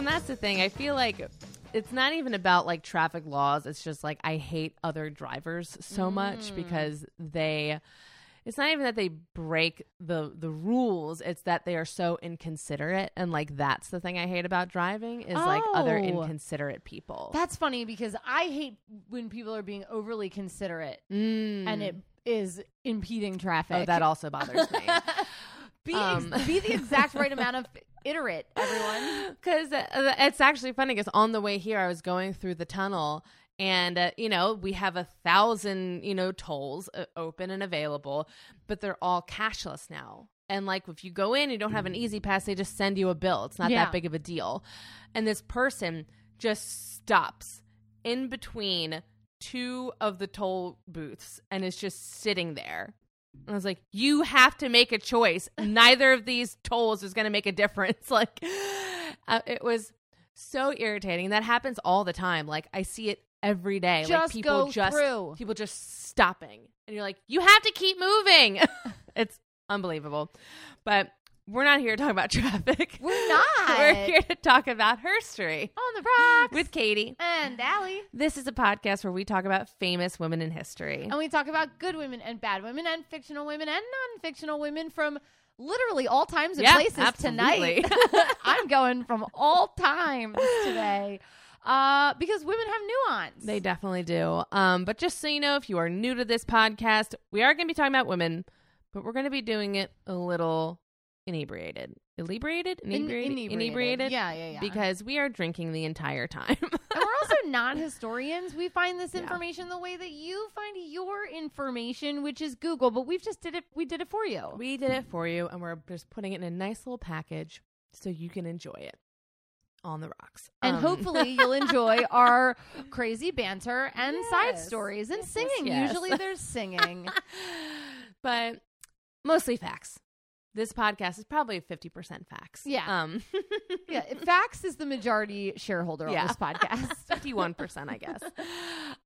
and that's the thing. I feel like it's not even about like traffic laws. It's just like I hate other drivers so much because they it's not even that they break the the rules, it's that they are so inconsiderate and like that's the thing I hate about driving is like other Oh. inconsiderate people. That's funny because I hate when people are being overly considerate Mm. and it is impeding traffic. Oh, that also bothers me. be, ex- um, be the exact right amount of iterate, everyone. Because uh, it's actually funny because on the way here, I was going through the tunnel. And, uh, you know, we have a thousand, you know, tolls uh, open and available, but they're all cashless now. And, like, if you go in, you don't have an E-ZPass, they just send you a bill. It's not Yeah. that big of a deal. And this person just stops in between two of the toll booths and is just sitting there. And I was like, you have to make a choice. Neither of these tolls is going to make a difference. Like, uh, it was so irritating. That happens all the time. Like, I see it every day. like, Just people go just through. people just stopping, and you're like, you have to keep moving. it's unbelievable. But we're not here to talk about traffic. We're not. we're here to talk about herstory On the rocks with Katie. and Allie. This is a podcast where we talk about famous women in history. And we talk about good women and bad women and fictional women and non-fictional women from literally all times and Yeah, places absolutely. tonight. I'm going from all times today. Uh, because women have nuance. They definitely do. Um, but just so you know, if you are new to this podcast, we are going to be talking about women, but we're going to be doing it a little inebriated. Inebriated? In- Inebriated? inebriated. Yeah, yeah, yeah. Because we are drinking the entire time. and we're also not historians. We find this Yeah. information the way that you find your information, which is Google. But we've just did it. We did it for you. we did it for you, and we're just putting it in a nice little package so you can enjoy it on the rocks. and Um, hopefully you'll enjoy our crazy banter and side stories and Yes, singing. yes. Usually there's singing. but mostly facts. This podcast is probably 50% facts. Yeah. Um, yeah, Fax is the majority shareholder on this podcast. 51%, I guess.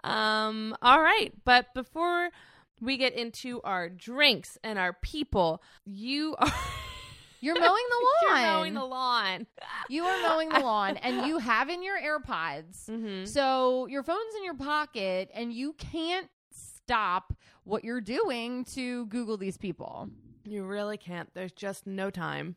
Um, all right. But before we get into our drinks and our people, you are You're mowing the lawn. You're mowing the lawn. You are mowing the lawn, and you have in your AirPods. Mhm. So your phone's in your pocket, and you can't stop what you're doing to Google these people. You really can't. There's just no time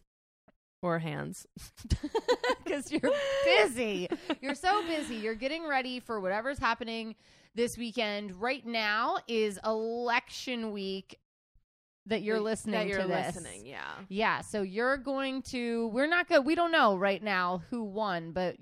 or hands. because you're busy. You're so busy. You're getting ready for whatever's happening this weekend. Right now is election week that you're listening that you're to this. listening. Yeah. Yeah, so you're going to. We're not good. We don't know right now who won, but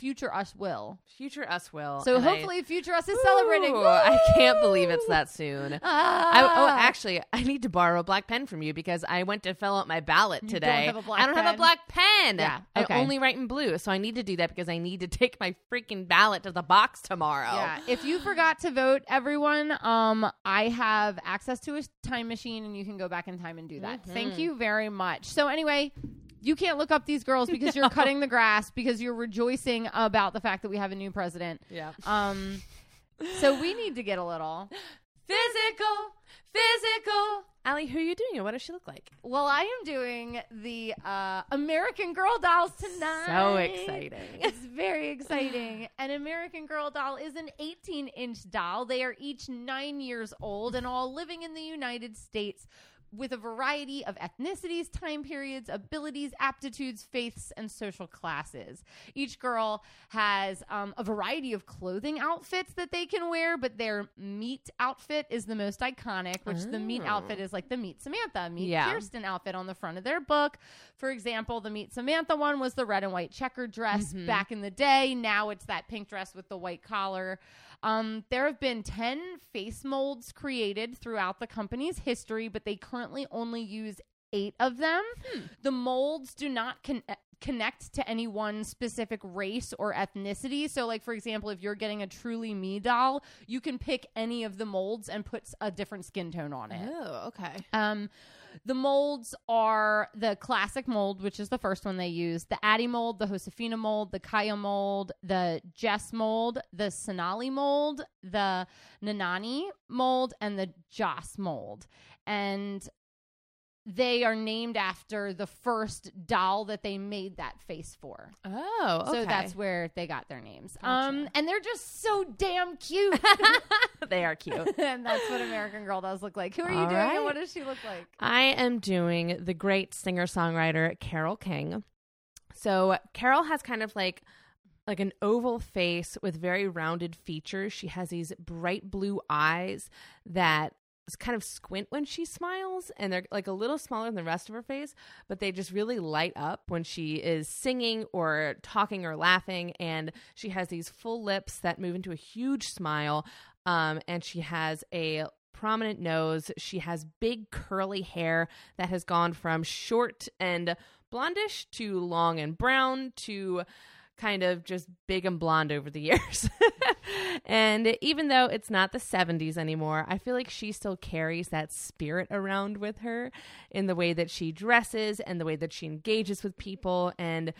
future us will. Future us will. So and I- hopefully, future us is celebrating. Ooh, I can't believe it's that soon. Ah. I, oh, actually, I need to borrow a black pen from you because I went to fill out my ballot today. don't have a black I don't have a black pen. Yeah, okay. I only write in blue, so I need to do that because I need to take my freaking ballot to the box tomorrow. Yeah. If you forgot to vote, everyone, um, I have access to a time machine and you can go back in time and do that. Thank you very much. So anyway, you can't look up these girls because you're cutting the grass because you're rejoicing about the fact that we have a new president. Yeah. Um, so we need to get a little. Physical, physical. Allie, who are you doing? What does she look like? Well, I am doing the uh, American Girl dolls tonight. So exciting. It's very exciting. An American Girl doll is an 18 inch doll. They are each nine years old and all living in the United States with a variety of ethnicities, time periods, abilities, aptitudes, faiths, and social classes. Each girl has um, a variety of clothing outfits that they can wear, but their meet outfit is the most iconic, which the meet Oh. outfit is like the Meet Samantha, Meet Yeah. Kirsten outfit on the front of their book. For example, the Meet Samantha one was the red and white checkered dress Mhm. back in the day. Now it's that pink dress with the white collar. Um, there have been 10 face molds created throughout the company's history, but they currently only use eight of them. The molds do not con- connect to any one specific race or ethnicity. So, like, for example, if you're getting a truly me doll, you can pick any of the molds and put a different skin tone on it. Oh, okay. Um, the molds are the classic mold, which is the first one they use, the Addy mold, the Josefina mold, the Kaya mold, the Jess mold, the Sonali mold, the Nanani mold, and the Joss mold. And they are named after the first doll that they made that face for. Oh, okay. So that's where they got their names. Gotcha. Um, and they're just so damn cute. they are cute. and that's what American Girl dolls look like. Who are you doing right. and what does she look like? I am doing the great singer songwriter Carole King. So Carol has kind of like like an oval face with very rounded features. She has these bright blue eyes that kind of squint when she smiles and they're like a little smaller than the rest of her face, but they just really light up when she is singing or talking or laughing and she has these full lips that move into a huge smile um, and she has a prominent nose. She has big curly hair that has gone from short and blondish to long and brown to kind of just big and blonde over the years. And even though it's not the 70s anymore, I feel like she still carries that spirit around with her in the way that she dresses and the way that she engages with people. And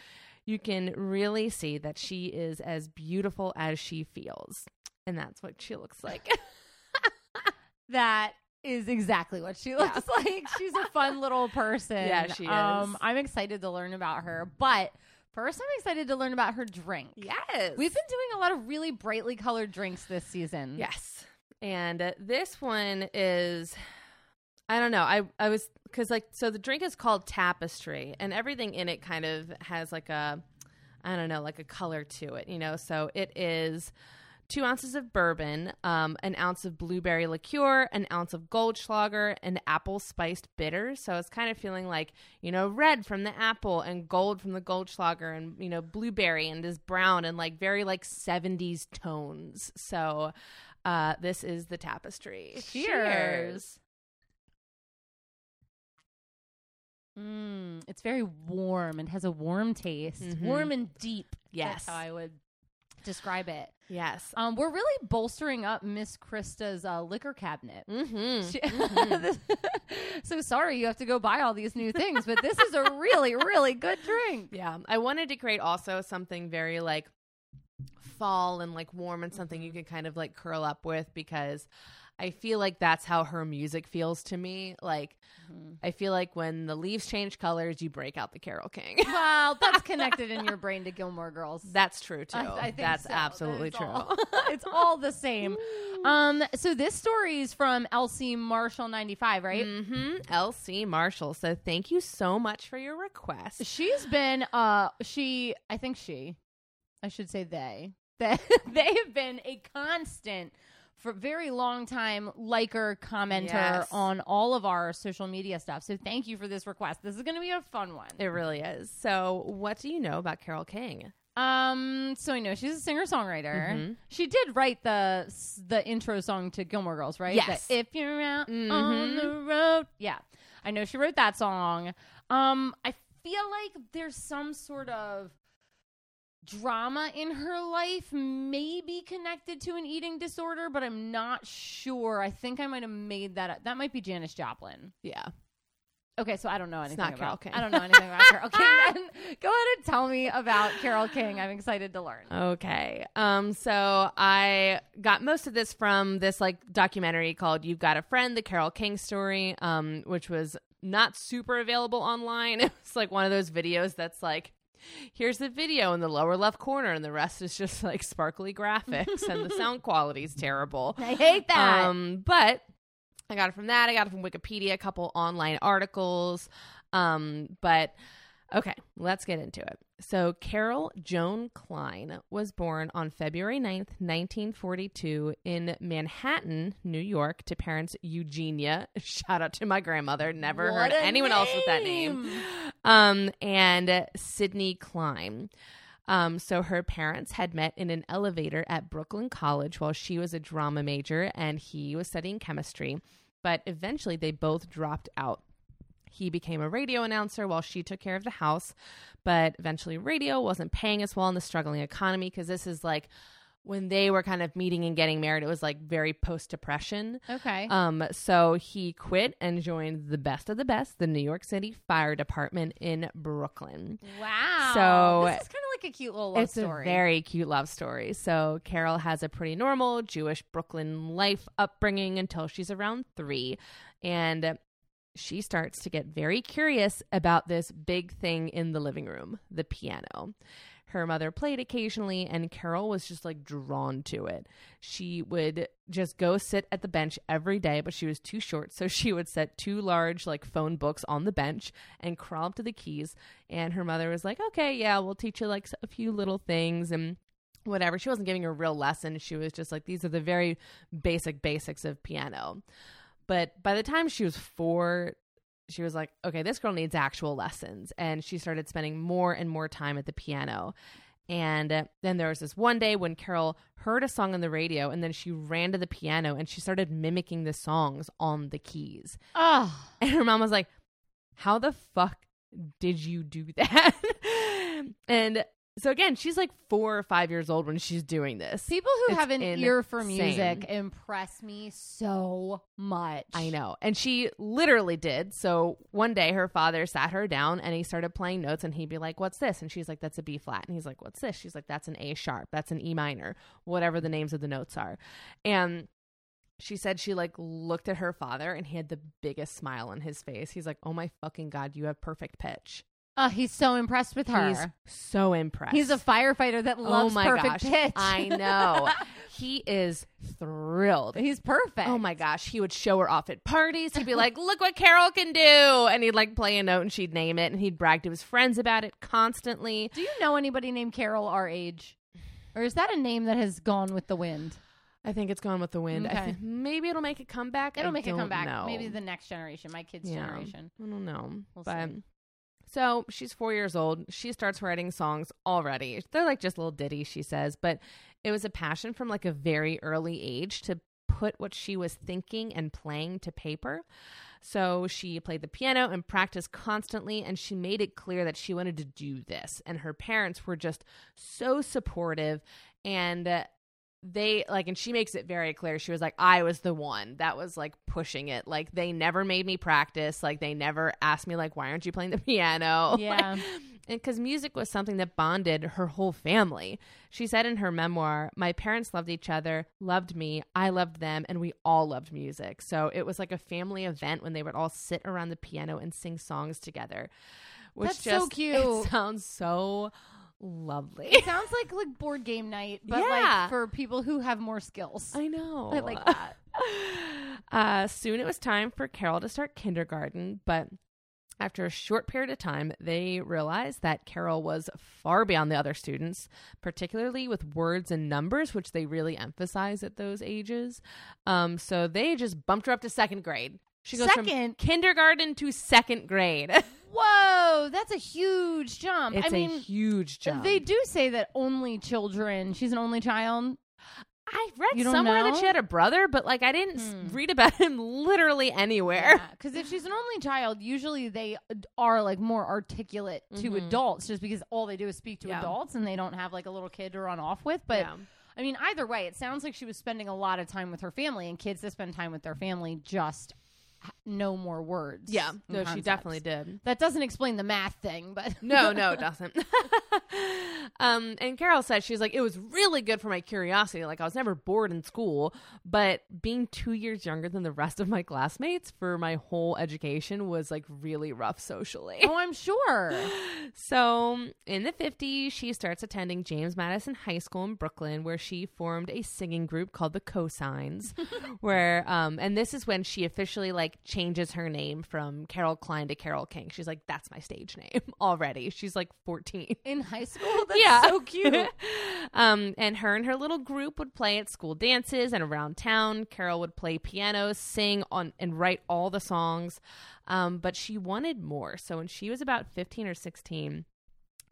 you can really see that she is as beautiful as she feels. And that's what she looks like. That is exactly what she looks like. She's a fun little person. Yeah, she Um, is. I'm excited to learn about her, but first, I'm excited to learn about her drink. yes. We've been doing a lot of really brightly colored drinks this season. Yes. And uh, this one is I don't know. I I was cuz like so the drink is called Tapestry and everything in it kind of has like a I don't know, like a color to it, you know. So it is two ounces of bourbon, um, an ounce of blueberry liqueur, an ounce of Goldschlager, and apple spiced bitters. So it's kind of feeling like, you know, red from the apple and gold from the Goldschlager and, you know, blueberry and is brown and like very like 70s tones. So uh, this is the tapestry. Cheers. Mm, it's very warm and has a warm taste. Mhm. Warm and deep. Yes. That's how I would describe it. Yes. Um, we're really bolstering up Miss Krista's uh, liquor cabinet. Mm-hmm. She- so sorry you have to go buy all these new things, but this is a really, really good drink. Yeah. I wanted to create also something very like fall and like warm and something you could kind of like curl up with because I feel like that's how her music feels to me. Like I feel like when the leaves change colors, you break out the Carole King. Well, that's connected in your brain to Gilmore Girls. that's true too. I- I think that's so. absolutely That true. all- it's all the same. Um, so this story is from Elsie Marshall ninety five, right? Mm-hmm. LC Marshall. So thank you so much for your request. She's been uh she I think she I should say they they they have been a constant for a very long time liker commenter Yes. on all of our social media stuff. So thank you for this request. This is going to be a fun one. It really is. So, what do you know about Carole King? Um so I know she's a singer-songwriter. Mhm. She did write the the intro song to Gilmore Girls, right? Yes. The, if you're out on Mhm. the road. Yeah. I know she wrote that song. Um I feel like there's some sort of drama in her life may be connected to an eating disorder, but I'm not sure. I think I might have made that up. That might be Janis Joplin. Yeah. Okay, so I don't know It's anything not Carol about King. I don't know anything about Carole King. Then go ahead and tell me about Carole King. I'm excited to learn. Okay. Um so I got most of this from this like documentary called You've Got a Friend, the Carole King story, um which was not super available online. It's like one of those videos that's like here's the video in the lower left corner and the rest is just like sparkly graphics and the sound quality is terrible. I hate that. Um, but I got it from that. I got it from Wikipedia, a couple online articles. Um, but okay, let's get into it. So, Carol Joan Klein was born on February 9th, 1942, in Manhattan, New York, to parents Eugenia. Shout out to my grandmother. Never What heard anyone else with that name. Um, and Sydney Klein. Um, so her parents had met in an elevator at Brooklyn College while she was a drama major and he was studying chemistry. But eventually they both dropped out. He became a radio announcer while she took care of the house. But eventually, radio wasn't paying as well in the struggling economy because this is like when they were kind of meeting and getting married, it was like very post depression. Okay. Um, so he quit and joined the best of the best, the New York City Fire Department in Brooklyn. wow. so- this is kind of like a cute little love it's story. a very cute love story. So Carol has a pretty normal Jewish Brooklyn life upbringing until she's around three, and she starts to get very curious about this big thing in the living room the piano. Her mother played occasionally, and Carol was just like drawn to it. She would just go sit at the bench every day, but she was too short. So she would set two large, like, phone books on the bench and crawl up to the keys. And her mother was like, okay, yeah, we'll teach you like a few little things. And whatever. She wasn't giving a real lesson. She was just like, these are the very basic basics of piano. But by the time she was four, she was like, okay, this girl needs actual lessons. And she started spending more and more time at the piano. And then there was this one day when Carol heard a song on the radio and then she ran to the piano and she started mimicking the songs on the keys. Oh, And her mom was like, How the fuck did you do that? and so again, she's like four or five years old when she's doing this. people who It's have an ear for music impress me so much. I know. And she literally did. So one day her father sat her down and he started playing notes and he'd be like, What's this? And she's like, That's a B flat. And he's like, What's this? She's like, That's an A sharp. That's an E minor, whatever the names of the notes are. And she said she like looked at her father and he had the biggest smile on his face. He's like, Oh my fucking God, you have perfect pitch. Oh, he's so impressed with her. He's so impressed. He's a firefighter that oh loves oh my perfect gosh. pitch. I know. he is thrilled. he's perfect. Oh my gosh, he would show her off at parties. He'd be like, "Look what Carol can do," and he'd like play a note and she'd name it, and he'd brag to his friends about it constantly. Do you know anybody named Carol our age? Or is that a name that has gone with the wind? I think it's gone with the wind. I Okay. maybe it'll make a comeback. It'll I make a comeback. know. Maybe the next generation, my kids' Yeah. generation. I don't know, We'll but. see. So she's four years old. She starts writing songs already. They're like just little ditties, she says, but it was a passion from like a very early age to put what she was thinking and playing to paper. So she played the piano and practiced constantly, and she made it clear that she wanted to do this. And her parents were just so supportive. And uh, they like, and she makes it very clear. She was like, I was the one that was like pushing it. Like, they never made me practice. Like, they never asked me, like, why aren't you playing the piano? Yeah. and because music was something that bonded her whole family. She said in her memoir, My parents loved each other, loved me, I loved them, and we all loved music. So it was like a family event when they would all sit around the piano and sing songs together. Which That's so cute. It sounds so lovely. It sounds like like board game night, but Yeah. like for people who have more skills. I know. I like that. uh, soon it was time for Carol to start kindergarten, but after a short period of time, they realized that Carol was far beyond the other students, particularly with words and numbers, which they really emphasize at those ages. Um, so they just bumped her up to second grade. She goes from Second? kindergarten to second grade. Whoa, that's a huge jump. it's I mean, a huge jump. they do say that only children. She's an only child. I read You don't somewhere that she had a brother, but like I didn't Hmm. read about him literally anywhere. Because if she's an only child, usually they are like more articulate to Mhm. adults, just because all they do is speak to Yeah. adults and they don't have like a little kid to run off with. But Yeah. I mean, either way, it sounds like she was spending a lot of time with her family, and kids that spend time with their family just know more words. Yeah, no, she definitely did. That doesn't explain the math thing, but No, no, it doesn't. um, and Carol said she's like, it was really good for my curiosity. Like I was never bored in school, but being two years younger than the rest of my classmates for my whole education was like really rough socially. oh, I'm sure. So in the 50s, she starts attending James Madison High School in Brooklyn, where she formed a singing group called the Co-Sines. where, um, and this is when she officially like changes her name from Carol Klein to Carole King. She's like, that's my stage name already. She's like 14. In high school, that's yeah, so cute. um, and her and her little group would play at school dances and around town. Carol would play piano, sing on, and write all the songs. Um, but she wanted more. So when she was about 15 or 16,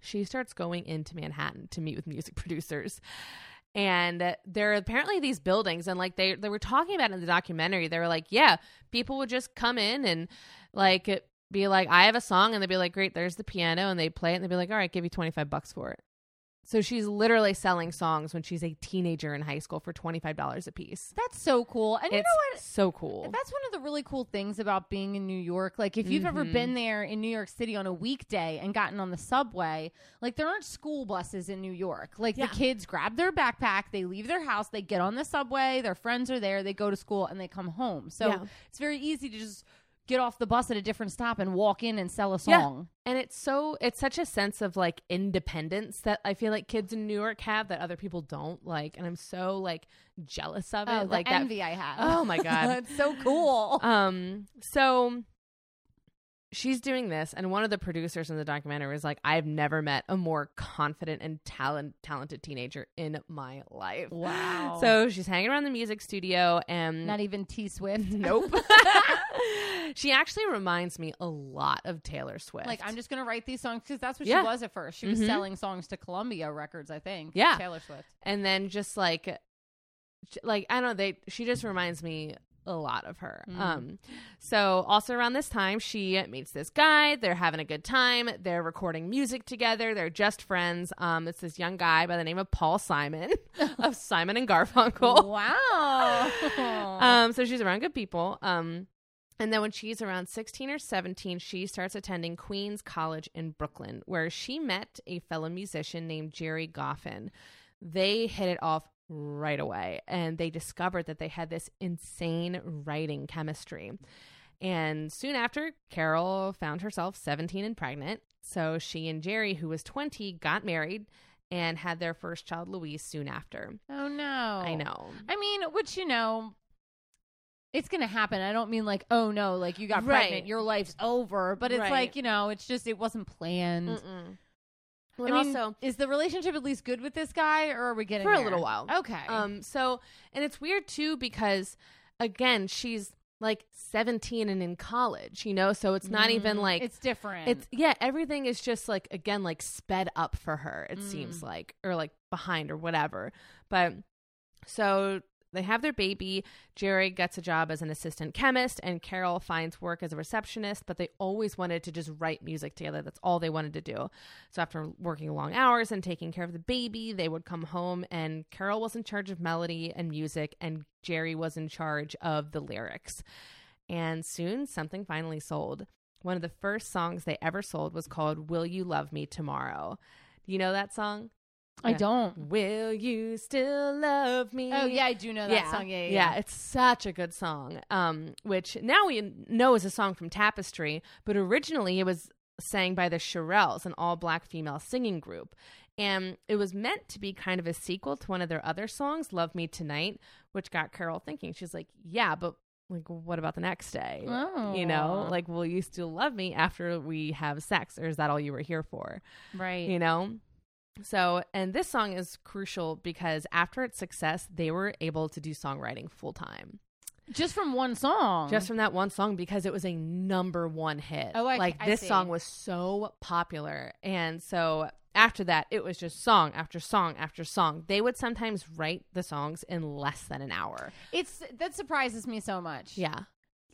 she starts going into Manhattan to meet with music producers. And there are apparently these buildings, and like they they were talking about in the documentary, they were like, yeah, people would just come in and like be like, I have a song, and they'd be like, great, there's the piano, and they'd play it, and they'd be like, all right, give you twenty five bucks for it. So she's literally selling songs when she's a teenager in high school for twenty five dollars a piece. That's so cool. And you know what? so cool. That's one of the really cool things about being in New York. Like, if you've ever Mhm. been there in New York City on a weekday and gotten on the subway, like, there aren't school buses in New York. Like, Yeah. the kids grab their backpack, they leave their house, they get on the subway, their friends are there, they go to school, and they come home. So Yeah. it's very easy to just get off the bus at a different stop and walk in and sell a Yeah. song. And it's so it's such a sense of like independence that I feel like kids in New York have that other people don't like, and I'm so like jealous of it. Oh, the like that. envy I have. Oh my god. it's so cool. Um. So she's doing this, and one of the producers in the documentary was like, "I've never met a more confident and talent talented teenager in my life." wow. So she's hanging around the music studio, and not even T Swift. nope. she actually reminds me a lot of Taylor Swift. Like I'm just gonna write these songs because that's what Yeah. she was at first. She was Mhm. selling songs to Columbia Records, I think. Yeah. Taylor Swift. and then just like like i don't know they she just reminds me a lot of her. Mm. um so also around this time she meets this guy. They're having a good time. They're recording music together. They're just friends. Um it's this young guy by the name of paul simon of simon and garfunkel. Wow. um so she's around good people. Um and then when she's around 16 or 17, she starts attending Queens College in Brooklyn, where she met a fellow musician named Gerry Goffin. They hit it off right away, and they discovered that they had this insane writing chemistry. And soon after, Carol found herself 17 and pregnant. So she and Gerry, who was 20, got married and had their first child, Louise, soon after. oh no. I know. I mean, which you know, it's gonna happen. I don't mean like, oh no, like you got Right. pregnant, your life's over. But it's Right. like you know, it's just it wasn't planned. Mm-mm. I And mean, also, is the relationship at least good with this guy, or are we getting For a little while. Okay. Um, so and it's weird too because again, she's like 17 and in college, you know, so it's not even Mm, like it's different. it's yeah, everything is just like again like sped up for her, it Mm. seems like, or like behind or whatever. But so they have their baby. Gerry gets a job as an assistant chemist, and Carol finds work as a receptionist. But they always wanted to just write music together. That's all they wanted to do. So after working long hours and taking care of the baby, they would come home, and Carol was in charge of melody and music, and Gerry was in charge of the lyrics. And soon something finally sold. One of the first songs they ever sold was called Will You Love Me Tomorrow? You know that song? I yeah. don't. Will you still love me? Oh yeah, I do know that yeah. song. Yeah, yeah, yeah, it's such a good song. Um, which now we know is a song from Tapestry, but originally it was sang by the Shirelles, an all-black female singing group, and it was meant to be kind of a sequel to one of their other songs, "Love Me Tonight," which got Carol thinking. She's like, "Yeah, but like, what about the next day? Oh. You know, like, will you still love me after we have sex, or is that all you were here for?" right. you know so and this song is crucial because after its success they were able to do songwriting full time Just from one song. just from that one song because it was a number one hit. Oh, I- like this song was so popular. And so after that it was just song after song after song. They would sometimes write the songs in less than an hour. It's that surprises me so much. yeah.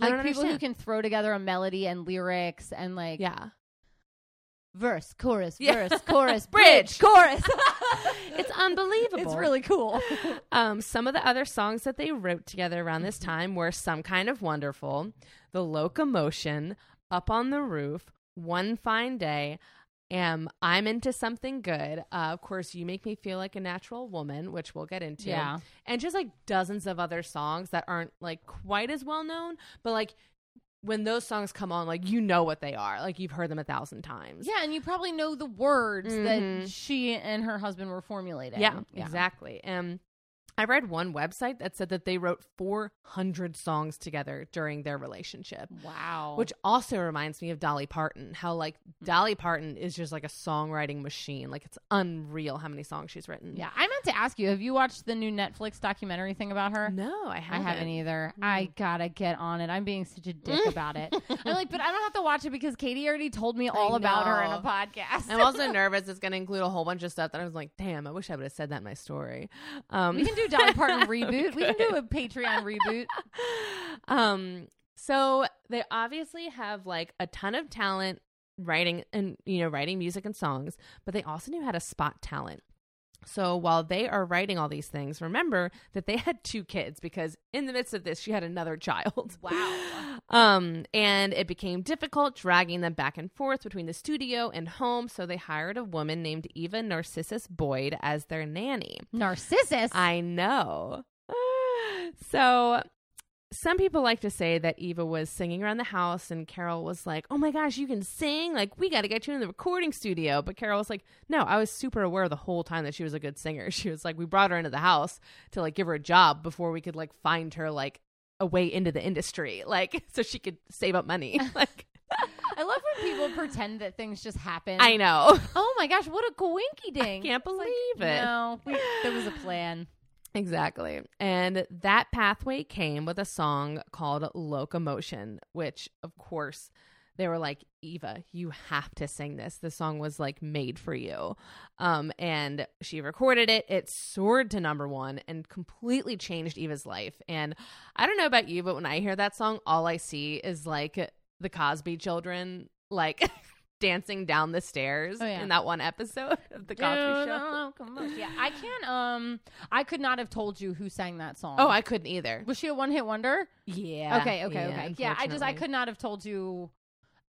Like people who can throw together a melody and lyrics and like yeah verse, chorus, Yeah. verse, chorus, Bridge. chorus. it's unbelievable it's really cool. Um, some of the other songs that they wrote together around this Mm-hmm. time were Some Kind of Wonderful, The Locomotion, Up on the Roof, One Fine Day, um, I'm Into Something Good. Uh, of course, You Make Me Feel Like a Natural Woman, which we'll get into. Yeah. And just like dozens of other songs that aren't like quite as well known, but like when those songs come on, like you know what they are. Like you've heard them a thousand times. yeah, and you probably know the words Mhm. that she and her husband were formulating. Yeah, exactly. And I read one website that said that they wrote 400 songs together during their relationship. Wow. Which also reminds me of Dolly Parton. How like Dolly Parton is just like a songwriting machine. Like it's unreal how many songs she's written. yeah, I meant to ask you, have you watched the new Netflix documentary thing about her? No, I I haven't. haven't either. I gotta get on it. I'm being such a dick about it. I'm like, but I don't have to watch it because Katie already told me all about her in a podcast. I'm also nervous. It's to include a whole bunch of stuff that I was like, damn, I wish I would have said that in my story. Um, we can do Dolly Parton reboot. We can do a Patreon reboot. um so they obviously have like a ton of talent writing and you know writing music and songs but they also knew how to spot talent so while they are writing all these things remember that they had two kids because in the midst of this she had another child Wow. um and it became difficult dragging them back and forth between the studio and home so they hired a woman named eva narcissus boyd as their nanny Narcissus. I know. So some people like to say that Eva was singing around the house and Carol was like, "Oh my gosh, you can sing! Like we got to get you in the recording studio." But Carol was like, "No, I was super aware the whole time that she was a good singer. She was like, we brought her into the house to like give her a job before we could like find her like a way into the industry, like so she could save up money." Like I love when people pretend that things just happen. I know. Oh my gosh, what a coinky ding. Can't believe it. No, we, there was a plan. Exactly. And that pathway came with a song called Locomotion, which, of course, they were like, Eva, you have to sing this. The song was like made for you. Um, and she recorded it. It soared to number one and completely changed Eva's life. And I don't know about you, but when I hear that song, all I see is like the Cosby children, like. dancing down the stairs Oh, yeah. in that one episode of the Cosby Show. Yeah, I can't. Um, I could not have told you who sang that song. Oh, I couldn't either. was she a one hit wonder? Yeah. okay, okay, okay. Yeah, I just I could not have told you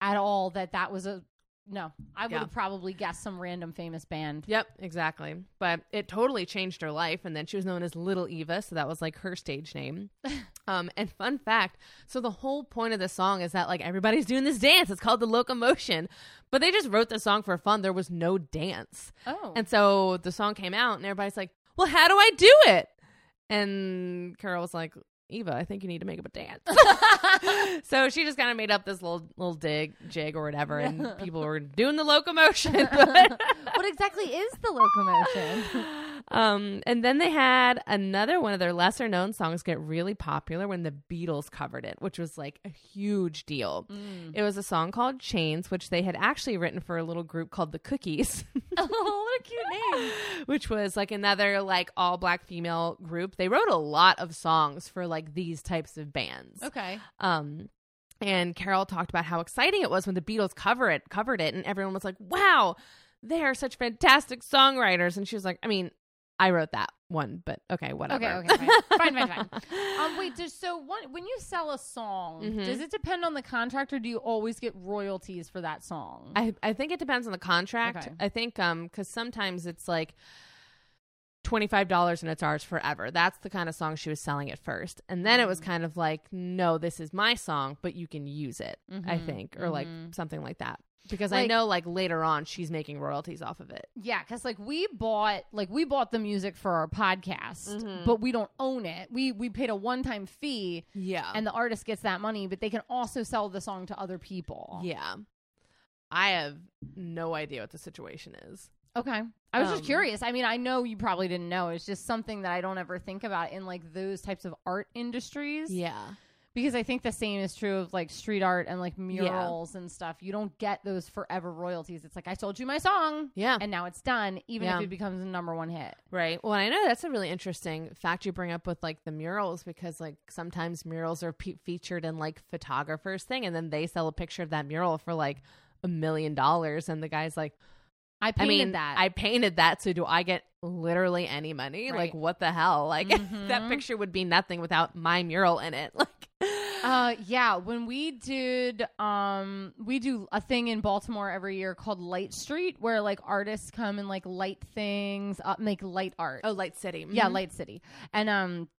at all that that was a. No, I would Yeah. have probably guessed some random famous band. Yep, exactly. But it totally changed her life, and then she was known as Little Eva, so that was like her stage name. um, and fun fact: so the whole point of the song is that like everybody's doing this dance. It's called the locomotion, but they just wrote the song for fun. There was no dance, Oh, and so the song came out, and everybody's like, "Well, how do I do it?" And Carol was like. Eva, I think you need to make up a dance. so she just kind of made up this little little dig jig or whatever, and people were doing the locomotion. But what exactly is the locomotion? um, and then they had another one of their lesser known songs get really popular when the Beatles covered it, which was like a huge deal. Mm. It was a song called Chains, which they had actually written for a little group called the Cookies, oh, what a cute name! which was like another like all black female group. They wrote a lot of songs for like these types of bands. Okay, Um, and Carol talked about how exciting it was when the Beatles cover it covered it, and everyone was like, "Wow, they are such fantastic songwriters." And she was like, "I mean, I wrote that one, but okay, whatever." okay, okay, fine, fine, fine. fine. Um, wait, just so one, when you sell a song, Mhm. does it depend on the contract, or do you always get royalties for that song? I I think it depends on the contract. Okay. I think um because sometimes it's like. $25 and it's ours forever. That's the kind of song she was selling at first. And then it was Mm. kind of like, no, this is my song, but you can use it, I Mhm, think, or like mhm. something like that. Because I know like later on she's making royalties off of it. Yeah, because like we bought like we bought the music for our podcast, Mhm. but we don't own it. We we paid a one time fee, Yeah. and the artist gets that money, but they can also sell the song to other people. Yeah. I have no idea what the situation is. Okay. I was Um, just curious. I mean, I know you probably didn't know. It's just something that I don't ever think about in like those types of art industries. Yeah. Because I think the same is true of like street art and like murals and stuff. You don't get those forever royalties. It's like I sold you my song Yeah. and now it's done, even Yeah. if it becomes a number one hit. Right. Well, I know that's a really interesting fact you bring up with like the murals because like sometimes murals are pe- featured in like photographers thing and then they sell a picture of that mural for like a million dollars and the guy's like, I I painted mean, that. I painted that, so do I get literally any money? Right. Like what the hell? Like Mhm. that picture would be nothing without my mural in it. Like Uh yeah, when we did um we do a thing in Baltimore every year called Light Street where like artists come and like light things up make light art. Oh, Light City. Yeah, Mhm. Light City. And um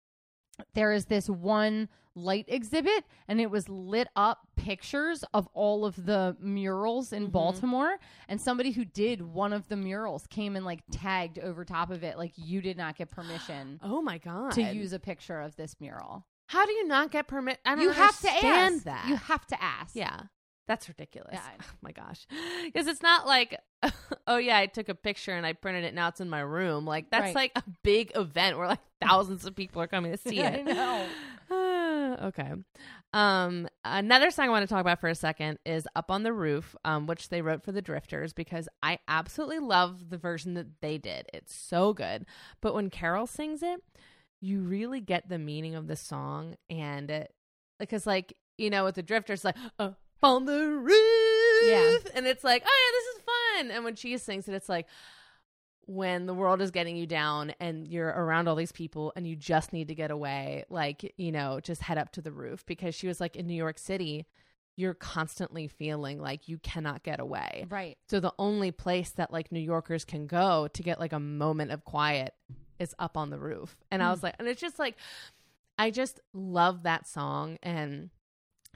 there is this one light exhibit and it was lit up pictures of all of the murals in Mhm. Baltimore and somebody who did one of the murals came and like tagged over top of it like you did not get permission Oh my god. to use a picture of this mural. How do you not get permit? I don't You have to ask. that. You have to ask. Yeah. That's ridiculous. Yeah, Oh my gosh. Because it's not like, oh yeah, I took a picture and I printed it. Now it's in my room. Like that's Right. like a big event where like thousands of people are coming to see I it. know. Ah, okay. Um, another song I want to talk about for a second is "Up on the Roof," um, which they wrote for the Drifters because I absolutely love the version that they did. It's so good. But when Carol sings it, you really get the meaning of the song, and it, because like you know, with the Drifters, like "Up on the roof," Yeah. and it's like, oh yeah, this is fun. And when she sings it, it's like when the world is getting you down and you're around all these people and you just need to get away, like, you know, just head up to the roof because she was like in New York City, you're constantly feeling like you cannot get away. Right. So the only place that like New Yorkers can go to get like a moment of quiet is up on the roof. And I hmm. was like, and it's just like, I just love that song and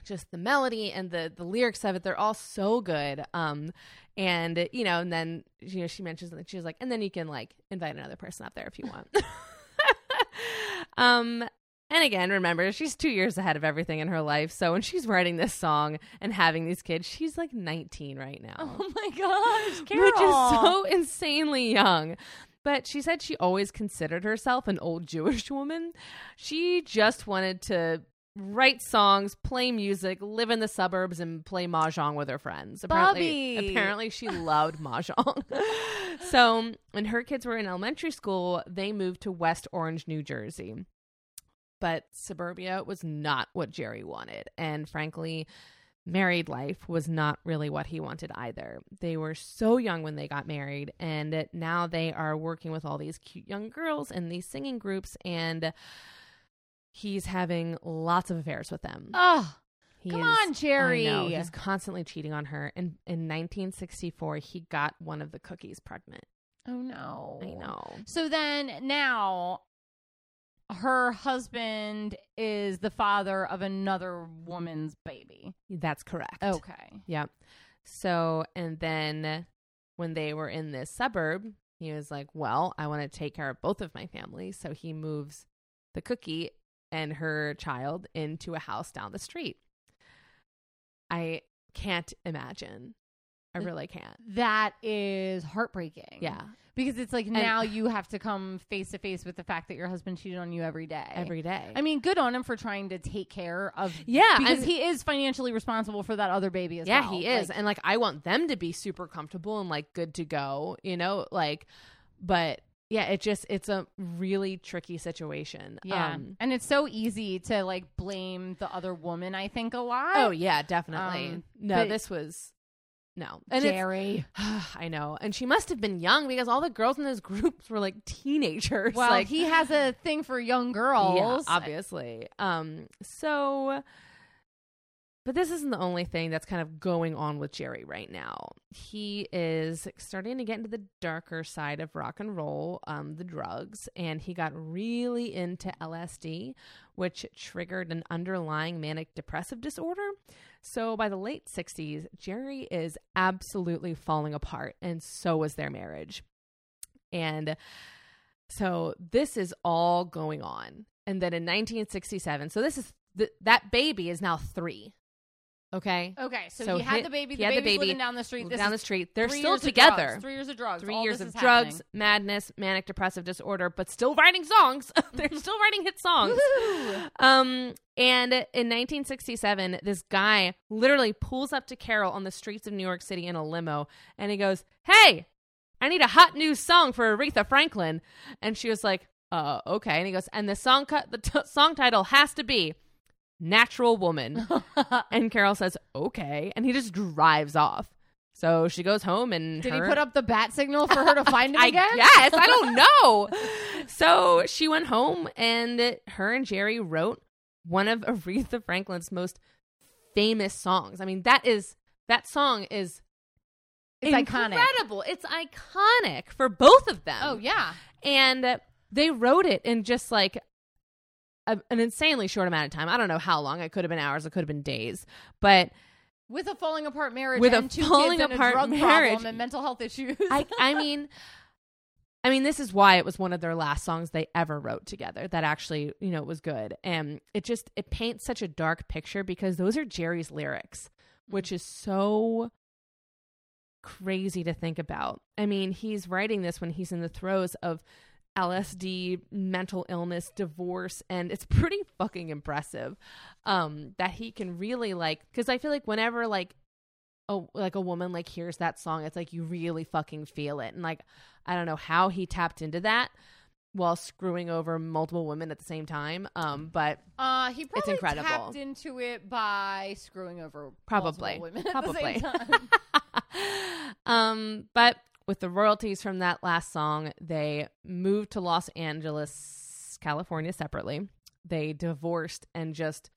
just the melody and the the lyrics of it they're all so good um and you know and then you know she mentions that she was like and then you can like invite another person up there if you want um and again remember she's two years ahead of everything in her life so when she's writing this song and having these kids she's like 19 right now Oh my gosh, Carol. which is so insanely young. But she said she always considered herself an old Jewish woman. She just wanted to write songs, play music, live in the suburbs, and play mahjong with her friends. Apparently, Bobby. apparently she loved mahjong. so when her kids were in elementary school, they moved to West Orange, New Jersey. But suburbia was not what Gerry wanted, and frankly, married life was not really what he wanted either. They were so young when they got married, and now they are working with all these cute young girls in these singing groups, and he's having lots of affairs with them. Oh, He come is- on, Gerry. I know, he's constantly cheating on her. And in 1964, he got one of the cookies pregnant. oh no. I know. So then now her husband is the father of another woman's baby. That's correct. Okay. Yep. So, and then when they were in this suburb, he was like, Well, I want to take care of both of my families. So he moves the cookie and her child into a house down the street. I can't imagine. I really can't. That is heartbreaking. Yeah. Because it's like now you have to come face to face with the fact that your husband cheated on you every day. Every day. I mean, good on him for trying to take care of yeah. because and- he is financially responsible for that other baby as yeah, well. Yeah, he is. Like, and like I want them to be super comfortable and like good to go, you know, like but yeah, it just it's a really tricky situation. yeah. Um, and it's so easy to like blame the other woman, I think, a lot. oh yeah, definitely. Um, no, this was no. And Gerry. I know. And she must have been young because all the girls in those groups were like teenagers. Well, like he has a thing for young girls. Yeah, obviously. Um, so, but this isn't the only thing that's kind of going on with Gerry right now. He is starting to get into the darker side of rock and roll, um, the drugs, and he got really into LSD, which triggered an underlying manic depressive disorder. So by the late 60s, Gerry is absolutely falling apart, and so is their marriage. And so this is all going on. And then in 1967, so this is th- that baby is now three. Okay. Okay, so, So he had he- the baby. he The had the baby living down the street. This down the street. They're still together. drugs, Three years of drugs. Three All years of drugs, happening. madness, manic depressive disorder, but still writing songs. They're still writing hit songs. Um, and in 1967, this guy literally pulls up to Carol on the streets of New York City in a limo, and he goes, "Hey, I need a hot new song for Aretha Franklin." And she was like, "Uh, okay." And he goes, "And the song cut, the t- song title has to be Natural Woman." and Carol says, "Okay," and he just drives off. So she goes home, and Did her- he put up the bat signal for her to find him I again? guess. I don't know. so she went home and her and Gerry wrote one of Aretha Franklin's most famous songs. I mean, that is that song is It's iconic. incredible. It's iconic for both of them. Oh yeah. And they wrote it in just like a, an insanely short amount of time. I don't know how long. It could have been hours. It could have been days. But With a falling apart marriage With a two falling kids and apart a drug marriage. problem and mental health issues. I, I mean, I mean, this is why it was one of their last songs they ever wrote together. That actually, you know, was good, and it just it paints such a dark picture because those are Gerry's lyrics, which mm-hmm. is so crazy to think about. I mean, he's writing this when he's in the throes of LSD, mental illness, divorce, and it's pretty fucking impressive um, that he can really like. Because I feel like whenever like a like a woman like hears that song, it's like you really fucking feel it, and like I don't know how he tapped into that while screwing over multiple women at the same time. Um, but uh, he probably incredible. tapped into it by screwing over Probably. multiple women at Probably. the same time. um, but with the royalties from that last song, they moved to Los Angeles, California separately. They divorced and just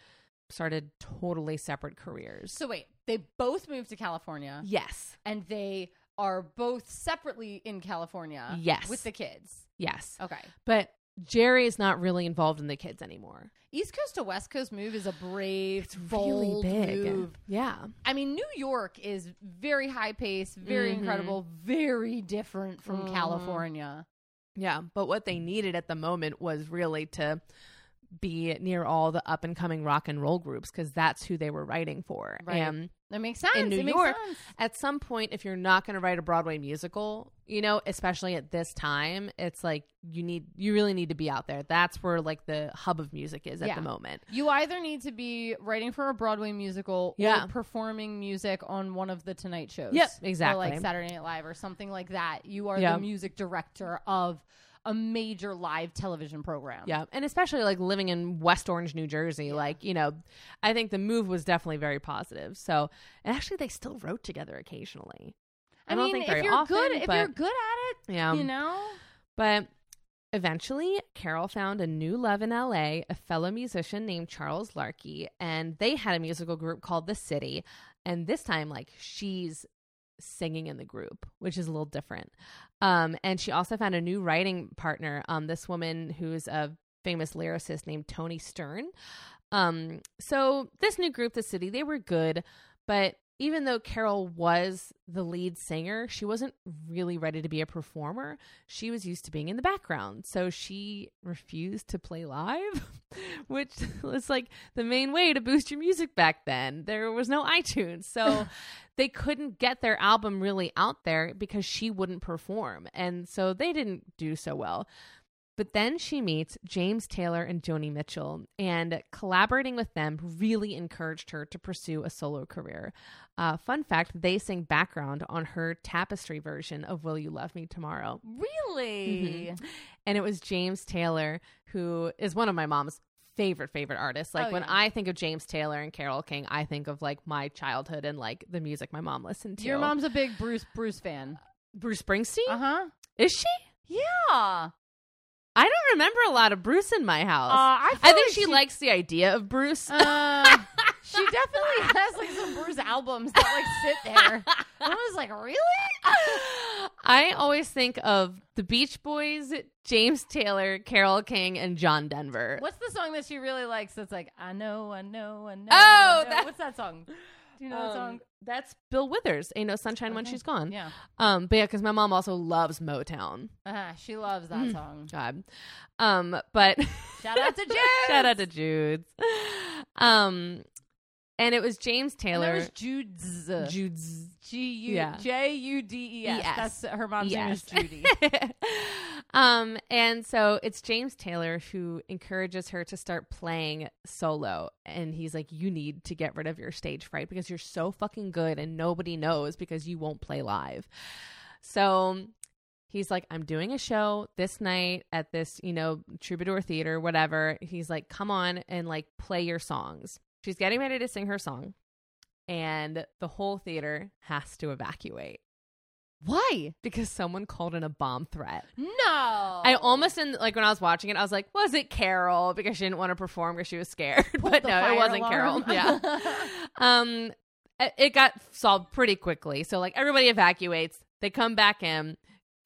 started totally separate careers. so wait, they both moved to California yes. and they are both separately in California. Yes. with the kids. Yes. Okay. But Gerry is not really involved in the kids anymore. East Coast to West Coast move is a brave, It's really bold big. move. Yeah. I mean, New York is very high paced, very Mhm. incredible, very different from Mhm. California. Yeah, but what they needed at the moment was really to be near all the up and coming rock and roll groups because that's who they were writing for. Right. And That makes sense. In New it York, sense. at some point, if you're not going to write a Broadway musical, you know, especially at this time, it's like you need, you really need to be out there. That's where like the hub of music is at Yeah. the moment. You either need to be writing for a Broadway musical Yeah. or performing music on one of the Tonight shows. Yep, Or exactly. like Saturday Night Live or something like that. You are Yeah. the music director of a major live television program. Yeah, and especially like living in West Orange, New Jersey, like you know, I think the move was definitely very positive. So, and actually, they still wrote together occasionally. I, I don't mean, think if very you're often, good, if you're good at it, Yeah, you know. But eventually, Carole found a new love in LA, a fellow musician named Charles Larkey, and they had a musical group called The City. And this time, like, she's singing in the group, which is a little different. Um, and she also found a new writing partner, um, this woman who's a famous lyricist named Toni Stern. Um, so this new group, The City, they were good, but even though Carole was the lead singer, she wasn't really ready to be a performer. She was used to being in the background. So she refused to play live, which was like the main way to boost your music back then. There was no iTunes. So they couldn't get their album really out there because she wouldn't perform. And so they didn't do so well. But then she meets James Taylor and Joni Mitchell, and collaborating with them really encouraged her to pursue a solo career. Uh, fun fact they sing background on her tapestry version of Will You Love Me Tomorrow. Really? Mhm. And it was James Taylor, who is one of my mom's favorite, favorite artists. Like Oh, when yeah. I think of James Taylor and Carole King, I think of like my childhood and like the music my mom listened to. Your mom's a big Bruce Bruce fan. Bruce Springsteen? Uh huh. Is she? Yeah. I don't remember a lot of Bruce in my house. Uh, I, I think like she, likes the idea of Bruce. Uh, she definitely has like some Bruce albums that like sit there. I was like, really? I always think of the Beach Boys, James Taylor, Carole King, and John Denver. What's the song that she really likes? That's like, I know, I know, I know. Oh, I know. that- what's that song? Do you know that Um, song? That's Bill Withers. Ain't no sunshine when she's gone. Yeah, Um, but yeah, because my mom also loves Motown. uh, she loves that Mm. song. God. Um, but Shout out to Jude. shout out to Jude's. Um, and it was James And there Taylor. was Jude's. Jude's. G U Yeah. J U D E S. That's her mom's name is Judy. um, and so it's James Taylor who encourages her to start playing solo. And he's like, You need to get rid of your stage fright because you're so fucking good and nobody knows because you won't play live. So he's like, I'm doing a show this night at this, you know, Troubadour Theater, whatever. He's like, Come on and like play your songs. She's getting ready to sing her song. And the whole theater has to evacuate Why? because someone called in a bomb threat. No. I almost in like when I was watching it, I was like, was it Carole because she didn't want to perform because she was scared? but no, it wasn't alarm. Carole. Yeah. um, it- it got solved pretty quickly. So like everybody evacuates. They come back in.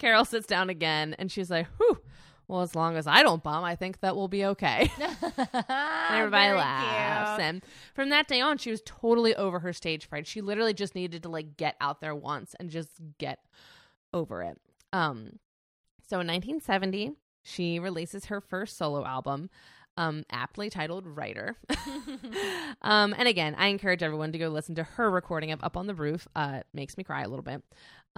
Carole sits down again, and she's like, "Whew." Well, as long as I don't bomb, I think that will be okay. Everybody Very laughs. cute. And from that day on, she was totally over her stage fright. She literally just needed to like get out there once and just get over it. Um, so in 1970, she releases her first solo album, um, aptly titled "Writer." um, and again, I encourage everyone to go listen to her recording of "Up on the Roof." Uh, it makes me cry a little bit.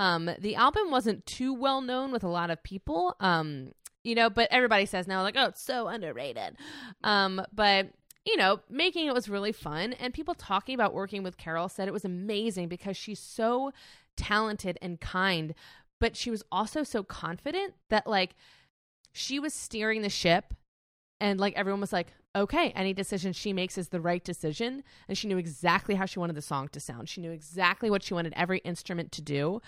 Um, the album wasn't too well known with a lot of people. Um, you know, but everybody says now like, "Oh, it's so underrated." Um, but you know, making it was really fun, and people talking about working with Carole said it was amazing because she's so talented and kind, but she was also so confident that like she was steering the ship, and like everyone was like, "Okay, any decision she makes is the right decision," and she knew exactly how she wanted the song to sound. She knew exactly what she wanted every instrument to do,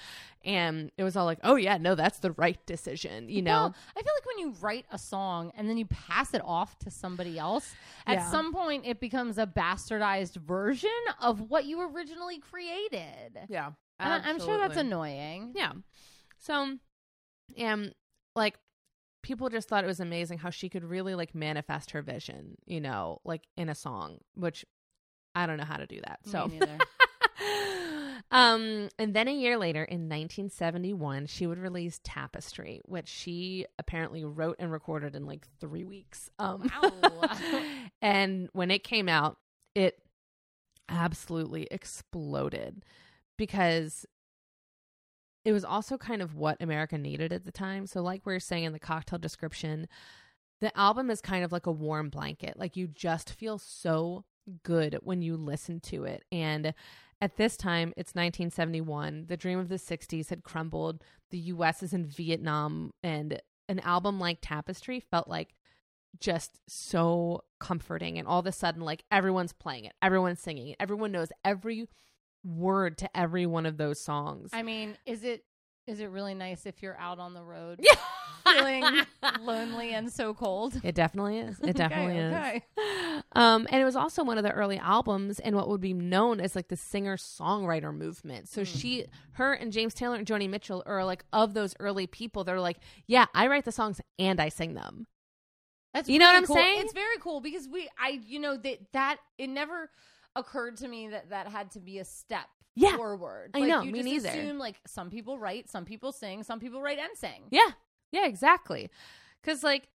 and it was all like, "Oh yeah, no, that's the right decision," you know. Well, I feel like when you write a song and then you pass it off to somebody else, at Yeah. some point it becomes a bastardized version of what you originally created. yeah, And I'm sure that's annoying. Yeah. So, um, like, people just thought it was amazing how she could really like manifest her vision, you know, like in a song, which I don't know how to do that. So um and then a year later in 1971 she would release Tapestry, which she apparently wrote and recorded in like 3 weeks. Um Wow. and when it came out, it absolutely exploded because it was also kind of what America needed at the time. So, like we were saying in the cocktail description, the album is kind of like a warm blanket. Like you just feel so good when you listen to it. And at this time, it's 1971. The dream of the 60s had crumbled. The US is in Vietnam. And an album like Tapestry felt like just so comforting. And all of a sudden, like everyone's playing it, everyone's singing it, everyone knows every word to every one of those songs. I mean, is it is it really nice if you're out on the road yeah. feeling lonely and so cold? It definitely is. It definitely is. okay. Um, and it was also one of the early albums in what would be known as like the singer songwriter movement. So Mm. she, her, and James Taylor and Joni Mitchell are like of those early people that are like, yeah, I write the songs and I sing them. That's You know what I'm cool. saying? It's very cool because we, I, you know, that that it never occurred to me that that had to be a step Yeah. forward. I like, know, you me just neither. Assume like some people write, some people sing, some people write and sing. Yeah, yeah, exactly. Because like.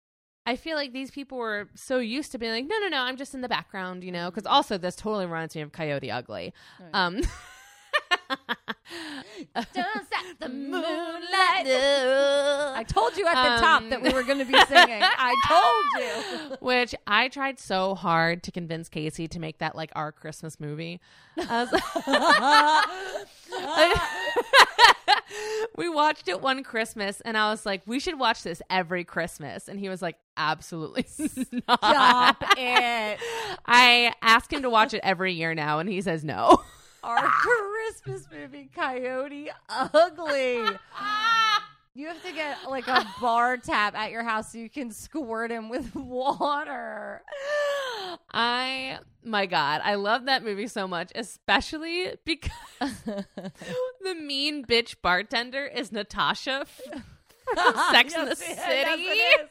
I feel like these people were so used to being like, no, no, no, I'm just in the background, you know. Because also, this totally reminds me of Coyote Ugly. Right. Um, Dance at the moonlight. I told you at the top Um, that we were going to be singing. I told you. Which I tried so hard to convince Casey to make that like our Christmas movie. We watched it one Christmas and I was like, we should watch this every Christmas. And he was like, absolutely not. Stop it. I ask him to watch it every year now and he says no. Our Christmas movie, Coyote Ugly. You have to get like a bar tap at your house so you can squirt him with water. I, my God, I love that movie so much, especially because the mean bitch bartender is Natasha from Sex in the City. yes.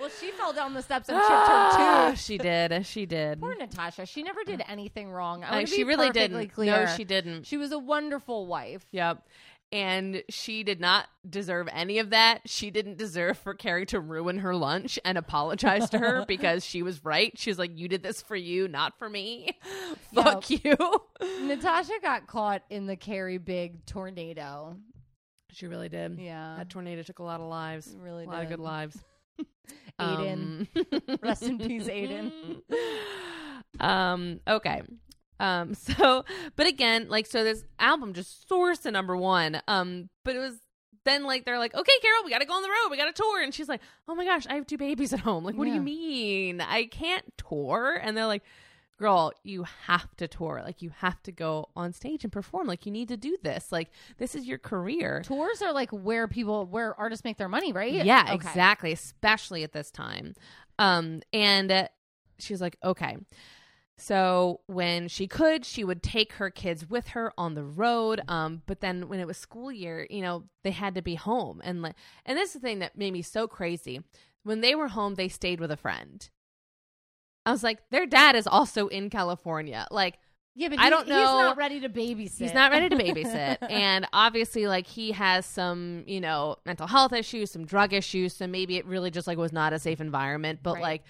Well, she fell down the steps and chipped Ah, her tooth. she did. She did. Poor Natasha. She never did anything wrong. I Uh, wanna she be really perfectly didn't. Clear. No, she didn't. She was a wonderful wife. Yep. And she did not deserve any of that. She didn't deserve for Carrie to ruin her lunch and apologize to her because she was right. She's like, You did this for you, not for me. Fuck you. Natasha got caught in the Carrie Big tornado. She really did. Yeah. That tornado took a lot of lives. It really a lot of did. good lives. Aidan. Um, Rest in peace, Aidan. um, okay. Um, so, but again, like, so this album just soars to number one. Um, but it was then like, they're like, okay, Carole, we got to go on the road. We got to tour. And she's like, oh my gosh, I have two babies at home. Like, what do you mean? I can't tour. And they're like, girl, you have to tour. Like, you have to go on stage and perform. Like, you need to do this. Like, this is your career. Tours are like where people, where artists make their money, right? Yeah, Okay. exactly. Especially at this time. Um, and uh, she's like, okay. So when she could, she would take her kids with her on the road. Um, but then when it was school year, you know, they had to be home. And like, and this is the thing that made me so crazy. When they were home, they stayed with a friend. I was like, their dad is also in California. Like, Yeah, but I he- don't know. He's not ready to babysit. He's not ready to babysit. and obviously, like, he has some, you know, mental health issues, some drug issues. So maybe it really just, like, was not a safe environment. But, Right. like,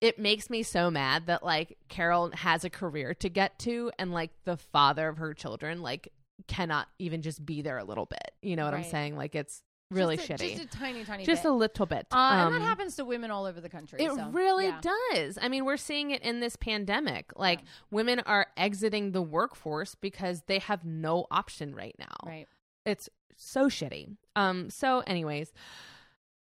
it makes me so mad that, like, Carole has a career to get to and, like, the father of her children, like, cannot even just be there a little bit. You know what I'm saying? Like, it's really just a, shitty. Just a tiny, tiny Just bit. a little bit. uh, and Um, that happens to women all over the country. it so, really yeah. does. I mean, we're seeing it in this pandemic. Like, Yeah. women are exiting the workforce because they have no option right now Right. it's so shitty. Um. So, anyways,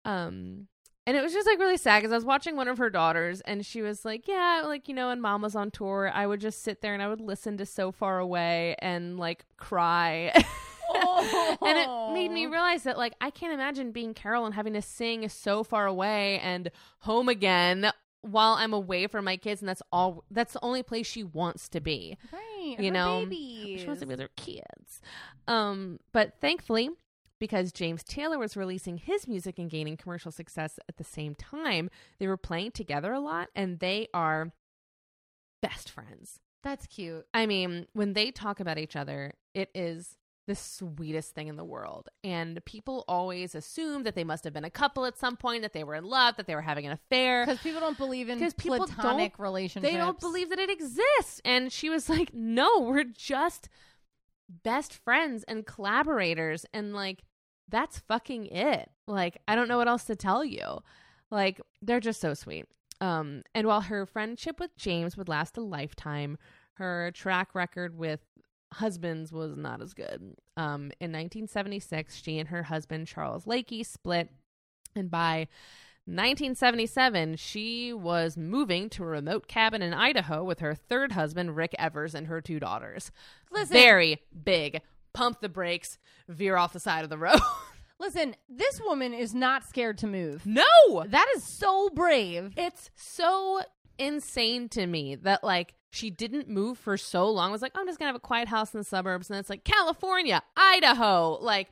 um, and it was just like really sad because I was watching one of her daughters, and she was like, "Yeah, like you know, when Mom was on tour, I would just sit there and I would listen to So Far Away and like cry." and it made me Oh. realize that like I can't imagine being Carole and having to sing so far away and home again while I'm away from my kids and that's all that's the only place she wants to be. Right. you her know, babies. She wants to be with her kids. Um, but thankfully, because James Taylor was releasing his music and gaining commercial success at the same time. They were playing together a lot and they are best friends. That's cute. I mean, when they talk about each other, it is the sweetest thing in the world. And people always assume that they must have been a couple at some point, that they were in love, that they were having an affair. Because people don't believe in people platonic don't- relationships. They don't believe that it exists. And she was like, no, we're just best friends and collaborators. And like, that's fucking it. Like, I don't know what else to tell you. Like, they're just so sweet. Um, and while her friendship with James would last a lifetime, her track record with husbands was not as good. Um, in 1976, she and her husband Charles Larkey split, and by 1977, she was moving to a remote cabin in Idaho with her third husband Rick Evers and her two daughters. Listen, Very big. Pump the brakes, veer off the side of the road. listen. This woman is not scared to move. no, That is so brave. it's so insane to me that like she didn't move for so long. It was like, oh, I'm just gonna have a quiet house in the suburbs, and it's like California, Idaho. Like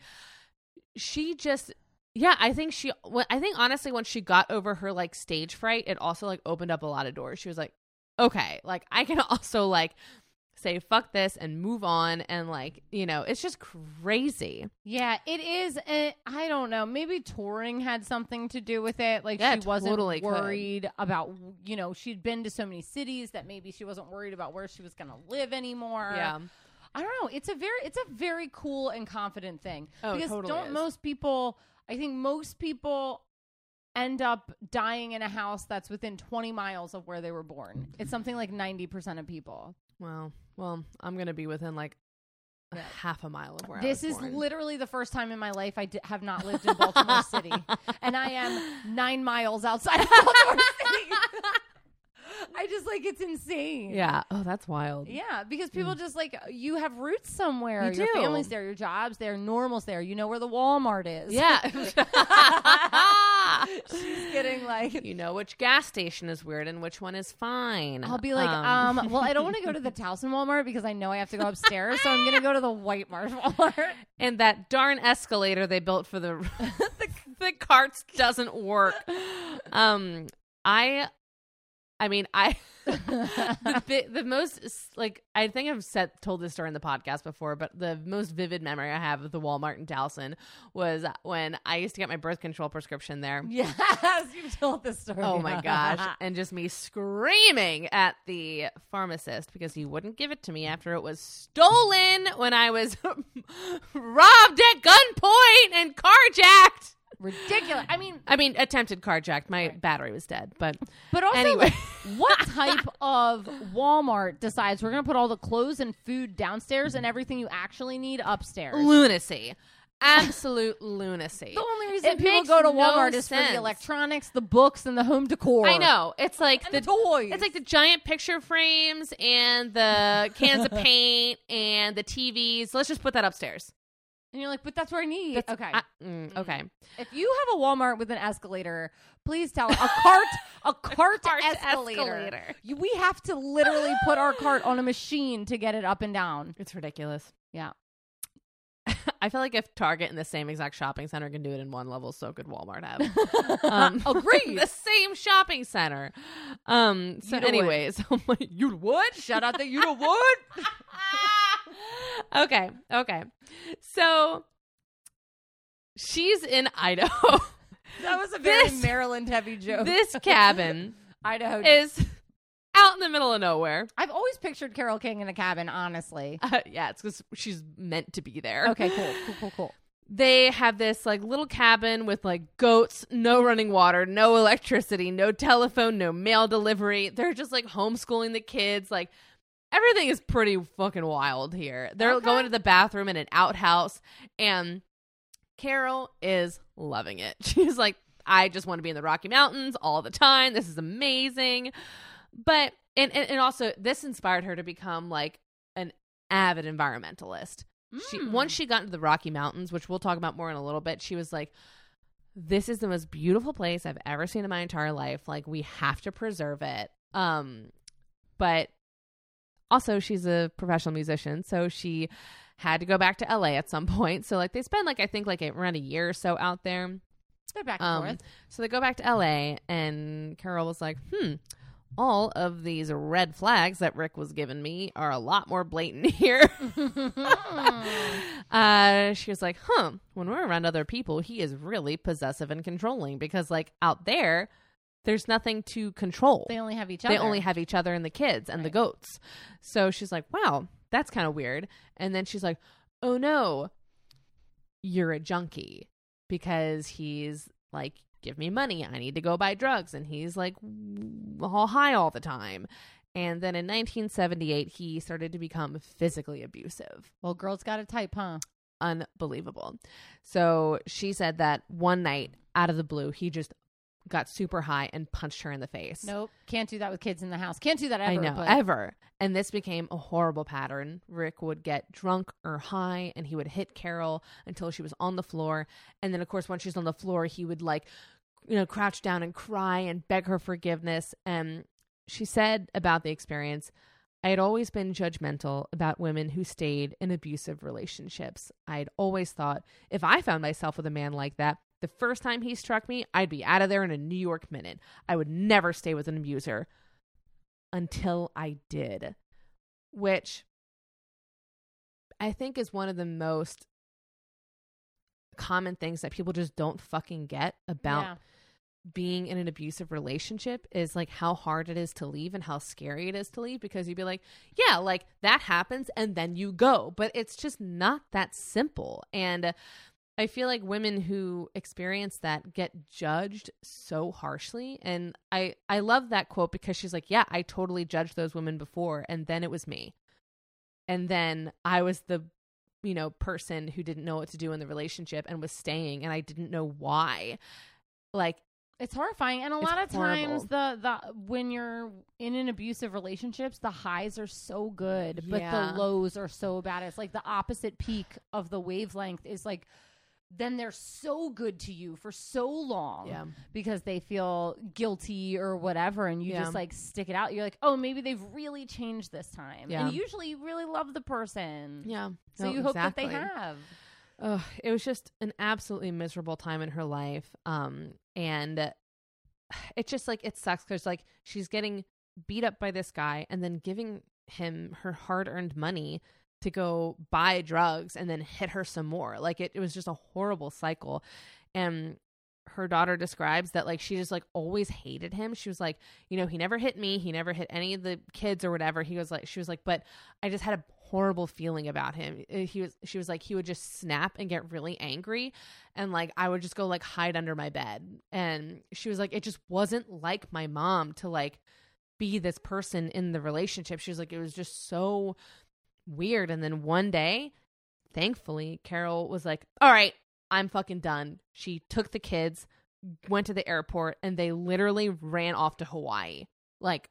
she just yeah, I think she I think honestly when she got over her like stage fright, it also like opened up a lot of doors. She was like, okay, like I can also like say fuck this and move on and like, you know, it's just crazy. Yeah, it is. I don't know. Maybe touring had something to do with it. Like Yeah, she wasn't totally could. worried about, you know, she'd been to so many cities that maybe she wasn't worried about where she was going to live anymore. Yeah. I don't know. It's a very, it's a very cool and confident thing. Oh, because totally don't is. most people? I think most people end up dying in a house that's within 20 miles of where they were born. It's something like 90% of people. Well, well, I'm going to be within like a Yeah. half a mile of where This is born. literally the first time in my life I have not lived in Baltimore City, and I am nine miles outside of Baltimore City. I just like it's insane. Yeah. Oh, that's wild. Yeah, because people just like you have roots somewhere. You your do. family's there, your jobs there, normal's there. You know where the Walmart is. Yeah. She's getting like you know which gas station is weird and which one is fine. I'll be like, um, well, I don't want to go to the Towson Walmart because I know I have to go upstairs, so I'm gonna go to the White Marsh Walmart. and that darn escalator they built for the the, the carts doesn't work. Um, I, I mean, I the the most like I think I've said told this story in the podcast before, but the most vivid memory I have of the Walmart in Towson was when I used to get my birth control prescription there. yes, you've told this story. Oh my gosh. and just me screaming at the pharmacist because he wouldn't give it to me after it was stolen when I was robbed at gunpoint and carjacked. Ridiculous. I mean, I mean, attempted carjacked. My battery was dead, but But also, Anyway. what type of Walmart decides we're going to put all the clothes and food downstairs and everything you actually need upstairs? lunacy. Absolute lunacy. the only reason It people go to no Walmart is for the electronics, the books, and the home decor. I know. It's like And the the toys. It's like the giant picture frames and the cans of paint and the TVs. Let's just put that upstairs. And you're like, but that's where I need. That's- okay. I- mm, okay. if you have a Walmart with an escalator, please tell a cart, a cart, Cart escalator. escalator. You, we have to literally put our cart on a machine to get it up and down. It's ridiculous. Yeah. I feel like if Target in the same exact shopping center can do it in one level, so could Walmart have. Um, Agreed. the same shopping center. Um. So, You'd would. anyways, I'm like, you would Shout out that you what? Okay. Okay. So she's in Idaho. That was a very This- Maryland heavy joke. this cabin Idaho is out in the middle of nowhere. I've always pictured Carole King in a cabin, honestly. Uh, yeah, it's because she's meant to be there. Okay, cool, cool, cool, cool. they have this like little cabin with like goats, no running water, no electricity, no telephone, no mail delivery. They're just like homeschooling the kids. Like everything is pretty fucking wild here. They're Okay. going to the bathroom in an outhouse, and Carole is loving it. She's like, I just want to be in the Rocky Mountains all the time. This is amazing. But and and, and also this inspired her to become like an avid environmentalist she Mm. once she got into the Rocky Mountains, which we'll talk about more in a little bit, she was like, This is the most beautiful place I've ever seen in my entire life. Like we have to preserve it. Um but also she's a professional musician, so she had to go back to LA at some point. So like they spend like I think like around a year or so out there. They're back and Um, forth. so they go back to LA, and Carole was like, "Hmm, all of these red flags that Rick was giving me are a lot more blatant here." uh, she was like, "Huh, when we're around other people, he is really possessive and controlling because, like, out there, there's nothing to control. they only have each other. They only have each other and the kids and the goats." So she's like, "Wow, that's kind of weird." And then she's like, "Oh no, you're a junkie because he's like." Give me money. I need to go buy drugs. And he's like all high all the time. And then in 1978, he started to become physically abusive well, girls got a type, huh? unbelievable. So she said that one night out of the blue, he just got super high and punched her in the face. Nope, can't do that with kids in the house. Can't do that ever. I know, but ever. And this became a horrible pattern. Rick would get drunk or high and he would hit Carole until she was on the floor. And then, of course, once she's on the floor, he would like, you know, crouch down and cry and beg her forgiveness. And she said about the experience, I had always been judgmental about women who stayed in abusive relationships. I had always thought if I found myself with a man like that, the first time he struck me, I'd be out of there in a New York minute. I would never stay with an abuser until I did, which I think is one of the most common things that people just don't fucking get about Yeah. being in an abusive relationship is like how hard it is to leave and how scary it is to leave because you'd be like, yeah, like that happens and then you go. But it's just not that simple. And I feel like women who experience that get judged so harshly. And I, I love that quote because she's like, yeah, I totally judged those women before and then it was me. And then I was the you know person who didn't know what to do in the relationship and was staying and I didn't know why. Like It's horrifying, and a lot of times the the when you're in an abusive relationships, the highs are so good, but the lows are so bad. It's like the opposite peak of the wavelength is like. Then they're so good to you for so long Yeah. because they feel guilty or whatever, and you Yeah. just like stick it out. You're like, oh, maybe they've really changed this time, Yeah. and usually you really love the person, Yeah. so No, you hope that they have. Ugh, it was just an absolutely miserable time in her life. Um, and it's just like it sucks because like she's getting beat up by this guy and then giving him her hard earned money to go buy drugs and then hit her some more. Like it, it was just a horrible cycle. And her daughter describes that like she just like always hated him. She was like, you know, he never hit me, he never hit any of the kids or whatever. He was like she was like, but I just had a horrible feeling about him. Uh, He was she was like he would just snap and get really angry and like I would just go like hide under my bed. And she was like it just wasn't like my mom to like be this person in the relationship. She was like it was just so weird and then one day thankfully Carole was like, "All right, I'm fucking done." She took the kids, went to the airport and they literally ran off to Hawaii like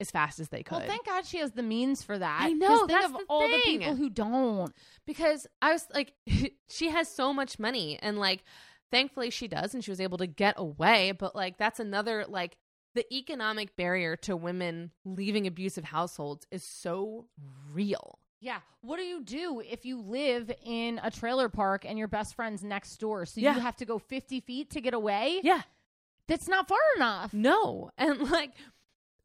as fast as they could. Well, thank God she has the means for that. I know, Think of the all the people who don't. because I was like, she has so much money, and like, thankfully she does, and she was able to get away. But like, that's another like the economic barrier to women leaving abusive households is so real. Yeah. What do you do if you live in a trailer park and your best friend's next door? So Yeah. you have to go 50 feet to get away? Yeah, That's not far enough. no, and like,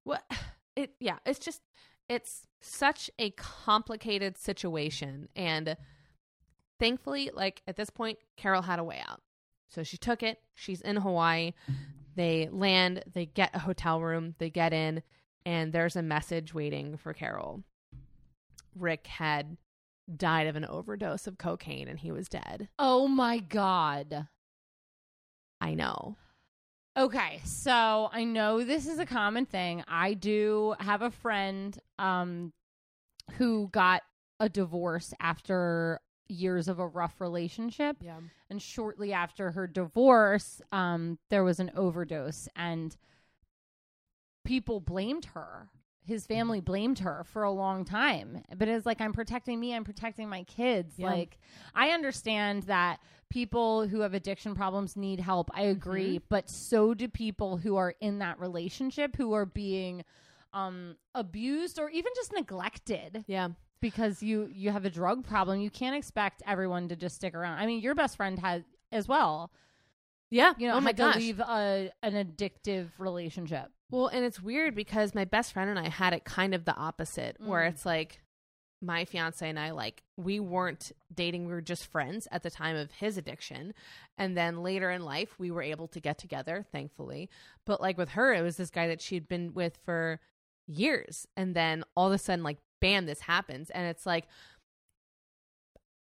what it? Yeah, it's just it's such a complicated situation, and thankfully, like at this point, Carole had a way out. So she took it. She's in Hawaii. They land, they get a hotel room, they get in, and there's a message waiting for Carole. Rick had died of an overdose of cocaine and he was dead. Oh my God. I know. Okay, so I know this is a common thing. I do have a friend um who got a divorce after years of a rough relationship Yeah. and shortly after her divorce um there was an overdose and people blamed her his family blamed her for a long time but it's like i'm protecting me i'm protecting my kids Yeah. like i understand that people who have addiction problems need help i agree but so do people who are in that relationship who are being um abused or even just neglected Yeah. because you you have a drug problem. You can't expect everyone to just stick around. I mean, your best friend has as well. Yeah. You know, oh my had gosh. to leave a, an addictive relationship. Well, and it's weird because my best friend and I had it kind of the opposite, where Mm. it's like my fiance and I, like, we weren't dating, we were just friends at the time of his addiction. And then later in life, we were able to get together, thankfully. But like with her, it was this guy that she'd been with for years. And then all of a sudden, like, bam, this happens. And it's like,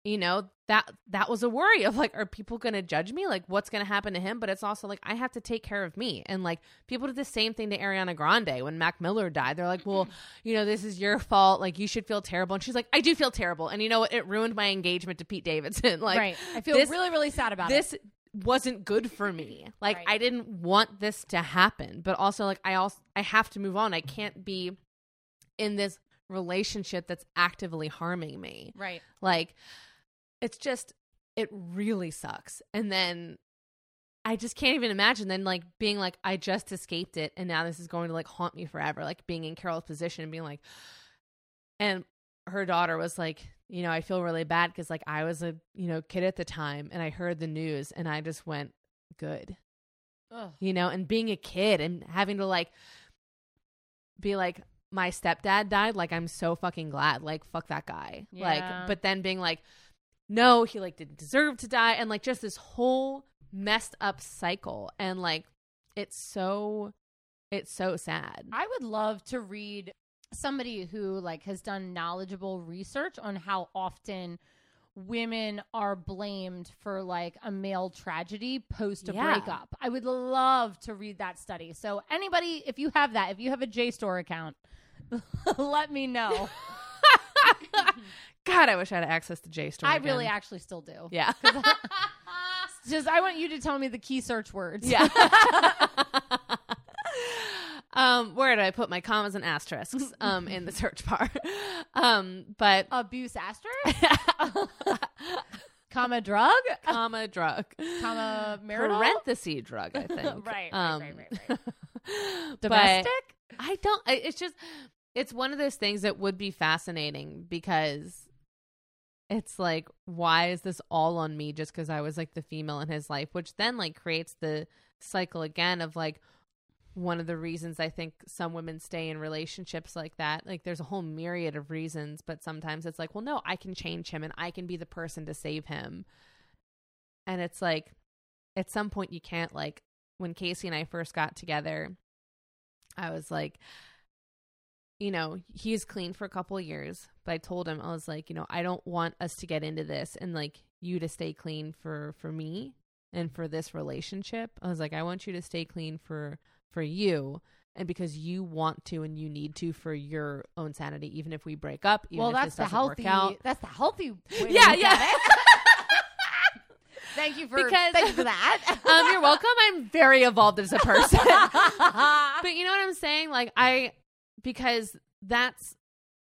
you know that that was a worry of like are people going to judge me? Like what's going to happen to him? But it's also like i have to take care of me. And like people did the same thing to ariana grande when mac miller died. They're like well you know this is your fault. Like you should feel terrible. And she's like i do feel terrible. And you know what? It ruined my engagement to pete davidson. Like right. I feel this- really really sad about it. this wasn't good for me. Like Right. i didn't want this to happen. But also like i also i have to move on. I can't be in this relationship that's actively harming me. Right. like, it's just, it really sucks. And then I just can't even imagine then, like, being like, I just escaped it. And now this is going to, like, haunt me forever. Like, being in Carole's position and being like, and her daughter was like, you know, I feel really bad because, like, I was a, you know, kid at the time and I heard the news and I just went, good Ugh. you know, and being a kid and having to like be like, my stepdad died. Like, I'm so fucking glad. Like, fuck that guy. Yeah. Like, but then being like, no, he like didn't deserve to die. And like, just this whole messed up cycle. And like, it's so, it's so sad. I would love to read somebody who like has done knowledgeable research on how often women are blamed for like a male tragedy post a Yeah. breakup. I would love to read that study. So anybody if you have that, if you have a JSTOR account, let me know. God, I wish I had access to JSTOR. I again. really actually still do. yeah. Just I want you to tell me the key search words. Yeah. um, where did I put my commas and asterisks? Um, in the search bar. Um, but Abuse asterisk, comma drug, comma drug, comma marital, parenthesis drug. I think. Right, right, Um, right, right, right. but domestic. I don't. It's just. It's one of those things that would be fascinating because it's like, why is this all on me just because I was like the female in his life? Which then like creates the cycle again of like one of the reasons I think some women stay in relationships like that. Like there's a whole myriad of reasons, but sometimes it's like, well, no, I can change him and I can be the person to save him. And it's like, at some point, you can't like when Casey and I first got together, I was like, you know, he's clean for a couple of years, but I told him I was like, you know, I don't want us to get into this and like you to stay clean for for me and for this relationship. I was like, I want you to stay clean for for you and because you want to and you need to for your own sanity, even if we break up, even well, if that's this the doesn't work healthy. out. That's the healthy. Way Yeah, yeah. thank you for Because- thank you for that. um, you're welcome. I'm very evolved as a person. but you know what I'm saying? Like I because that's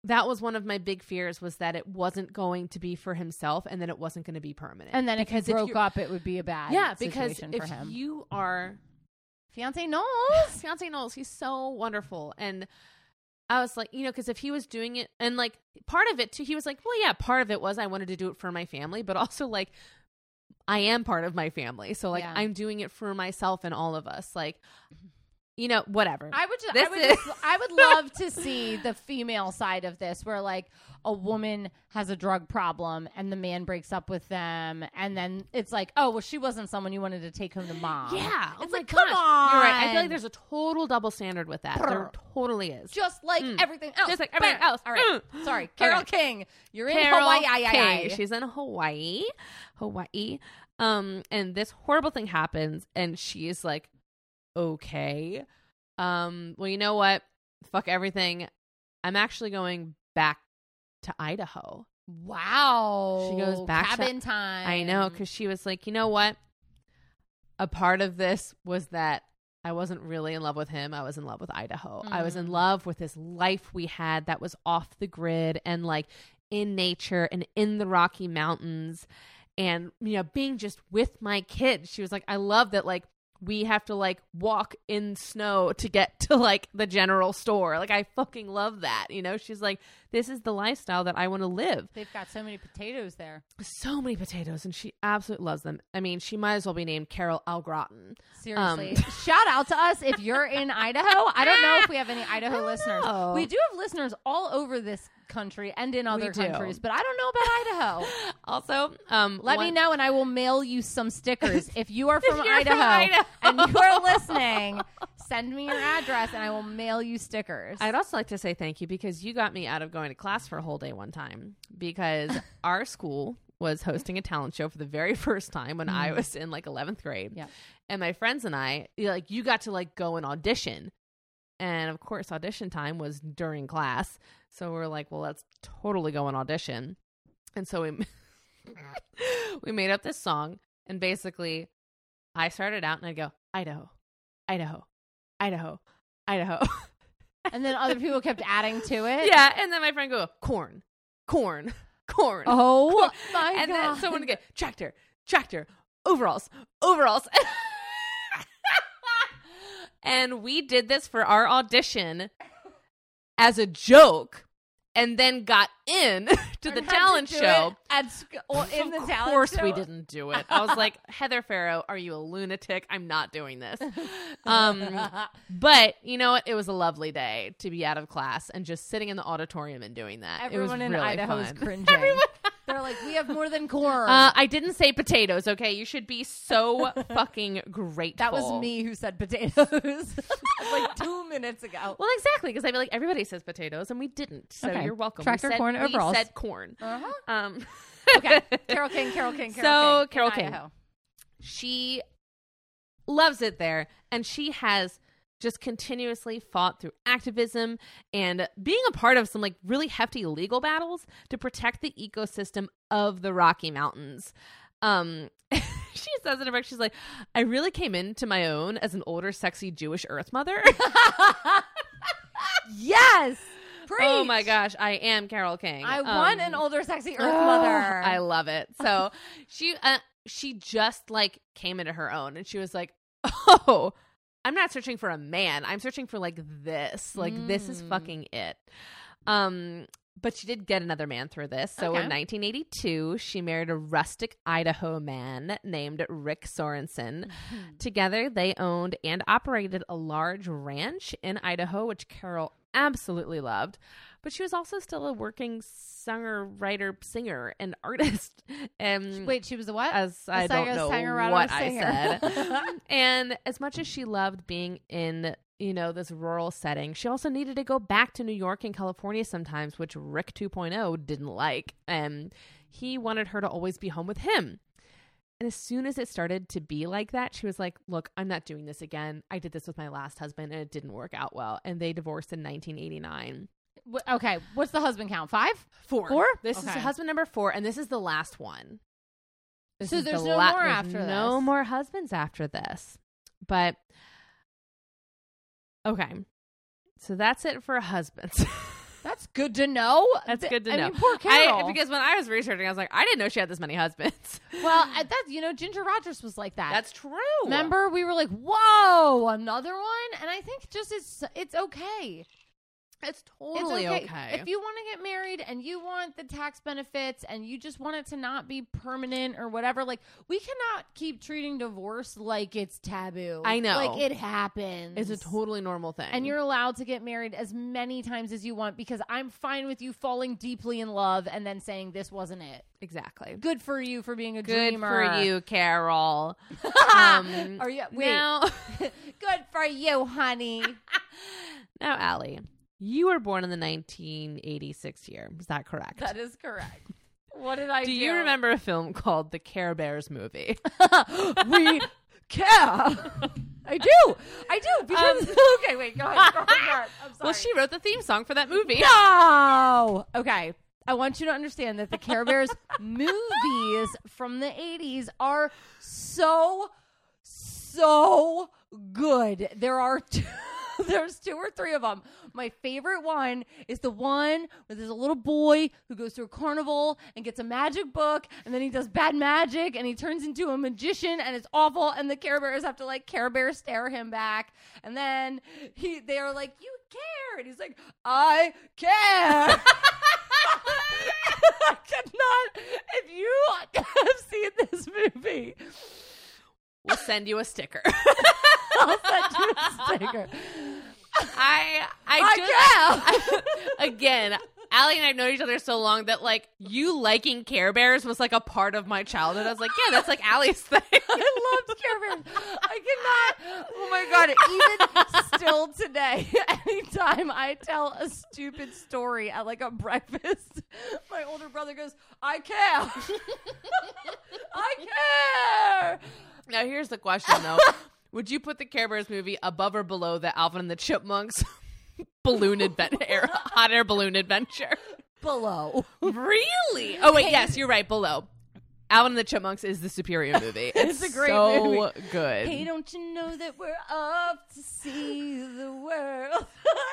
that was one of my big fears was that it wasn't going to be for himself and then it wasn't going to be permanent. and then because if he broke up, it would be a bad yeah, because situation if for him. you are Fiance Knowles. fiance Knowles, he's so wonderful and I was like, you know, because if he was doing it, and like part of it too, he was like, well, yeah, part of it was I wanted to do it for my family, but also like I am part of my family, so like Yeah. I'm doing it for myself and all of us, like you know, whatever. I would just, I This would is- just, I would love to see the female side of this where like a woman has a drug problem and the man breaks up with them and then it's like, oh, well she wasn't someone you wanted to take home to mom. Yeah. It's oh like, come gosh. You're right. I feel like there's a total double standard with that. There totally is. Just like Mm. everything else. Just like everything Bam. else. All right. Mm. Sorry. Carole Okay. King. You're in Carole Hawaii. Aye, aye, King. aye. She's in Hawaii. Hawaii. Um, and this horrible thing happens, and she's like, okay. Um, well, you know what? Fuck everything. I'm actually going back to Idaho. Wow. She goes back to- Cabin time. I know because she was like, you know what? A part of this was that I wasn't really in love with him. I was in love with Idaho. I was in Mm. love with this life we had that was off the grid and like in nature and in the Rocky Mountains and, you know, being just with my kids. She was like, I love that, like, we have to like walk in snow to get to like the general store. Like I fucking love that. You know, she's like this is the lifestyle that I want to live. They've got so many potatoes there. So many potatoes, and she absolutely loves them. I mean, she might as well be named Carol Algrotten. Seriously. Um, Shout out to us if you're in Idaho. I don't know if we have any Idaho listeners. know. We do have listeners all over this country and in other countries, but I don't know about Idaho. Also, um, Let me know and I will mail you some stickers. If you are from, you're from Idaho, Idaho. and you are listening, send me your address and I will mail you stickers. I'd also like to say thank you because you got me out of going to class for a whole day one time because our school was hosting a talent show for the very first time when I was in like 11th grade. Mm. Yeah. And my friends and I, like, you got to like go and audition. And of course, audition time was during class. So we're like, well, let's totally go and audition. And so we we made up this song and basically I started out and I'd go, Idaho, Idaho, Idaho, Idaho. and then other people kept adding to it. Yeah, and then my friend go corn, corn, corn. Oh my and god. then someone get tractor, tractor, overalls, overalls. and we did this for our audition as a joke, and then got in to the talent do show. at sc- or in the of talent course we didn't do it. I was like, Heather Farrow, are you a lunatic? I'm not doing this. Um, but you know what? It was a lovely day to be out of class and just sitting in the auditorium and doing that. Everyone it was in really Idaho is cringing. Everyone- They're like, we have more than corn. Uh, I didn't say potatoes. Okay, you should be so fucking grateful. that was me who said potatoes like two minutes ago. Well, exactly, because I feel like everybody says potatoes, and we didn't. So Okay. you're welcome. Tractor, we said, corn, we overalls. said corn. Uh-huh. Um, Okay, Carole King, Carole King, So, Carole King. Carole King. Idaho. she loves it there and she has just continuously fought through activism and being a part of some like really hefty legal battles to protect the ecosystem of the Rocky Mountains. Um she says in her book she's like I really came into my own as an older sexy Jewish earth mother. Yes. oh my gosh, I am Carole King. I Um, want an older sexy Earth Ugh, mother. I love it. So she uh, she just like came into her own and she was like, "Oh, I'm not searching for a man. I'm searching for like this. Like this is Mm. fucking it." Um but she did get another man through this. So Okay. in 1982, she married a rustic Idaho man named Rick Sorensen. Together, they owned and operated a large ranch in Idaho, which Carol absolutely loved. But she was also still a working singer, writer, singer, and artist. And Wait, she was a what? as I singer- don't know singer, writer, what I said. and as much as she loved being in, you know, this rural setting, she also needed to go back to New York and California sometimes, which Rick 2.0 didn't like. And he wanted her to always be home with him. And as soon as it started to be like that, she was like, Look, I'm not doing this again. I did this with my last husband and it didn't work out well. And they divorced in 1989. Okay, what's the husband count? Five? Four. Four? This is husband number four, and this is the last one. This So there's the no la- more there's after No this. more husbands after this. But okay, so that's it for husbands. That's good to know. That's good to I know. mean, poor I, Carole. because when I was researching, I was like, I didn't know she had this many husbands. well, that's you know, Ginger Rogers was like that. That's true. Remember, we were like, "Whoa, another one!" And I think just it's it's okay. It's totally it's okay. If you want to get married and you want the tax benefits and you just want it to not be permanent or whatever, like we cannot keep treating divorce like it's taboo. I know. like it happens. it's a totally normal thing. and you're allowed to get married as many times as you want because I'm fine with you falling deeply in love and then saying this wasn't it. exactly Good for you for being a good dreamer. for you, Carole. um, Are you wait? now, Good for you, honey. now, Allie, you were born in the 1986 year. Is that correct? that is correct. What did I do? do you remember a film called The Care Bears movie? we care. I do. I do. Um, because okay, wait, go ahead. Go ahead, go ahead. I'm sorry. well, she wrote the theme song for that movie. No. Okay. I want you to understand that the Care Bears movies from the 80s are so, so good. There are two. There's two or three of them. My favorite one is the one where there's a little boy who goes to a carnival and gets a magic book, and then he does bad magic and he turns into a magician, and it's awful. And the Care Bears have to like Care Bear stare him back, and then he they are like, "You care. And he's like, I care. I cannot. If you have seen this movie, We'll send you a sticker. I'll send you a sticker. I I I just again, Allie and I have known each other so long that like you liking Care Bears was like a part of my childhood. I was like, yeah, that's like Allie's thing. I loved Care Bears. I cannot. Oh my god! Even still today, anytime I tell a stupid story at like a breakfast, my older brother goes, "I care. I care." Now here's the question though. Would you put the Care Bears movie above or below the Alvin and the Chipmunks balloon adventure hot air balloon adventure? Below. Really? Oh wait, yes, you're right, below. Alvin and the Chipmunks is the superior movie. It's, It's a great so movie. good. Hey, don't you know that we're off to see the world?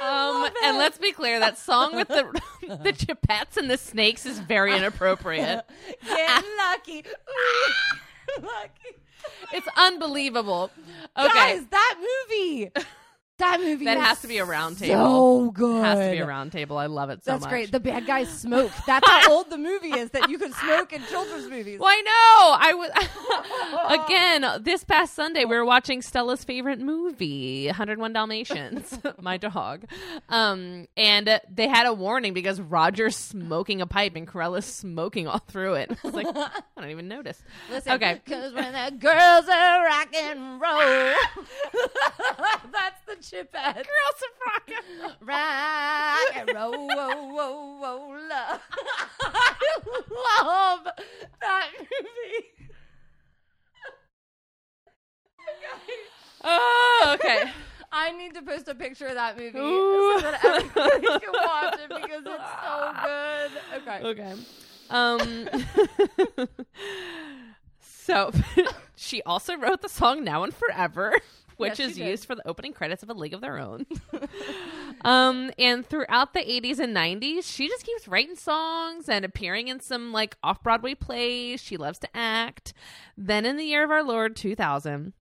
Um, and let's be clear, that song with the the Chipettes and the snakes is very inappropriate. get lucky. Lucky. It's unbelievable. Okay, Guys, that movie. That movie That has to be a round table. So good. has to be a round table. I love it so That's much. great. The bad guys smoke. That's how old the movie is that you can smoke in children's movies. Well, I know. I was again this past Sunday. We were watching Stella's favorite movie, 101 Dalmatians, my dog. Um, and they had a warning because Roger's smoking a pipe and Cruella's smoking all through it. I was like, I don't even notice. Listen, Okay. because when the girls are rock and roll, that's the chipette. Girls of rock. Rock and roll, whoa, whoa, love. I love that movie. Oh, okay. I need to post a picture of that movie Ooh. so that everybody can watch it because it's so good. Okay. Okay. Um. so she also wrote the song "Now and Forever," which Yes, is used for the opening credits of A League of Their Own. um, and throughout the '80s and '90s, she just keeps writing songs and appearing in some like off-Broadway plays. She loves to act. Then, in the year of our Lord 2000,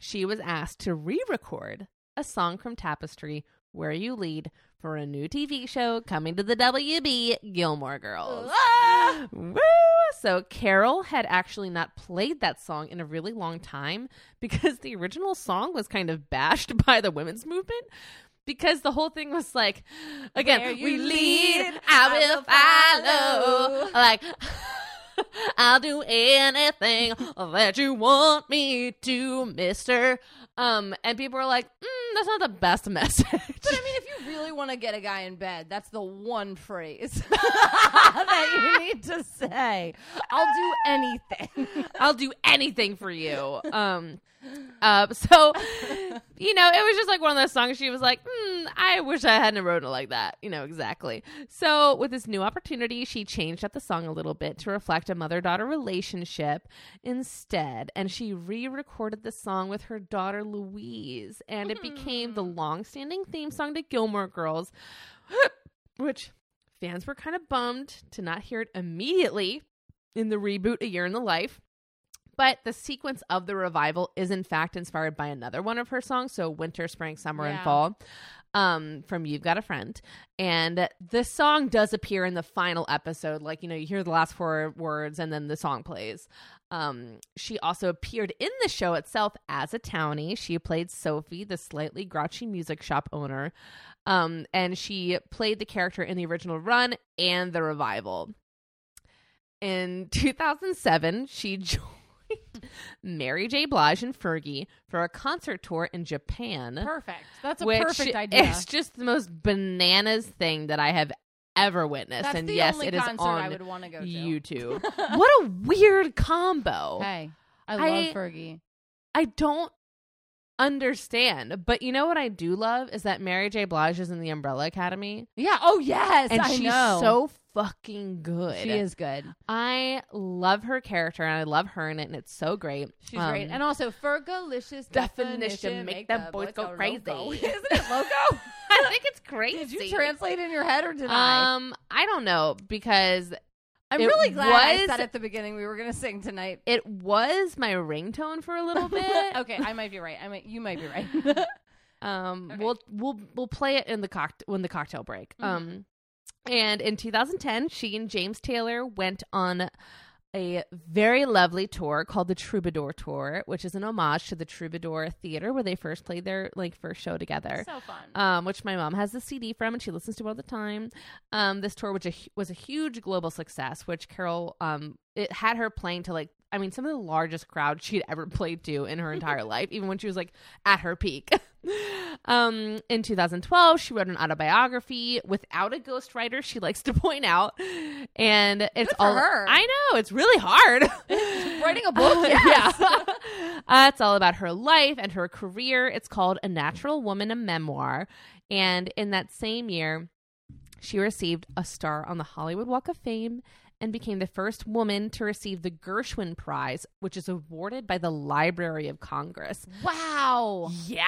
she was asked to re-record a song from Tapestry, "Where You Lead." For a new TV show coming to the WB, Gilmore Girls. Ah! Woo! So Carole had actually not played that song in a really long time because the original song was kind of bashed by the women's movement. Because the whole thing was like, again, we lead, lead, I I will follow. Like, I'll do anything that you want me to, mister. Um, and people were like, mm, that's not the best message. But I mean, if you really want to get a guy in bed, that's the one phrase that you need to say. I'll do anything. I'll do anything for you. Um, uh, so you know, it was just like one of those songs. She was like, mm, "I wish I hadn't wrote it like that." You know, exactly. So with this new opportunity, she changed up the song a little bit to reflect a mother-daughter relationship instead, and she re-recorded the song with her daughter Louise, and it became the long-standing theme song to Gilmore Girls, which fans were kind of bummed to not hear it immediately in the reboot A Year in the Life. But the sequence of the revival is in fact inspired by another one of her songs, so Winter, Spring, Summer, and Fall, um, from You've Got a Friend. And the song does appear in the final episode. Like, you know, you hear the last four words and then the song plays. Um, she also appeared in the show itself as a townie. She played Sophie, the slightly grouchy music shop owner. Um, and she played the character in the original run and the revival. In 2007, she joined Mary J. Blige and Fergie for a concert tour in Japan. Perfect. That's a perfect idea. It's just the most bananas thing that I have ever witnessed. That's and the yes, only it is concert on I would want to go to. YouTube. what a weird combo. Hey, I I- love Fergie. I don't understand. But you know what I do love is that Mary J. Blige is in the Umbrella Academy. Yeah. Oh yes, And I she's know. so fucking good. She is good. I love her character and I love her in it, and it's so great. She's great. Um, And also, Fergalicious definition, definition, make them boys go crazy. loco. Isn't it loco? I think it's crazy. Did you translate in your head or did I? Um, I don't know because I'm it really glad I said at the beginning we were going to sing tonight. it was my ringtone for a little bit. okay, I might be right. I might. You might be right. Um, Okay. we'll we'll we'll play it in the cocktail when the cocktail break. Mhm. Um, and in 2010, she and James Taylor went on a very lovely tour called the Troubadour Tour, which is an homage to the Troubadour Theater where they first played their like first show together. So fun. um, which my mom has the CD from and she listens to all the time. Um, this tour, which a, was a huge global success, which Carole, um, it had her playing to like, I mean, some of the largest crowds she'd ever played to in her entire life, even when she was like at her peak. um, in 2012, she wrote an autobiography without a ghostwriter. She likes to point out, and it's all her. I know it's really hard. Writing a book, yes. yeah. uh, it's all about her life and her career. It's called A Natural Woman, a memoir. And in that same year, she received a star on the Hollywood Walk of Fame and became the first woman to receive the Gershwin Prize, which is awarded by the Library of Congress. Wow. Yeah.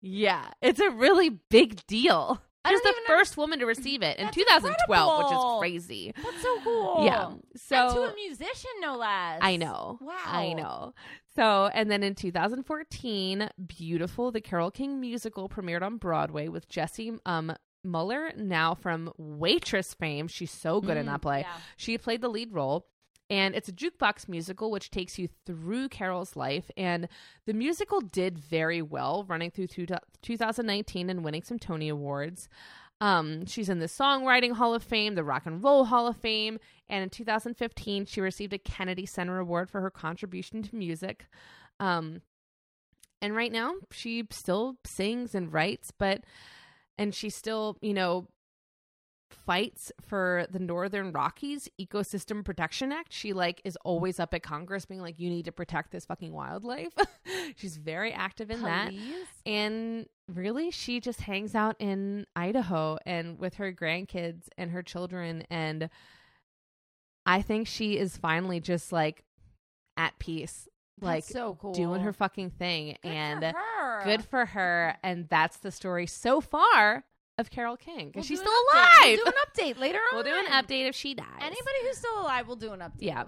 Yeah. It's a really big deal. I She was the first woman to receive it in That's 2012, which is crazy. That's so cool. Yeah. So and to a musician, no less. I know. Wow. I know. So, and then in 2014, Beautiful, the Carole King musical premiered on Broadway with Jessie um, Mueller, now from Waitress fame. She's so good in Mm, that play. yeah. She played the lead role. And it's a jukebox musical which takes you through Carole's life. And the musical did very well, running through 2019 and winning some Tony Awards. Um, she's in the Songwriting Hall of Fame, the Rock and Roll Hall of Fame, and in 2015 she received a Kennedy Center Award for her contribution to music. Um, and right now she still sings and writes, but and she still, you know, fights for the Northern Rockies Ecosystem Protection Act. She like is always up at Congress being like, you need to protect this fucking wildlife. She's very active in that. And really, she just hangs out in Idaho and with her grandkids and her children. And I think she is finally just like at peace, like That's so cool. doing her fucking thing. Good and for her. good for her. And that's the story so far of Carole King We'll because she's still update. alive. We'll do an update later on. We'll do an update if she dies. Anybody who's still alive, we'll do an update. Yeah.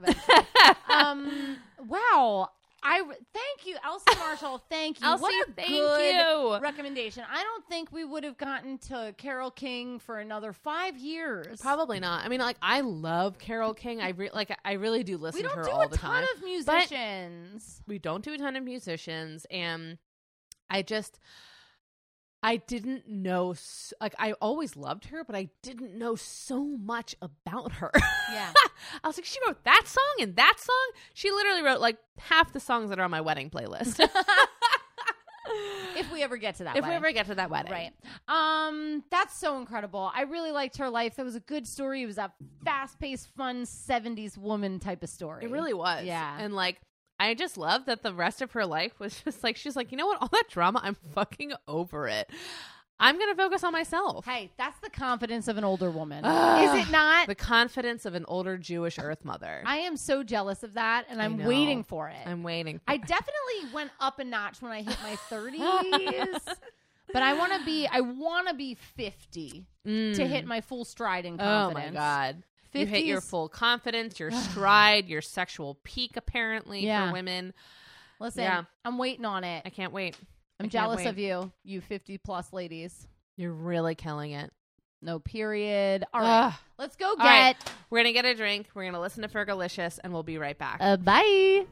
um. Wow. I thank you, Elsie Marshall. Thank you. Elsie, what a thank good you. recommendation. I don't think we would have gotten to Carole King for another five years. Probably not. I mean, like I love Carole King. I re- like I really do listen to her all the time. We don't her do all a the ton time. of musicians. we don't do a ton of musicians, and I just I didn't know like I always loved her, but I didn't know so much about her. Yeah. I was like, she wrote that song and that song. She literally wrote like half the songs that are on my wedding playlist. if we ever get to that, if we ever get to that wedding, Right. Um, that's so incredible. I really liked her life. That was a good story. It was a fast-paced, fun '70s woman type of story. It really was. Yeah. And like I just love that the rest of her life was just like she's like, you know what, all that drama, I'm fucking over it. I'm gonna focus on myself. Hey, that's the confidence of an older woman. Ugh. Is it not? The confidence of an older Jewish Earth mother. I am so jealous of that, and I'm waiting for it. I'm waiting. For I definitely went up a notch when I hit my 30s. But I want to be I want to be 50 mm. to hit my full stride in Oh confidence. my god. You hit your full confidence, your stride, your sexual peak apparently Yeah. for women. Listen, Yeah. I'm waiting on it. I can't wait. I'm I jealous of you, you 50 plus ladies. You're really killing it. No period. All right. Let's go All right. get We're gonna get a drink. We're gonna listen to Fergalicious and we'll be right back. a bye.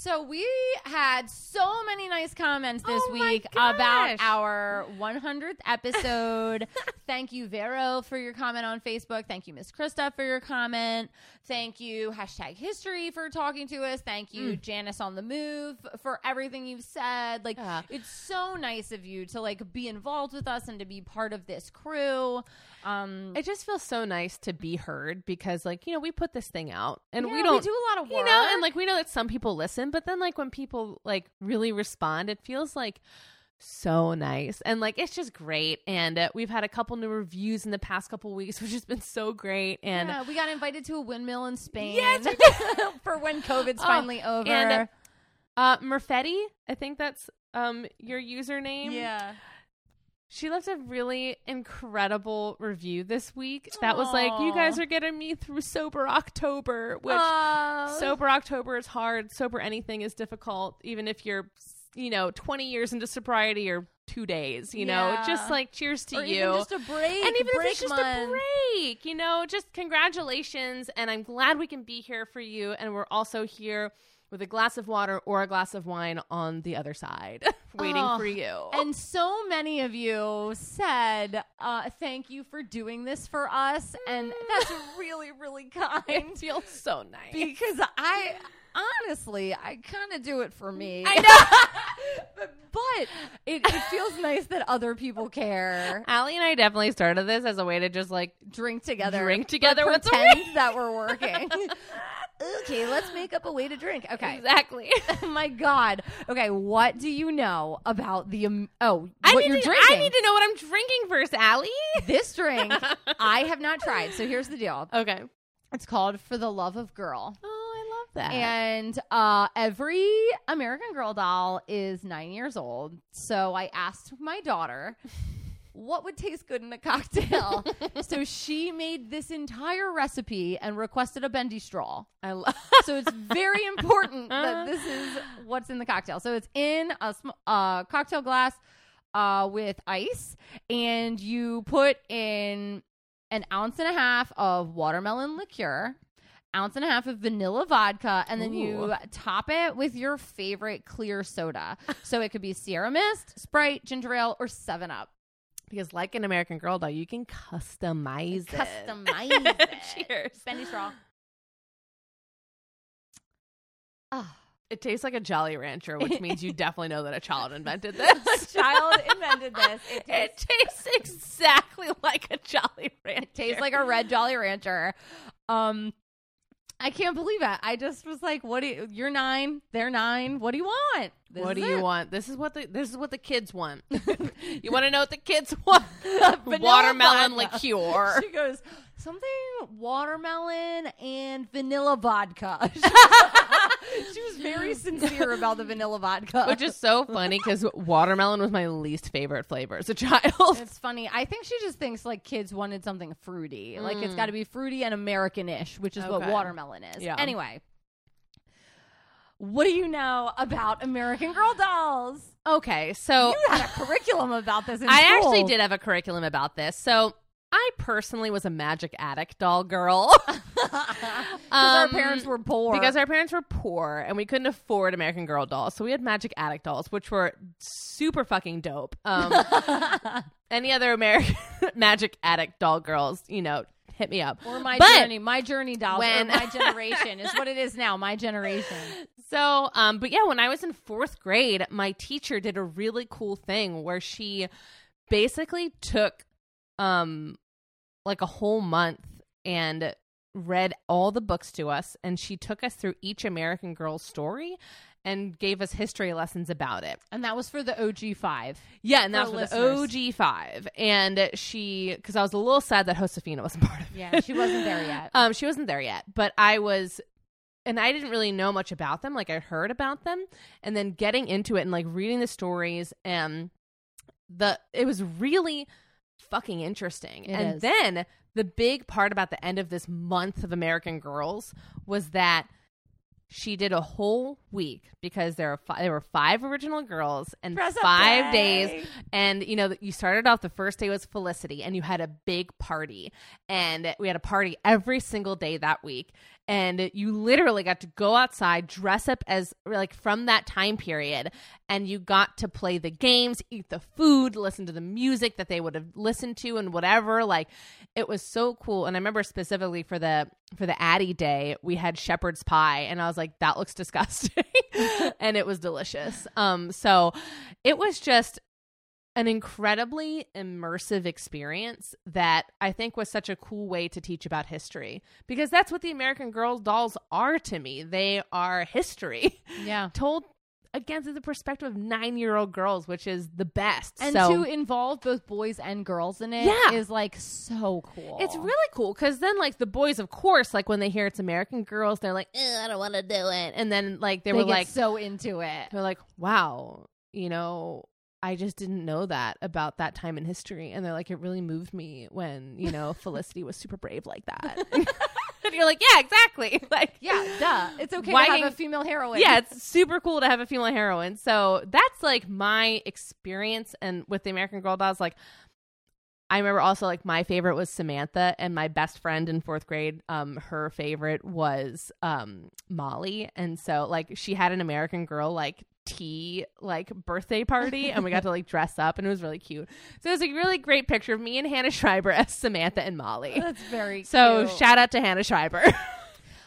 So we had so many nice comments this Oh week about our 100th episode. Thank you, Vero, for your comment on Facebook. Thank you, Miss Krista, for your comment. Thank you, hashtag history, for talking to us. Thank you, mm. Janice on the move, for everything you've said. Like, Yeah. it's so nice of you to like be involved with us and to be part of this crew. Um, It just feels so nice to be heard because, like, you know, we put this thing out and yeah, we don't, do a lot of work. you know, and like we know that some people listen, but then like when people like really respond, it feels like so nice and like it's just great. And uh, we've had a couple new reviews in the past couple weeks, which has been so great. And yeah, we got invited to a windmill in Spain. Yes, for when COVID's Oh, finally over. and, uh, Murfetti, I think that's um your username. yeah. She left a really incredible review this week that was like, You guys are getting me through sober October, which Oh. sober October is hard. Sober anything is difficult, even if you're, you know, 20 years into sobriety or two days, you know, just like cheers to or you. even just a break. and even if break it's just month. a break, you know, just congratulations. And I'm glad we can be here for you. And we're also here with a glass of water or a glass of wine on the other side, waiting Oh, for you. And so many of you said, uh, thank you for doing this for us. And that's really, really kind. it feels so nice. because I honestly, I kind of do it for me. I know. but but it, it feels nice that other people care. Allie and I definitely started this as a way to just like Drink together. Drink together a pretend that we're working. Okay, let's make up a way to drink. Okay. exactly. My god. Okay, what do you know about the um, oh I what need you're to, drinking? I need to know what I'm drinking first, Allie. this drink I have not tried. So here's the deal. Okay. It's called For the Love of Girl. Oh, I love that. And uh, every American Girl doll is nine years old. So I asked my daughter what would taste good in a cocktail. so she made this entire recipe and requested a bendy straw. I love. So it's very important that this is what's in the cocktail. So it's in a sm- uh, cocktail glass uh, with ice, and you put in an ounce and a half of watermelon liqueur, ounce and a half of vanilla vodka, and then you top it with your favorite clear soda. so it could be Sierra Mist, Sprite, ginger ale, or Seven Up. Because like an American Girl doll, you can customize it. Customize it. Cheers. Bendy straw. Ah. It tastes like a Jolly Rancher, which means you definitely know that a child invented this. A child invented this. It It tastes, tastes exactly like a Jolly Rancher. it tastes like a red Jolly Rancher. Um, I can't believe it. I just was like, "What do you? You're nine. They're nine. What do you want? This what do you it. want? This is what the this is what the kids want. you want to know what the kids want? Watermelon vodka. liqueur. She goes something watermelon and vanilla vodka. she was very sincere about the vanilla vodka, Which is so funny because watermelon was my least favorite flavor as a child. It's funny. I think she just thinks like kids wanted something fruity. Like it's mm. got to be fruity and American-ish, which is what watermelon is. Yeah. Anyway, what do you know about American Girl dolls? Okay, so You had a curriculum about this. In I school. actually did have a curriculum about this. So I personally was a magic attic doll girl. because our Um, parents were poor. because our parents were poor and we couldn't afford American Girl dolls. So we had Magic Attic dolls, which were super fucking dope. Um, any other American Magic Attic doll girls, you know, hit me up. or my But journey, my journey doll, when- my generation is what it is now. My generation. So, um, but yeah, when I was in fourth grade, my teacher did a really cool thing where she basically took, um, like a whole month and read all the books to us, and she took us through each American Girl story and gave us history lessons about it. And that was for the OG five. Yeah, and that was for listeners. the OG five, and she because I was a little sad that Josefina wasn't part of it. Yeah, she wasn't there yet. Um, she wasn't there yet, but I was, and I didn't really know much about them. Like I heard about them, and then getting into it and like reading the stories, and the it was really fucking interesting. It and is. then the big part about the end of this month of American Girls was that she did a whole week because there are fi- there were five original girls and Dress-up five days and you know you started off the first day was felicity and you had a big party and we had a party every single day that week and you literally got to go outside dress up as like from that time period and you got to play the games eat the food listen to the music that they would have listened to and whatever. Like it was so cool. And i remember specifically for the for the Addy day we had shepherd's pie and i was like that looks disgusting. And it was delicious. Um so it was just an incredibly immersive experience that I think was such a cool way to teach about history because that's what the American Girl dolls are to me. They are history Yeah. told again through the perspective of nine year old girls, which is the best. And so to involve both boys and girls in it is Yeah. like so cool. it's really cool because then, like, the boys, of course, like when they hear it's American Girls, they're like, "Eh, I don't want to do it. And then, like, they, they were get like, so into it. they're like, wow, you know, I just didn't know that about that time in history. And they're like, it really moved me when, you know, Felicity was super brave like that. and you're like, yeah, exactly. Like, Yeah, duh. It's okay Why to have a female heroine. yeah, it's super cool to have a female heroine. So that's like my experience. And with the American Girl dolls, like, I remember also like my favorite was Samantha, and my best friend in fourth grade, um, her favorite was um Molly, and so like she had an American Girl like tea like birthday party, and we got to like dress up, and it was really cute. So it was a really great picture of me and Hannah Schreiber as Samantha and Molly. Oh, that's very So cute. shout out to Hannah Schreiber.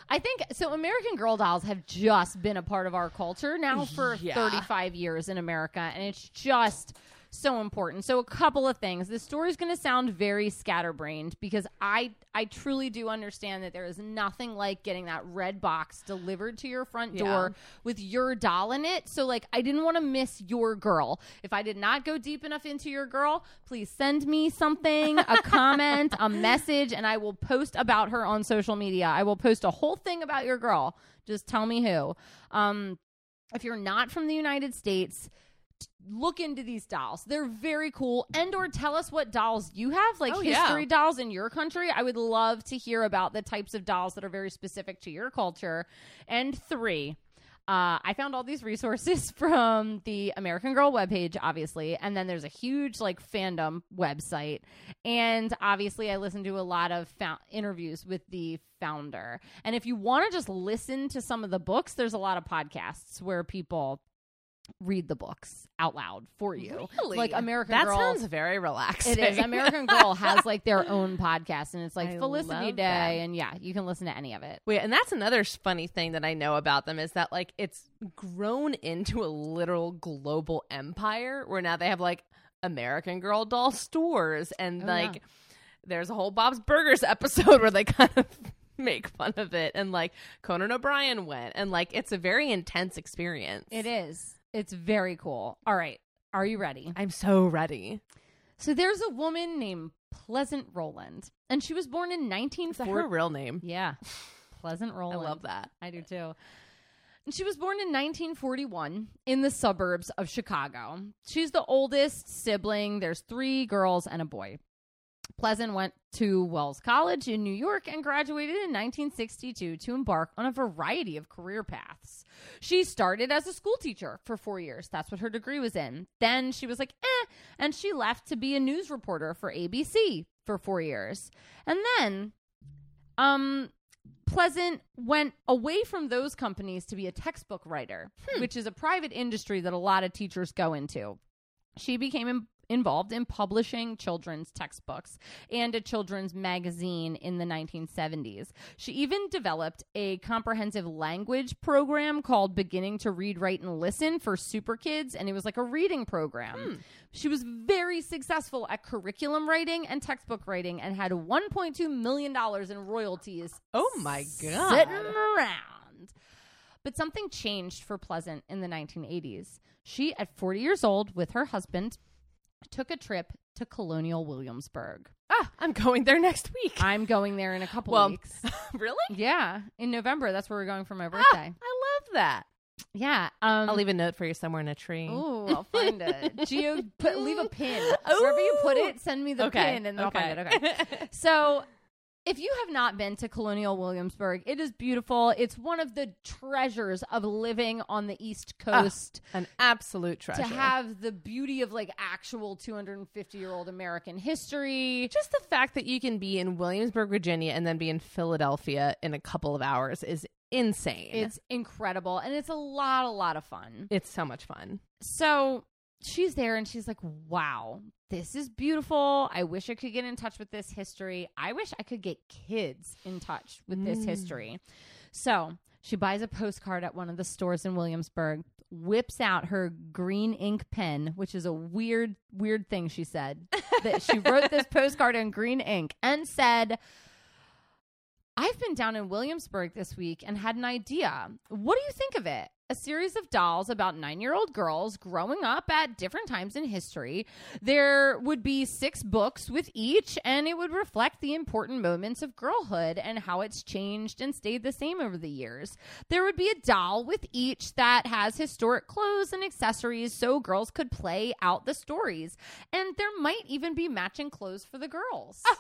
I think so. American Girl dolls have just been a part of our culture now for Yeah. 35 years in America, and it's just so important. So, a couple of things. This story is going to sound very scatterbrained because I I truly do understand that there is nothing like getting that red box delivered to your front Yeah. door with your doll in it. So, like, I didn't want to miss your girl. If I did not go deep enough into your girl, please send me something, a comment, a message, and I will post about her on social media. I will post a whole thing about your girl. Just tell me who. Um, if you're not from the United States, look into these dolls. They're very cool. And or tell us what dolls you have, like Oh, yeah. history dolls in your country. I would love to hear about the types of dolls that are very specific to your culture. And three, uh, I found all these resources from the American Girl webpage, obviously, and then there's a huge like fandom website, and obviously I listened to a lot of fou- interviews with the founder. And if you want to just listen to some of the books, there's a lot of podcasts where people read the books out loud for you. Like American Girl. that Girl. sounds very relaxing. it is. American Girl has like their own podcast, and it's like I Felicity Day, that. and yeah, you can listen to any of it. Wait, and that's another funny thing that I know about them is that like it's grown into a literal global empire where now they have like American Girl doll stores and Oh, like yeah. there's a whole Bob's Burgers episode where they kind of make fun of it and like Conan O'Brien went and like it's a very intense experience. It is. It's very cool. All right. Are you ready? I'm so ready. So there's a woman named Pleasant Rowland, and she was born in Is that 1940. her real name? Yeah. Pleasant Rowland. I love that. I do too. And she was born in 1941 in the suburbs of Chicago. She's the oldest sibling. There's three girls and a boy. Pleasant went to Wells College in New York and graduated in 1962 to embark on a variety of career paths. She started as a school teacher for four years. That's what her degree was in. Then she was like, eh, and she left to be a news reporter for ABC for four years. And then, um, Pleasant went away from those companies to be a textbook writer, which is a private industry that a lot of teachers go into. She became involved in publishing children's textbooks and a children's magazine in the 1970s. She even developed a comprehensive language program called Beginning to Read, Write, and Listen for super kids, and it was like a reading program. Hmm. She was very successful at curriculum writing and textbook writing and had $1.2 million in royalties Oh my god. sitting around. But something changed for Pleasant in the 1980s. She, at 40 years old, with her husband, took a trip to Colonial Williamsburg. Ah, I'm going there next week. I'm going there in a couple Well, weeks. really? Yeah, in November. That's where we're going for my Ah, birthday. I love that. yeah. Um, I'll leave a note for you somewhere in a tree. Oh, I'll find it. Geo, put, leave a pin wherever you put it. Send me the okay. pin, and then I'll find it. Okay. So, if you have not been to Colonial Williamsburg, it is beautiful. It's one of the treasures of living on the East ah, Coast. An absolute treasure. to have the beauty of like actual 250 year old American history. just the fact that you can be in Williamsburg, Virginia, and then be in Philadelphia in a couple of hours is insane. It's incredible and it's a lot, a lot of fun. it's so much fun. So she's there and she's like, wow, this is beautiful. I wish I could get in touch with this history. I wish I could get kids in touch with this Mm. history. So she buys a postcard at one of the stores in Williamsburg, whips out her green ink pen, which is a weird, weird thing she said. that she wrote this postcard in green ink and said, I've been down in Williamsburg this week and had an idea. What do you think of it? A series of dolls about nine year old girls growing up at different times in history. There would be six books with each, and it would reflect the important moments of girlhood and how it's changed and stayed the same over the years. There would be a doll with each that has historic clothes and accessories so girls could play out the stories. And there might even be matching clothes for the girls. Ah!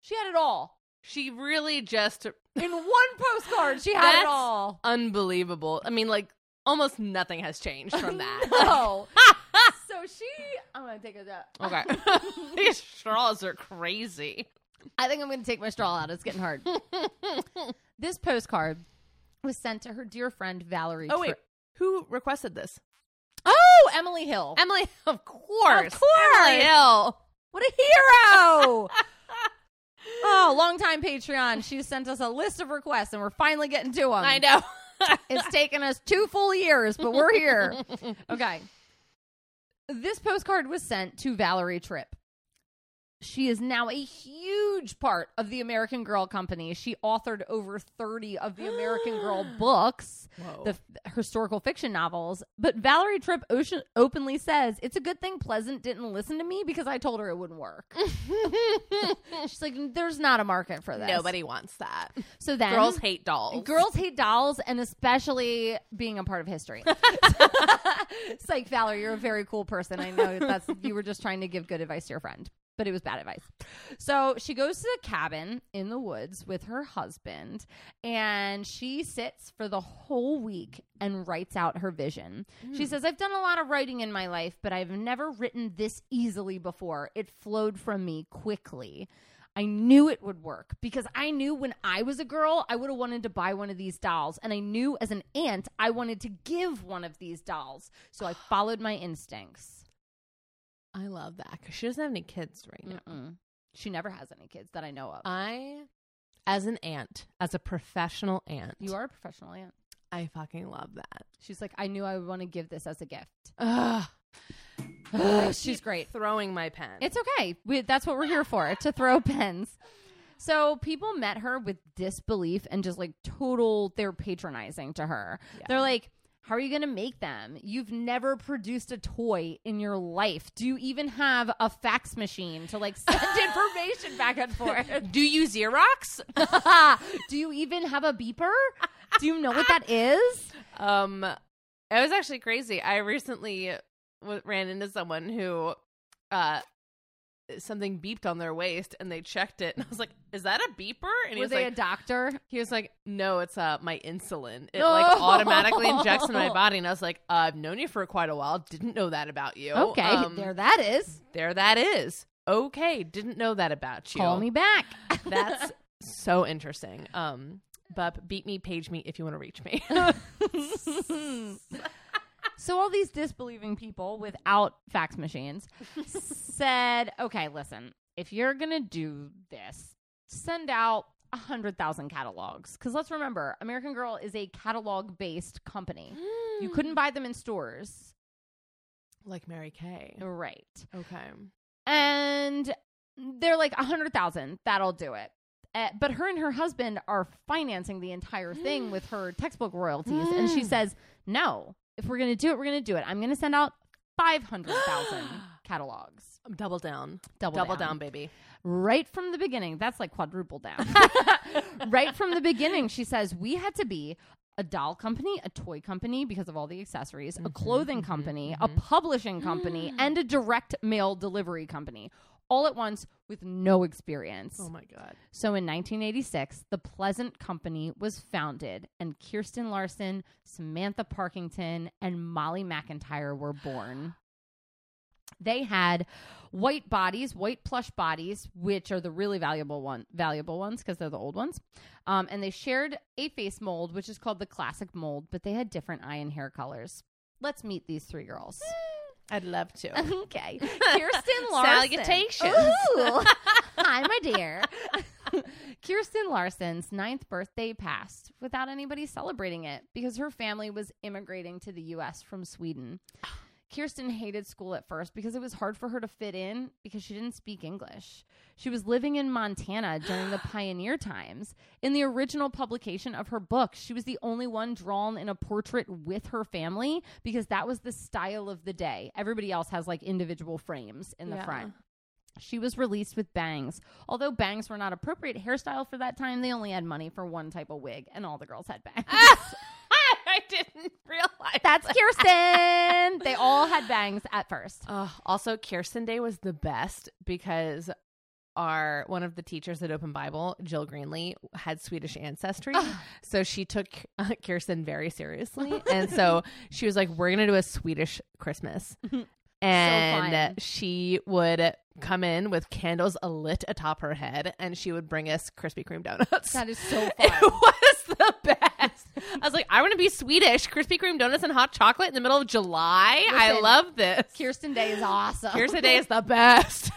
She had it all. She really just In one postcard, she had it all. unbelievable. I mean, like almost nothing has changed from that. No. so she, I'm gonna take a step. Okay. These straws are crazy. I think I'm gonna take my straw out. It's getting hard. this postcard was sent to her dear friend Valerie. Oh wait, who requested this? Oh, Emily Hill. Emily, of course. Of course. Emily Hill. what a hero! Oh, long time Patreon. She sent us a list of requests, and we're finally getting to them. I know. It's taken us two full years, but we're here. Okay. This postcard was sent to Valerie Tripp. She is now a huge part of the American Girl Company. She authored over 30 of the American Girl books, Whoa. the f- historical fiction novels. But Valerie Tripp ocean- openly says it's a good thing Pleasant didn't listen to me because I told her it wouldn't work. She's like, there's not a market for this. Nobody wants that. So then Girls hate dolls. Girls hate dolls, and especially being a part of history. it's like Valerie, you're a very cool person. I know that's you were just trying to give good advice to your friend, but it was bad advice. So she goes to the cabin in the woods with her husband, and she sits for the whole week and writes out her vision. She hmm. says, "I've done a lot of writing in my life, but I've never written this easily before. It flowed from me quickly." I knew it would work because I knew when I was a girl, I would have wanted to buy one of these dolls. And I knew as an aunt, I wanted to give one of these dolls. So I followed my instincts. I love that because she doesn't have any kids right now. Mm-mm. She never has any kids that I know of. I, as an aunt, as a professional aunt, you are a professional aunt. I fucking love that. She's like, I knew I would want to give this as a gift. Ugh. She's great. Throwing my pen. It's okay. We, that's what we're here for to throw pens. So people met her with disbelief and just like total, they're patronizing to her. Yeah. They're like, how are you going to make them? You've never produced a toy in your life. Do you even have a fax machine to like send information back and forth? Do you Xerox? Do you even have a beeper? Do you know what that is? Um, it was actually crazy. I recently w- ran into someone who, uh, something beeped on their waist, and they checked it, and I was like, "Is that a beeper?" And he Were was they like, a doctor? "He was like, no, it's uh my insulin. It No. like automatically injects in my body." And I was like, uh, "I've known you for quite a while. Didn't know that about you. Okay, Um, there that is. there that is. Okay, didn't know that about you. Call me back. That's so interesting. Um, Bub, beat me, page me if you want to reach me. So all these disbelieving people without fax machines said, "Okay, listen, if you're gonna do this, send out." a hundred thousand catalogs because let's remember american girl is a catalog based company you couldn't buy them in stores like Mary Kay. right Okay. and they're like a hundred thousand that'll do it Uh, but her and her husband are financing the entire thing with her textbook royalties and she Mm. says no if we're gonna do it we're gonna do it. I'm gonna send out 500000 catalogs. Double down. double, Double down. down, baby. right from the beginning. That's like quadruple down. Right from the beginning she says we had to be a doll company, a toy company because of all the accessories, a mm-hmm, clothing mm-hmm, company, a mm-hmm. publishing company, mm. and a direct mail delivery company, all at once with no experience. Oh my god. So in 1986, the Pleasant Company was founded, and Kirsten Larson, Samantha Parkington, and Molly McIntyre were born. They had white bodies, white plush bodies, which are the really valuable one, valuable ones because they're the old ones. Um, and they shared a face mold, which is called the classic mold, but they had different eye and hair colors. Let's meet these three girls. I'd love to. Okay, Kirsten Larson. Salutations. Ooh. Hi, my dear. Kirsten Larson's ninth birthday passed without anybody celebrating it because her family was immigrating to the U.S. from Sweden. Oh. Kirsten hated school at first because it was hard for her to fit in because she didn't speak English. She was living in Montana during the pioneer times. In the original publication of her book, she was the only one drawn in a portrait with her family because that was the style of the day. Everybody else has like individual frames in the Yeah. front. She was released with bangs. Although bangs were not appropriate hairstyle for that time, they only had money for one type of wig, and all the girls had bangs. I didn't realize. That's Kirsten. they all had bangs at first. Uh, also, Kirsten Day was the best because our one of the teachers at Open Bible, Jill Greenlee, had Swedish ancestry, so she took uh, Kirsten very seriously, and so she was like, "We're gonna do a Swedish Christmas." And fun. she would come in with candles lit atop her head, and she would bring us Krispy Kreme donuts. That is so It fun. was the best. I was like, I want to be Swedish. Krispy Kreme donuts and hot chocolate in the middle of July. I love this. Kirsten Day is awesome. Kirsten Day is the best.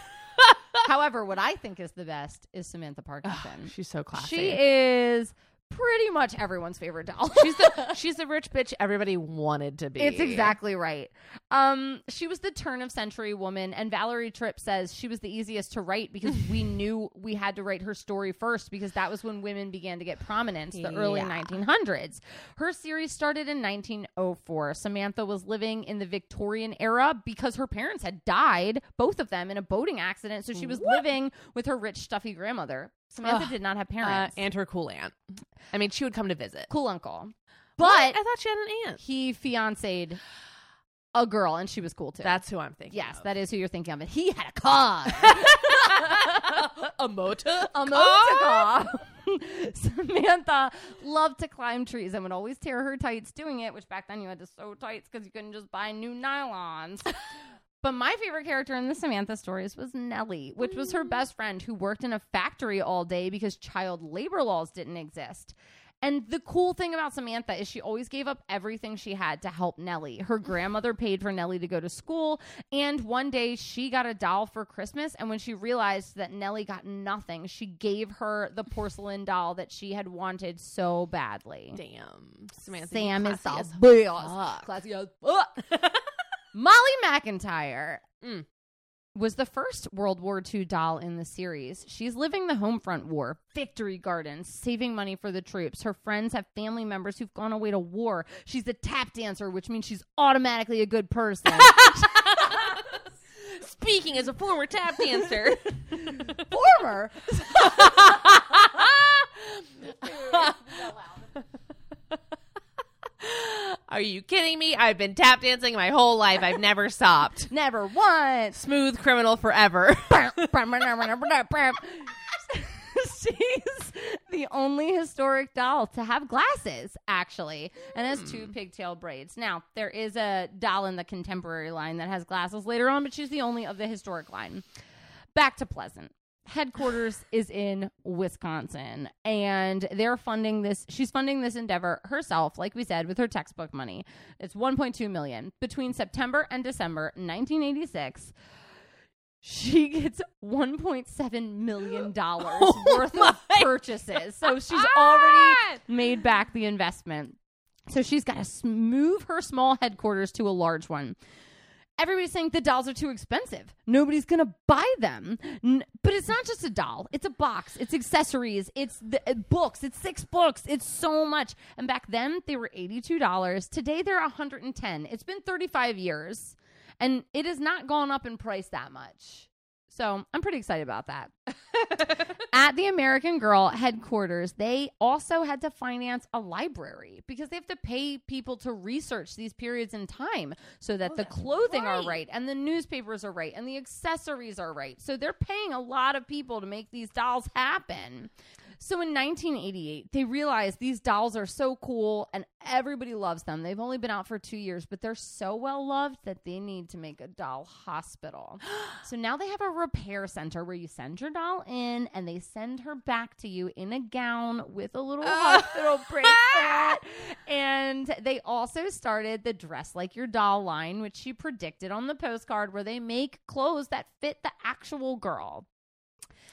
However, what I think is the best is Samantha Parkinson. She's so classy. she is pretty much everyone's favorite doll. she's the she's the rich bitch everybody wanted to be. It's exactly right. Um, she was the turn of century woman, and Valerie Tripp says she was the easiest to write because we knew we had to write her story first because that was when women began to get prominence, the early Yeah. 1900s. Her series started in 1904. Samantha was living in the Victorian era because her parents had died, both of them, in a boating accident. So she was living with her rich, stuffy grandmother. Samantha Ugh. did not have Uh, parents. and her cool aunt. I mean, she would come to visit. cool uncle. But But I thought she had an aunt. he fiancéed a girl, and she was cool too. That's who I'm thinking. Yes, of. that is who you're thinking of. And he had a car. a motor. a motor car. Samantha loved to climb trees and would always tear her tights doing it, which back then you had to sew tights because you couldn't just buy new nylons. But my favorite character in the Samantha stories was Nellie, which was her mm. best friend who worked in a factory all day because child labor laws didn't exist. And the cool thing about Samantha is she always gave up everything she had to help Nellie. Her grandmother paid for Nellie to go to school, and one day she got a doll for Christmas. And when she realized that Nellie got nothing, she gave her the porcelain doll that she had wanted so badly. Damn. Samantha. Sam is the classy as Classy as fuck. Molly McIntyre Mm. was the first World War II doll in the series. She's living the home front war, victory gardens, saving money for the troops. Her friends have family members who've gone away to war. She's a tap dancer, which means she's automatically a good person. Speaking as a former tap dancer. Former. Are you kidding me? I've been tap dancing my whole life. I've never stopped. Never once. Smooth criminal forever. She's the only historic doll to have glasses, actually, and has two hmm. pigtail braids. Now, there is a doll in the contemporary line that has glasses later on, but she's the only of the historic line. Back to Pleasant. Headquarters is in Wisconsin, and they're funding this. She's funding this endeavor herself, like we said, with her textbook money. It's 1.2 million between September and December 1986 she gets 1.7 million dollars Oh worth of purchases so she's already made back the investment so she's got to move her small headquarters to a large one everybody's saying the dolls are too expensive. Nobody's gonna buy them. N- but it's not just a doll. It's a box. It's accessories. It's the uh, books. It's six books. It's so much. And back then they were $82 today they're 110 it's been 35 years and it has not gone up in price that much. So I'm pretty excited about that. At the American Girl headquarters, they also had to finance a library because they have to pay people to research these periods in time so that Oh, the clothing are right. right and the newspapers are right and the accessories are right. So they're paying a lot of people to make these dolls happen. So in 1988, they realized these dolls are so cool and everybody loves them. They've only been out for two years, but they're so well loved that they need to make a doll hospital. so now they have a repair center where you send your doll in and they send her back to you in a gown with a little hospital bracelet. And they also started the Dress Like Your Doll line, which she predicted on the postcard, where they make clothes that fit the actual girl.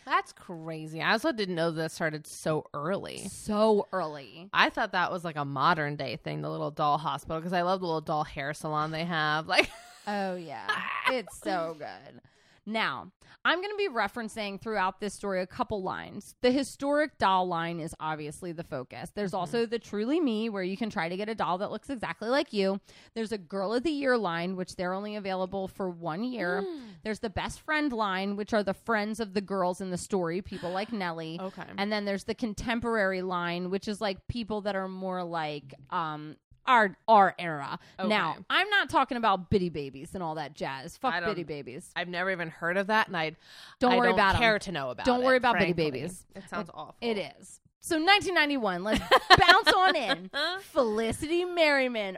That's crazy. I also didn't know that started so early. So early. I thought that was like a modern day thing, the little doll hospital, because I love the little doll hair salon they have. Like, Oh yeah. it's so good. Now, I'm going to be referencing throughout this story a couple lines. The historic doll line is obviously the focus. There's also the truly me, where you can try to get a doll that looks exactly like you. There's a girl of the year line, which they're only available for one year. There's the best friend line, which are the friends of the girls in the story, people like Nellie. Okay. And then there's the contemporary line, which is like people that are more like um our our era. Now, I'm not talking about bitty babies and all that jazz. Fuck bitty babies. I've never even heard of that, and I Don't I worry don't about care to know about. Don't it, worry about bitty babies. It sounds awful. It is. So 1991, let's bounce on in. Felicity Merriman.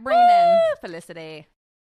Bring it in. Felicity.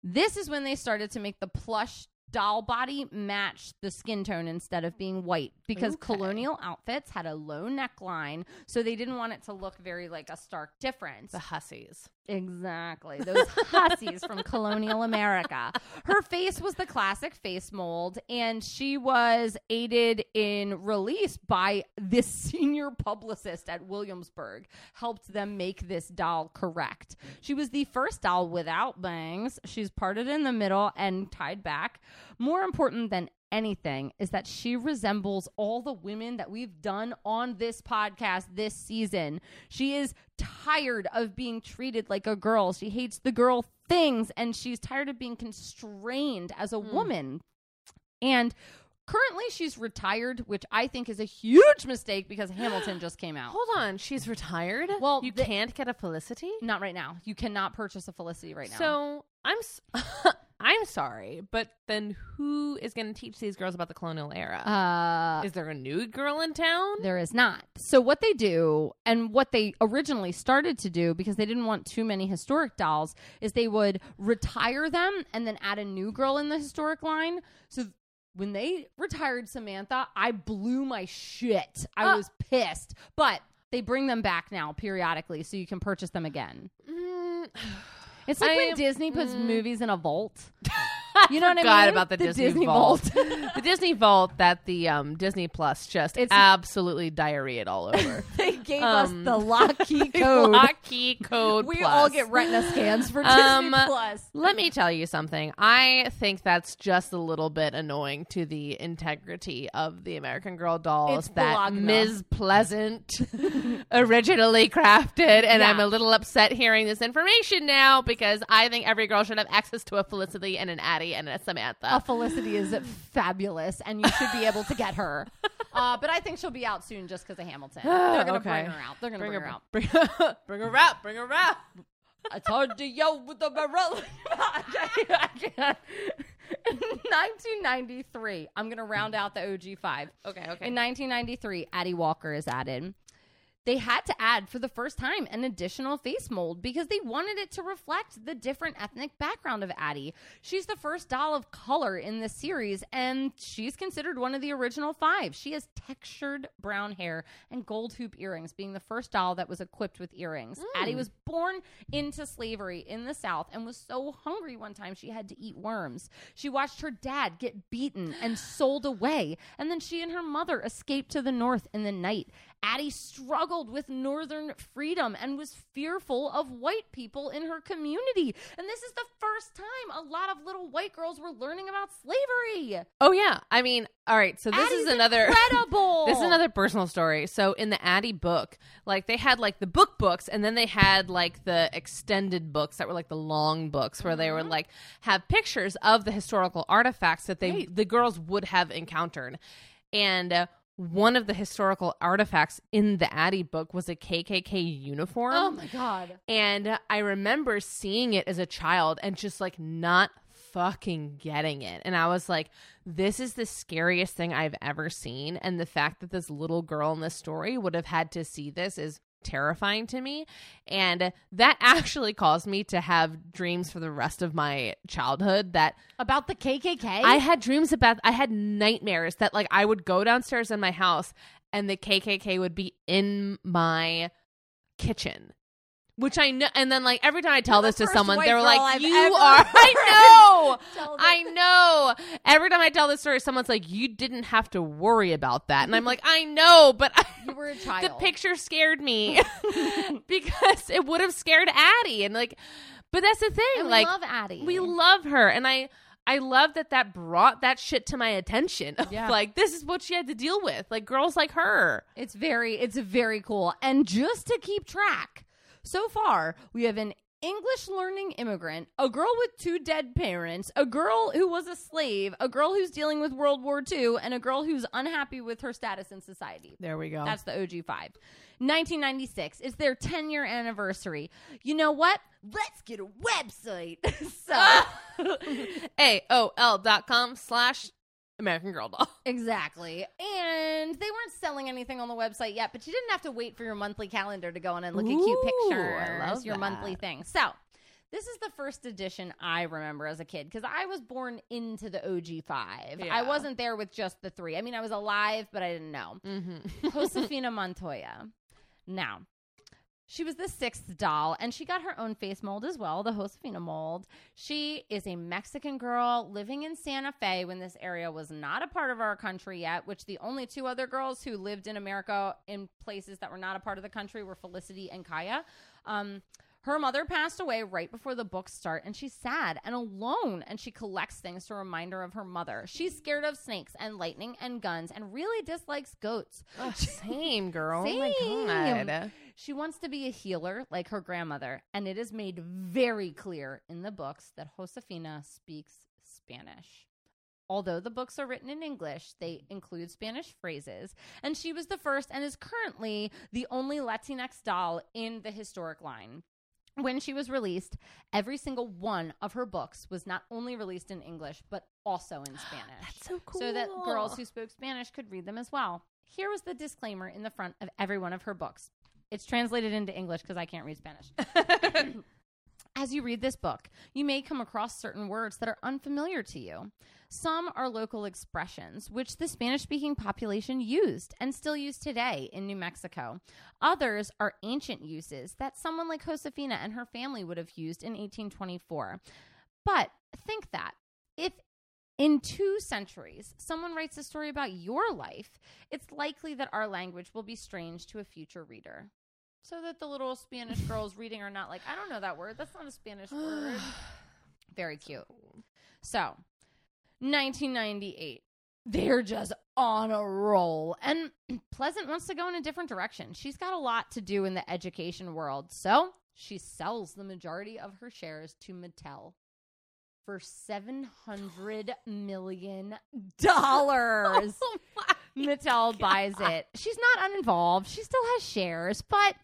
This is when they started to make the plush doll body matched the skin tone instead of being white because Okay. colonial outfits had a low neckline, so they didn't want it to look very like a stark difference. The hussies. Exactly. Those hussies from colonial America. Her face was the classic face mold, and she was aided in release by this senior publicist at Williamsburg, helped them make this doll correct. She was the first doll without bangs. She's parted in the middle and tied back. More important than anything is that she resembles all the women that we've done on this podcast this season. She is tired of being treated like a girl. She hates the girl things and she's tired of being constrained as a hmm. woman. And currently she's retired, which I think is a huge mistake because Hamilton just came out. Hold on, she's retired. Well, you the- can't get a Felicity. Not right now. You cannot purchase a Felicity right now. So I'm s- I'm sorry, but then who is going to teach these girls about the colonial era? uh is there a nude girl in town? There is not. So what they do and what they originally started to do because they didn't want too many historic dolls is they would retire them and then add a new girl in the historic line. So when they retired Samantha, I blew my shit. I Uh. was pissed. But they bring them back now periodically so you can purchase them again. Mm, It's like I- when Disney puts mm. movies in a vault. You know what I mean? about the, The Disney, Disney vault. the Disney vault that the um, Disney Plus just It's- absolutely diarrheaed all over. they gave Um, us the lock key code. Lock key code. we plus. all get retina scans for Disney Um, Plus. Let me tell you something. I think that's just a little bit annoying to the integrity of the American Girl dolls It's that Bologna. Ms. Pleasant originally crafted. And Yeah. I'm a little upset hearing this information now because I think every girl should have access to a Felicity and an Addy and a Samantha. A Felicity is fabulous, and you should be able to get her. Uh, but I think she'll be out soon just because of Hamilton. They're gonna Okay. bring her out. They're gonna bring, her, out. Bring, bring her out. Bring her out. I told you, yo, with the barrel. In 1993, I'm gonna round out the OG five. Okay, okay. In 1993, Addy Walker is added. They had to add for the first time an additional face mold because they wanted it to reflect the different ethnic background of Addy. She's the first doll of color in this series, and she's considered one of the original five. She has textured brown hair and gold hoop earrings, being the first doll that was equipped with earrings. Hmm. Addy was born into slavery in the South and was so hungry one time she had to eat worms. She watched her dad get beaten and sold away, and then she and her mother escaped to the North in the night. Addy struggled with Northern freedom and was fearful of white people in her community. And this is the first time a lot of little white girls were learning about slavery. Oh yeah. I mean, all right. So this Addy's is another incredible. This is another personal story. So in the Addy book, like they had like the book books and then they had like the extended books that were like the long books where they would like have pictures of the historical artifacts that they Right. the girls would have encountered. And uh, one of the historical artifacts in the Addy book was a KKK uniform. Oh my god. And I remember seeing it as a child and just like not fucking getting it. And I was like, this is the scariest thing I've ever seen. And the fact that this little girl in this story would have had to see this is terrifying to me. And that actually caused me to have dreams for the rest of my childhood that About the KKK? I had dreams about I had nightmares that like I would go downstairs in my house and the KKK would be in my kitchen. Which I know, and then like every time I tell You're this to someone, they're like, I've "You are." I know. I know. Every time I tell this story, someone's like, "You didn't have to worry about that," and I'm like, "I know, but I, You were a child. the picture scared me because it would have scared Addy, and like." But that's the thing. And like we love Addy. we love her, and I I love that that brought that shit to my attention. Yeah. like this is what she had to deal with. Like girls like her. It's very, it's very cool. And just to keep track, so far we have an English learning immigrant, a girl with two dead parents, a girl who was a slave, a girl who's dealing with World War II, and a girl who's unhappy with her status in society. There we go. That's the OG five. 1996 is their 10 year anniversary. You know what? Let's get a website. so, AOL dot com slash American Girl Doll. exactly. And they weren't selling anything on the website yet, but you didn't have to wait for your monthly calendar to go in and look at cute pictures. Your that. monthly thing. So, this is the first edition I remember as a kid because I was born into the OG5. I wasn't there with just the three. I mean, I was alive, but I didn't know. Mm-hmm. Josefina Montoya. Now, she was the sixth doll, and she got her own face mold as well, the Josefina mold. She is a Mexican girl living in Santa Fe when this area was not a part of our country yet, which the only two other girls who lived in America in places that were not a part of the country were Felicity and Kaya. Um, her mother passed away right before the books start, and she's sad and alone, and she collects things to remind her of her mother. She's scared of snakes and lightning and guns and really dislikes goats. Same girl. Same. Oh my god. She wants to be a healer like her grandmother, and it is made very clear in the books that Josefina speaks Spanish. Although the books are written in English, they include Spanish phrases, and she was the first and is currently the only Latinx doll in the historic line. When she was released, every single one of her books was not only released in English, but also in Spanish That's so cool. so that girls who spoke Spanish could read them as well. Here was the disclaimer in the front of every one of her books. It's translated into English because I can't read Spanish. As you read this book, you may come across certain words that are unfamiliar to you. Some are local expressions, which the Spanish speaking population used and still use today in New Mexico. Others are ancient uses that someone like Josefina and her family would have used in 1824. But think that if in two centuries someone writes a story about your life, it's likely that our language will be strange to a future reader. So that the little Spanish girls reading are not like, I don't know that word. That's not a Spanish word. Very cute. So, 1998. They're just on a roll. And Pleasant wants to go in a different direction. She's got a lot to do in the education world. So, she sells the majority of her shares to Mattel for $700 million. Oh my Mattel buys it. She's not uninvolved. She still has shares, but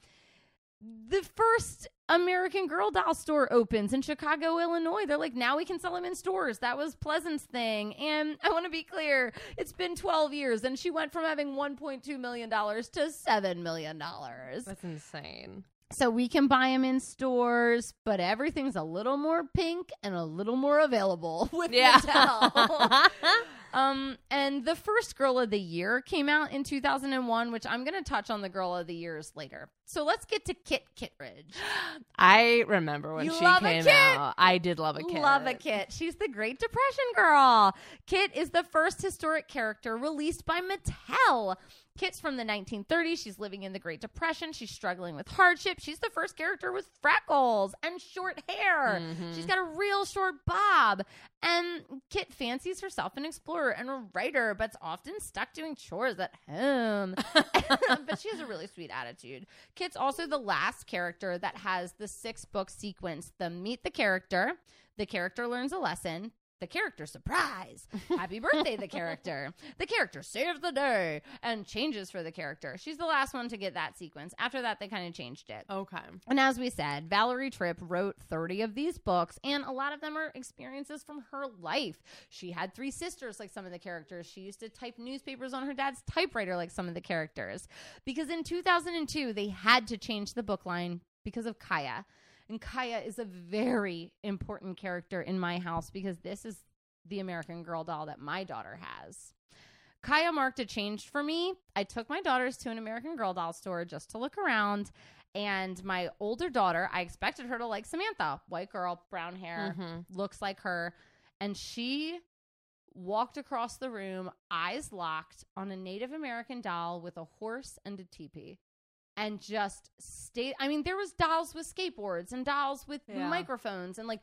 the first American Girl doll store opens in Chicago, Illinois. They're like, now we can sell them in stores. That was Pleasant's thing. And I want to be clear, it's been 12 years, and she went from having $1.2 million to $7 million. That's insane. So we can buy them in stores, but everything's a little more pink and a little more available with Mattel. Um, and the first Girl of the Year came out in 2001, which I'm going to touch on the Girl of the Years later. So let's get to Kit Kittredge. I remember when You she came out. I did love a Kit. Love a Kit. She's the Great Depression girl. Kit is the first historic character released by Mattel. Kit's from the 1930s. She's living in the Great Depression. She's struggling with hardship. She's the first character with freckles and short hair. Mhm. She's got a real short bob. And Kit fancies herself an explorer and a writer, but's often stuck doing chores at home. but she has a really sweet attitude. Kit's also the last character that has the six book sequence the meet the character, the character learns a lesson, the character surprise, happy birthday, the character, the character saves the day, and changes for the character. She's the last one to get that sequence. After that, they kind of changed it. Okay. And as we said, Valerie Tripp wrote 30 of these books, and a lot of them are experiences from her life. She had three sisters, like some of the characters. She used to type newspapers on her dad's typewriter, like some of the characters. Because in 2002, they had to change the book line because of Kaya. And Kaya is a very important character in my house because this is the American Girl doll that my daughter has. Kaya marked a change for me. I took my daughters to an American Girl doll store just to look around. And my older daughter, I expected her to like Samantha, white girl, brown hair, Mhm. looks like her. And she walked across the room, eyes locked, on a Native American doll with a horse and a teepee. And just stayed. I mean, there was dolls with skateboards and dolls with Yeah. microphones and like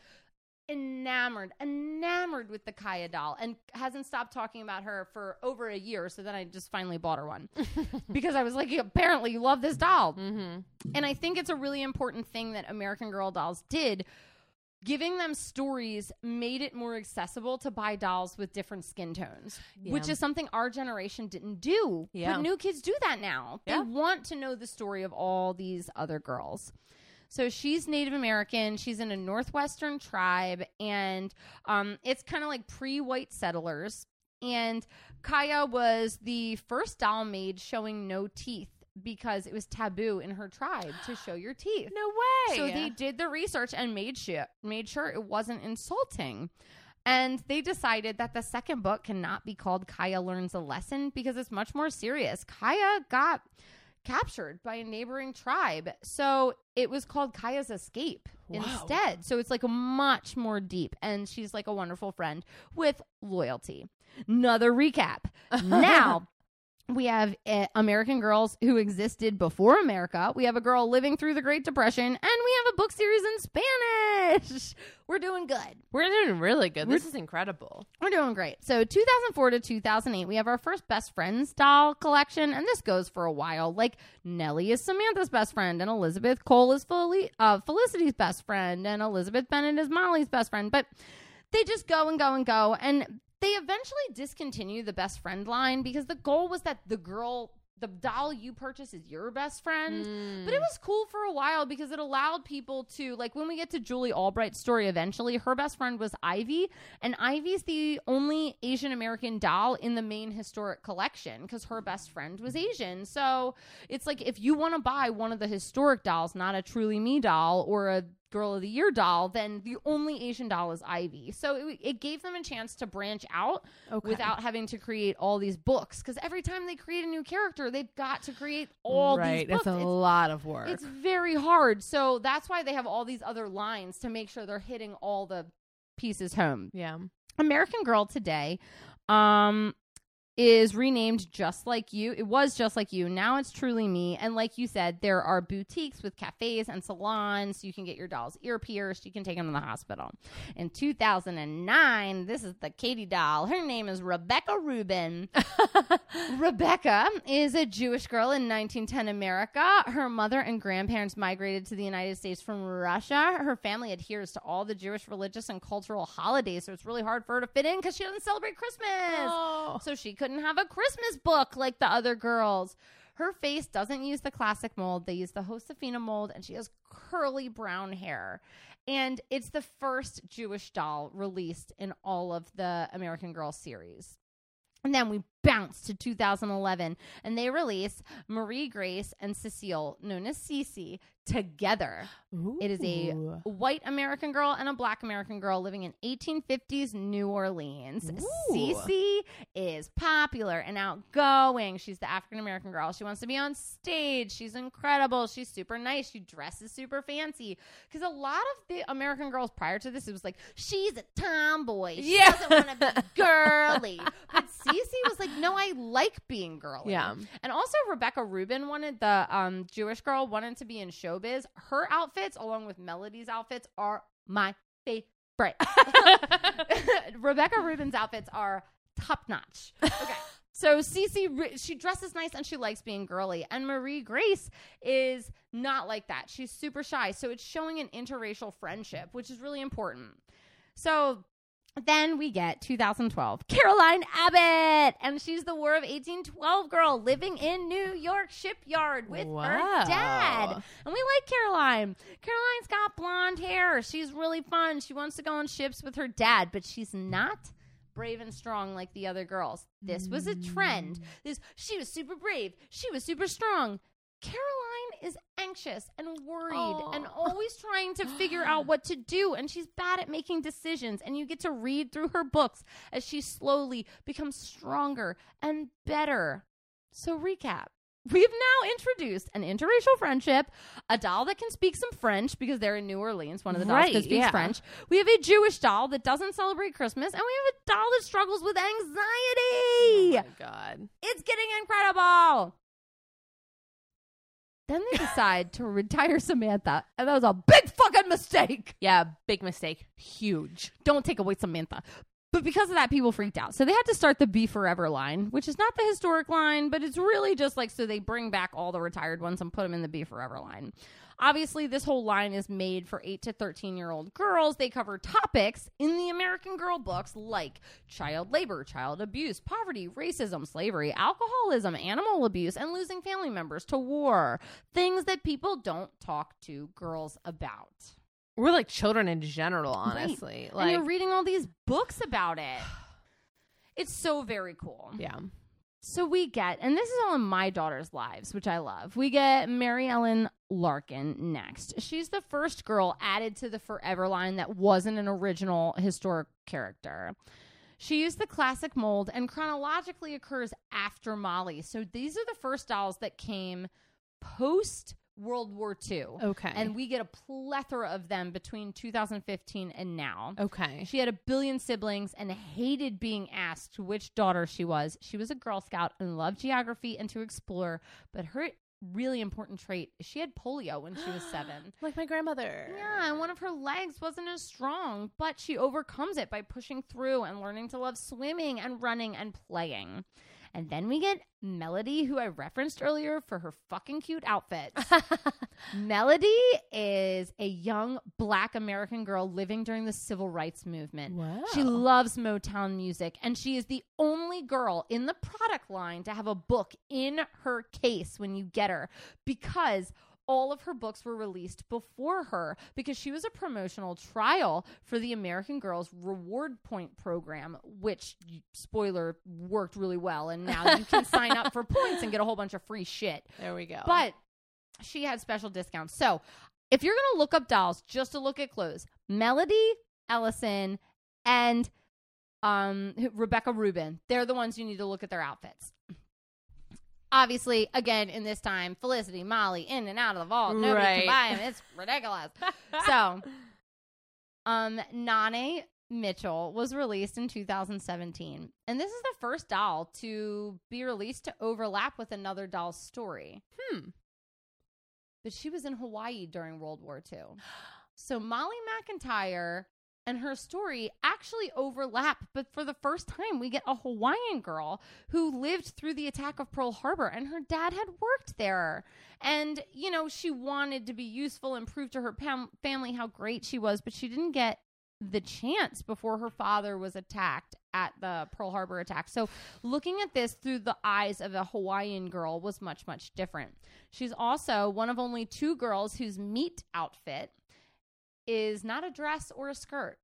enamored, enamored with the Kaya doll, and hasn't stopped talking about her for over a year. So then I just finally bought her one because I was like, apparently you love this doll. Mm-hmm. And I think it's a really important thing that American Girl dolls did. Giving them stories made it more accessible to buy dolls with different skin tones, which is something our generation didn't do. Yeah. But new kids do that now. They want to know the story of all these other girls. So she's Native American. She's in a Northwestern tribe, and um, it's kind of like pre white settlers. And Kaya was the first doll made showing no teeth because it was taboo in her tribe to show your teeth. No way. So they did the research and made sure made sure it wasn't insulting. And they decided that the second book cannot be called Kaya Learns a Lesson because it's much more serious. Kaya got captured by a neighboring tribe. So it was called Kaya's Escape Wow. instead. So it's like a much more deep. And she's like a wonderful friend with loyalty. Another recap. Now, we have uh, American girls who existed before America. We have a girl living through the Great Depression, and we have a book series in Spanish. We're doing good. We're doing really good. We're- This is incredible. We're doing great. So, 2004 to 2008, we have our first best friends doll collection, and this goes for a while. Like Nellie is Samantha's best friend, and Elizabeth Cole is Fel- uh, Felicity's best friend, and Elizabeth Bennett is Molly's best friend. But they just go and go and go, and they eventually discontinue the best friend line because the goal was that the girl, the doll you purchase, is your best friend. Mm. But it was cool for a while because it allowed people to like when we get to Julie Albright's story eventually, her best friend was Ivy, and Ivy's the only Asian American doll in the main historic collection because her best friend was Asian. So it's like if you want to buy one of the historic dolls, not a truly me doll or a girl of the year doll, then the only Asian doll is Ivy. So it, it gave them a chance to branch out Okay. without having to create all these books because every time they create a new character, they've got to create all right. these books. It's a It's lot of work. it's very hard. So that's why they have all these other lines to make sure they're hitting all the pieces home. yeah. American Girl today um is renamed just like you. It was just like you. Now it's truly me. And like you said, there are boutiques with cafes and salons. You can get your doll's ear pierced. You can take them to the hospital. In 2009, this is the Katie doll. Her name is Rebecca Rubin. Rebecca is a Jewish girl in 1910 America. Her mother and grandparents migrated to the United States from Russia. Her family adheres to all the Jewish religious and cultural holidays, so it's really hard for her to fit in because she doesn't celebrate Christmas. Oh. So she couldn't have a Christmas book like the other girls. Her face doesn't use the classic mold. They use the Josefina mold, and she has curly brown hair. And it's the first Jewish doll released in all of the American Girl series. And then we bounce to 2011, and they release Marie Grace and Cecile, known as Cece, together. It is a white American girl and a black American girl living in 1850s New Orleans. Ooh. Cece is popular and outgoing. She's the African American girl. She wants to be on stage. She's incredible. She's super nice. She dresses super fancy. Because a lot of the American girls prior to this, it was like, she's a tomboy. She Yeah. doesn't want to be girly. But Cece was like, no, I like being girly. Yeah. And also Rebecca Rubin wanted the um, Jewish girl wanted to be in showbiz. Her outfits, along with Melody's outfits, are my favorite. Rebecca Rubin's outfits are top notch. Okay. So Cece, she dresses nice and she likes being girly. And Marie Grace is not like that. She's super shy. So it's showing an interracial friendship, which is really important. So then we get 2012, Caroline Abbott, and she's the War of 1812 girl living in New York shipyard with her dad. And we like Caroline. Caroline's got blonde hair. She's really fun. She wants to go on ships with her dad, but she's not brave and strong like the other girls. This was a trend. This she was super brave. She was super strong. Caroline is anxious and worried and always trying to figure out what to do and she's bad at making decisions and you get to read through her books as she slowly becomes stronger and better. So recap. We've now introduced an interracial friendship, a doll that can speak some French because they're in New Orleans. One of the dolls Right, can speak yeah. French. We have a Jewish doll that doesn't celebrate Christmas, and we have a doll that struggles with anxiety. Oh my god. It's getting incredible. Then they decide to retire Samantha, and that was a big fucking mistake. Yeah, big mistake. Huge. Don't take away Samantha. But because of that, people freaked out. So they had to start the Be Forever line, which is not the historic line, but it's really just like so they bring back all the retired ones and put them in the Be Forever line. Obviously, this whole line is made for 8 to 13 year old girls. They cover topics in the American Girl books like child labor, child abuse, poverty, racism, slavery, alcoholism, animal abuse, and losing family members to war. Things that people don't talk to girls about. We're like children in general, Right. honestly. and Like, you're reading all these books about it. It's so very cool. yeah. So we get, and this is all in my daughter's lives, which I love. We get Mary Ellen Larkin next. She's the first girl added to the Forever line that wasn't an original historic character. She used the classic mold and chronologically occurs after Molly. So these are the first dolls that came post World War II. Okay. And we get a plethora of them between 2015 and now. okay. She had a billion siblings and hated being asked which daughter she was. She was a Girl Scout and loved geography and to explore, but her really important trait she had polio when she was seven. Like my grandmother. Yeah, and one of her legs wasn't as strong, but she overcomes it by pushing through and learning to love swimming and running and playing. And then we get Melody, who I referenced earlier for her fucking cute outfit. Melody is a young black American girl living during the civil rights movement. Wow. She loves Motown music, and she is the only girl in the product line to have a book in her case when you get her because all of her books were released before her because she was a promotional trial for the American Girls Reward Point program, which, spoiler, worked really well. And now you can sign up for points and get a whole bunch of free shit. there we go. But she had special discounts. So if you're going to look up dolls just to look at clothes, Melody Ellison and um, Rebecca Rubin, they're the ones you need to look at their outfits. Obviously, again, in this time, Felicity, Molly, in and out of the vault. Nobody Right. can buy them. It's ridiculous. so, um, Nanea Mitchell was released in 2017. And this is the first doll to be released to overlap with another doll's story hmm. but she was in Hawaii during World War II. So Molly McIntire and her story actually overlap, but for the first time, we get a Hawaiian girl who lived through the attack of Pearl Harbor, and her dad had worked there. And, you know, she wanted to be useful and prove to her pam- family how great she was, but she didn't get the chance before her father was attacked at the Pearl Harbor attack. So, looking at this through the eyes of a Hawaiian girl was much, much different. She's also one of only two girls whose meet outfit is not a dress or a skirt.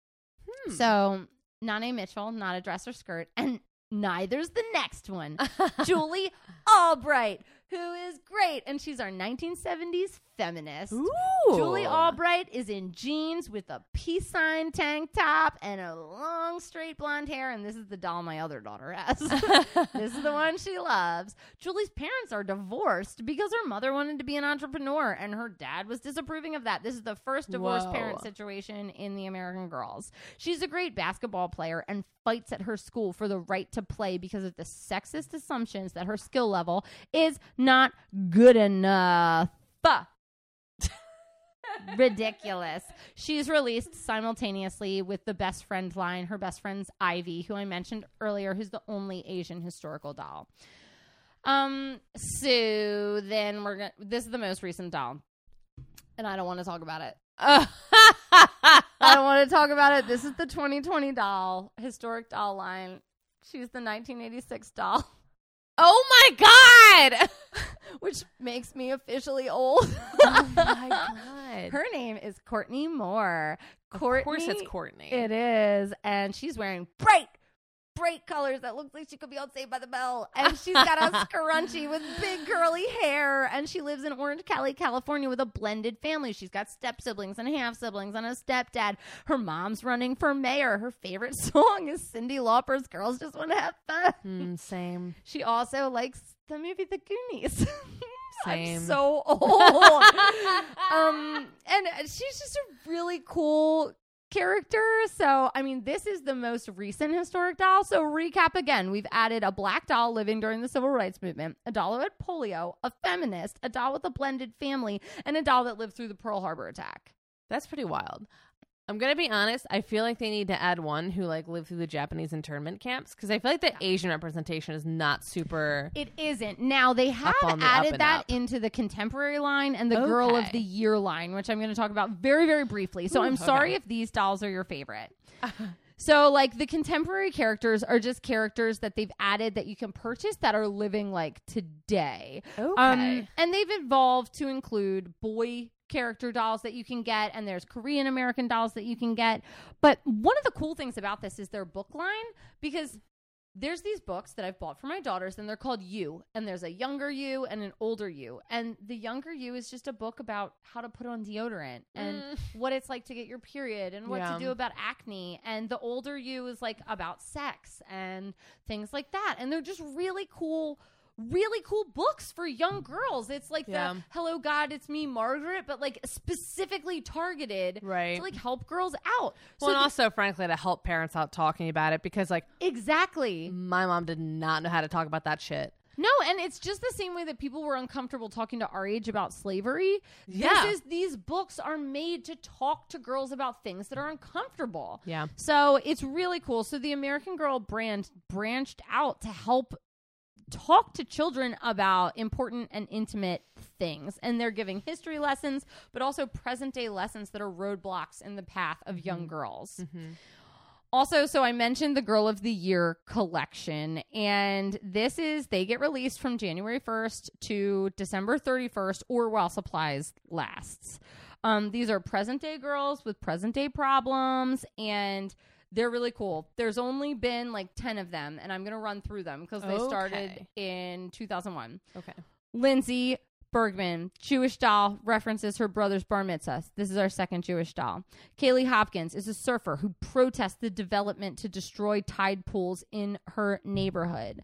Hmm. So, Nanea Mitchell, not a dress or skirt, and neither's the next one. Julie Albright, who is great, and she's our 1970s feminist. Ooh. Julie Albright is in jeans with a peace sign tank top and a long straight blonde hair. And this is the doll my other daughter has. this is the one she loves. Julie's parents are divorced because her mother wanted to be an entrepreneur and her dad was disapproving of that. This is the first divorced Whoa. parent situation in the American Girls. She's a great basketball player and fights at her school for the right to play because of the sexist assumptions that her skill level is not good enough. Ridiculous. She's released simultaneously with the best friend line. Her best friend's Ivy, who I mentioned earlier, who's the only Asian historical doll. Um, so then we're gonna this is the most recent doll. And I don't want to talk about it. I don't want to talk about it. This is the 2020 doll, historic doll line. She's the 1986 doll, oh my god. which makes me officially old. oh my god. Her name is Courtney Moore. Courtney, of course it's Courtney. It is, and she's wearing bright, bright colors that looks like she could be on Saved by the Bell. And she's got a scrunchie with big curly hair, and she lives in Orange County, California, with a blended family. She's got step siblings and half siblings and a stepdad. Her mom's running for mayor. Her favorite song is Cyndi Lauper's "Girls Just Want to Have Fun." Mm, same. She also likes the movie The Goonies. Same. I'm so old. um, and she's just a really cool character. So, I mean, this is the most recent historic doll. So, recap again we've added a black doll living during the civil rights movement, a doll had polio, a feminist, a doll with a blended family, and a doll that lived through the Pearl Harbor attack. That's pretty wild. I'm gonna be honest. I feel like they need to add one who like lived through the Japanese internment camps because I feel like the Asian representation is not super. It isn't. Now they have the added that up. into the contemporary line and the girl of the year line, which I'm going to talk about very, very briefly. So Ooh, I'm sorry if these dolls are your favorite. so like the contemporary characters are just characters that they've added that you can purchase that are living like today. Okay. Um, and they've evolved to include boy character dolls that you can get, and there's Korean American dolls that you can get. But one of the cool things about this is their book line because there's these books that I've bought for my daughters, and they're called You, and there's a younger you and an older you. And the younger you is just a book about how to put on deodorant and Mm. what it's like to get your period and what Yeah. to do about acne. And the older you is like about sex and things like that. And they're just really cool. Really cool books for young girls. It's like Yeah. the "Hello God, it's me, Margaret," but like specifically targeted Right. to like help girls out. well, and the- also, frankly, to help parents out talking about it because, like, exactly. my mom did not know how to talk about that shit. No, and it's just the same way that people were uncomfortable talking to our age about slavery. Yeah. This is these books are made to talk to girls about things that are uncomfortable. Yeah. So it's really cool. So the American Girl brand branched out to help talk to children about important and intimate things. And they're giving history lessons, but also present day lessons that are roadblocks in the path of young girls. Also, so I mentioned the Girl of the Year collection, and this is they get released from January 1st to December 31st or while supplies lasts. Um, these are present day girls with present day problems, and they're really cool. There's only been like 10 of them, and I'm going to run through them because they started Okay. in 2001. Okay. Lindsey Bergman, Jewish doll, references her brother's bar mitzvah. This is our second Jewish doll. Kailey Hopkins is a surfer who protests the development to destroy tide pools in her neighborhood.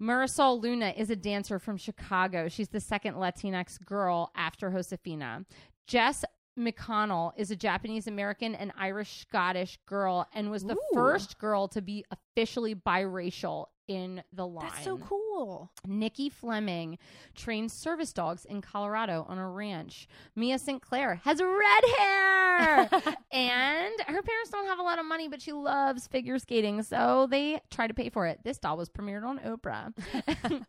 Marisol Luna is a dancer from Chicago. She's the second Latinx girl after Josefina. Jess McConnell is a Japanese American and Irish Scottish girl and was the Ooh. first girl to be officially biracial in the line. That's so cool. Nikki Fleming trains service dogs in Colorado on a ranch. Mia St. Clair has red hair. and her parents don't have a lot of money, but she loves figure skating, so they try to pay for it. This doll was premiered on Oprah.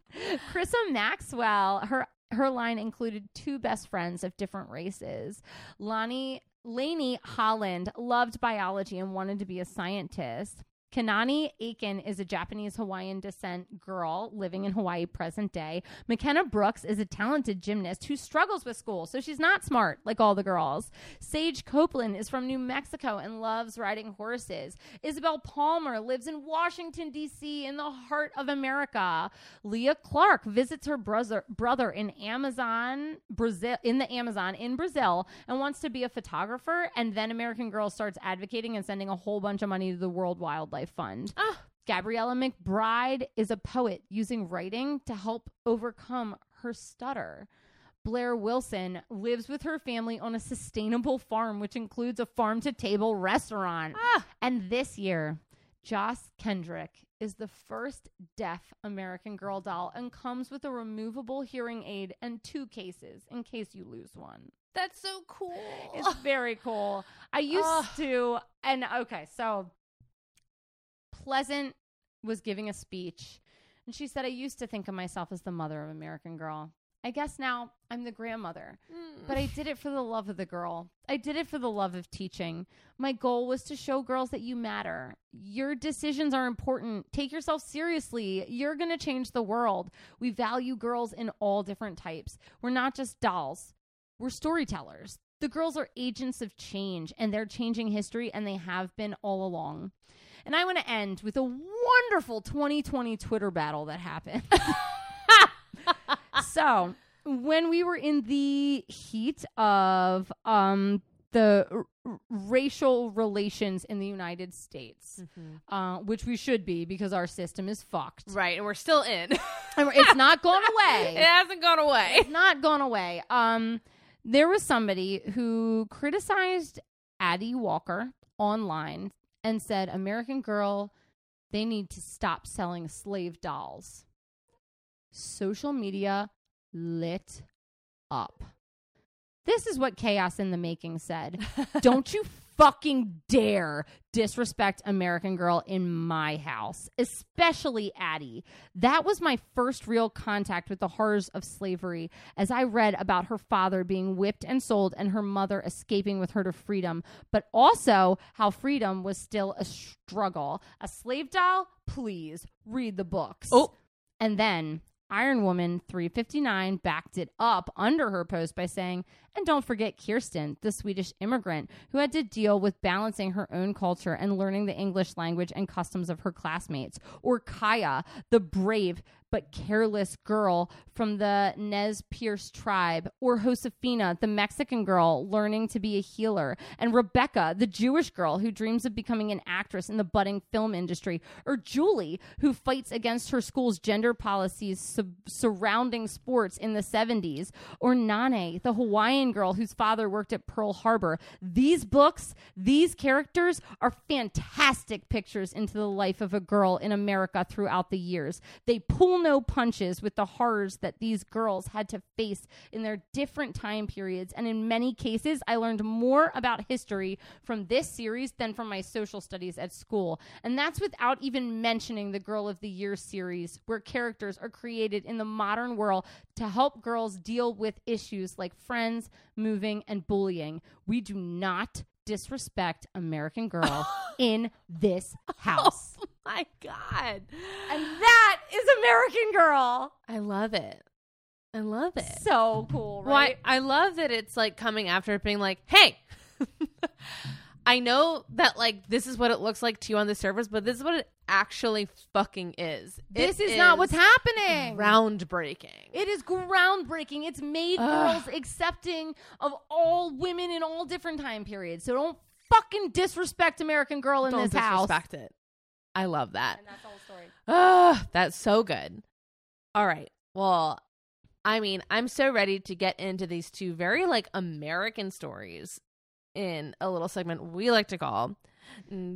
Chrissa Maxwell, her her line included two best friends of different races. Lonnie Lanie Holland loved biology and wanted to be a scientist. Kanani Akina is a Japanese Hawaiian descent girl living in Hawaii present day. McKenna Brooks is a talented gymnast who struggles with school, so she's not smart like all the girls. Sage Copeland is from New Mexico and loves riding horses. Isabelle Palmer lives in Washington, D.C., in the heart of America. Lea Clark visits her brother, brother in Amazon, Brazil, in the Amazon in Brazil, and wants to be a photographer. And then American Girl starts advocating and sending a whole bunch of money to the World Wildlife Fund. Ah. Gabriela McBride is a poet using writing to help overcome her stutter. Blaire Wilson lives with her family on a sustainable farm, which includes a farm to table restaurant. Ah. And this year, Joss Kendrick is the first deaf American Girl doll and comes with a removable hearing aid and two cases in case you lose one. That's so cool. It's very cool. I used Ugh. to, and okay, so Pleasant was giving a speech, and she said, I used to think of myself as the mother of American Girl. I guess now I'm the grandmother, hmm. but I did it for the love of the girl. I did it for the love of teaching. My goal was to show girls that you matter. Your decisions are important. Take yourself seriously. You're going to change the world. We value girls in all different types. We're not just dolls, we're storytellers. The girls are agents of change, and they're changing history, and they have been all along. And I want to end with a wonderful 2020 Twitter battle that happened. so, when we were in the heat of um, the r- racial relations in the United States, uh, which we should be because our system is fucked. Right, and we're still in. And It's not gone away It hasn't gone away. it's not gone away. Um, there was somebody who criticized Addy Walker online and said, American Girl, they need to stop selling slave dolls. Social media lit up. This is what Chaos in the Making said. Don't you fucking dare disrespect American Girl in my house, especially Addy. That was my first real contact with the horrors of slavery as I read about her father being whipped and sold and her mother escaping with her to freedom, but also how freedom was still a struggle. A slave doll? Please read the books. Oh. And then Iron Woman 359 backed it up under her post by saying, and don't forget Kirsten, the Swedish immigrant who had to deal with balancing her own culture and learning the English language and customs of her classmates. Or Kaya, the brave but careless girl from the Nez Perce tribe. Or Josefina, the Mexican girl learning to be a healer. And Rebecca, the Jewish girl who dreams of becoming an actress in the budding film industry. Or Julie, who fights against her school's gender policies sub- surrounding sports in the 70s. Or Nanea, the Hawaiian girl whose father worked at Pearl Harbor. These books, these characters are fantastic pictures into the life of a girl in America throughout the years. They pull no punches with the horrors that these girls had to face in their different time periods. And in many cases, I learned more about history from this series than from my social studies at school. And that's without even mentioning the Girl of the Year series, where characters are created in the modern world to help girls deal with issues like friends, moving, and bullying. We do not disrespect American Girl in this oh house. Oh my god. And that is American Girl. I love it. I love it. So cool, Well, I, right? I love that it's like coming after it being like, hey, I know that like this is what it looks like to you on the surface, but this is what it actually fucking is. this is not what's happening. groundbreaking. It is groundbreaking. It's made Ugh. girls accepting of all women in all different time periods. So don't fucking disrespect American Girl in Don't this house. disrespect it. I love that. And that's the whole story. Ah, that's so good. All right. Well, I mean, I'm so ready to get into these two very like American stories in a little segment we like to call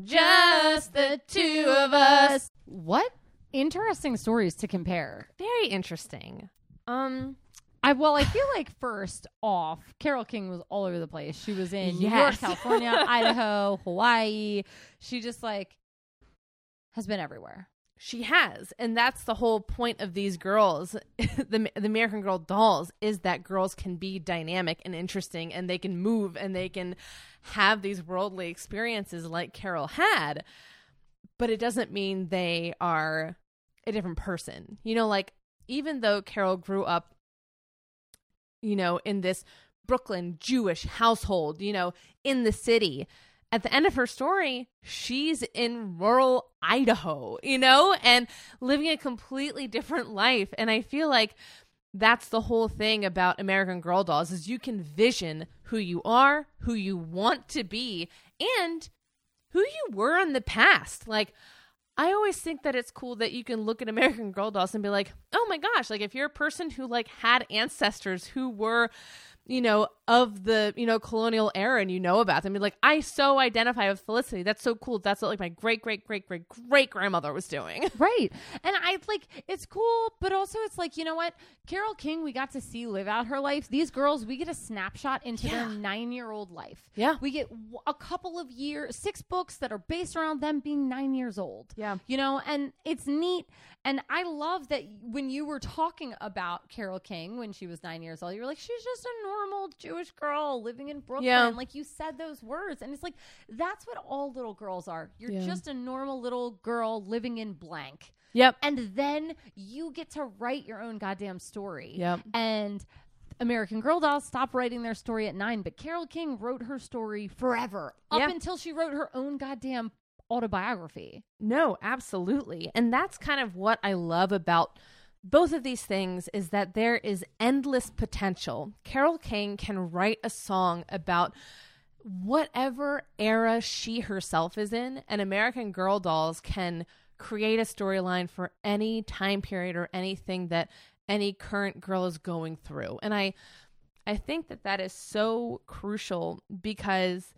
Just the Two of Us. What interesting stories to compare. Very interesting. Um, I well, I feel like first off, Carole King was all over the place. She was in New York, Yes. California, Idaho, Hawaii. She just like has been everywhere. She has, and that's the whole point of these girls, the the American Girl dolls, is that girls can be dynamic and interesting, and they can move, and they can have these worldly experiences like Carole had. But it doesn't mean they are a different person. You know, like even though Carole grew up, you know, in this Brooklyn Jewish household, you know, in the city. At the end of her story, she's in rural Idaho, you know, and living a completely different life. And I feel like that's the whole thing about American Girl dolls is you can vision who you are, who you want to be, and who you were in the past. Like I always think that it's cool that you can look at American Girl dolls and be like, "Oh my gosh, like if you're a person who like had ancestors who were you know, of the, you know, colonial era and you know about them. You're like, I so identify with Felicity. That's so cool. That's what like my great, great, great, great, great grandmother was doing. Right. And I like it's cool, but also it's like, you know what? Carole King, we got to see live out her life. These girls, we get a snapshot into their nine year old life. Yeah. We get a couple of years, six books that are based around them being nine years old. Yeah. You know, and it's neat. And I love that when you were talking about Carole King when she was nine years old, you were like, she's just a normal Jewish girl living in Brooklyn. Yeah. Like you said those words. And it's like, that's what all little girls are. You're Yeah. just a normal little girl living in blank Yep. and then you get to write your own goddamn story. Yep. And American Girl dolls stopped writing their story at nine, but Carole King wrote her story forever up Yeah. until she wrote her own goddamn autobiography. No, absolutely. And that's kind of what I love about both of these things is that there is endless potential. Carole King can write a song about whatever era she herself is in, and American Girl Dolls can create a storyline for any time period or anything that any current girl is going through. And I I think that that is so crucial because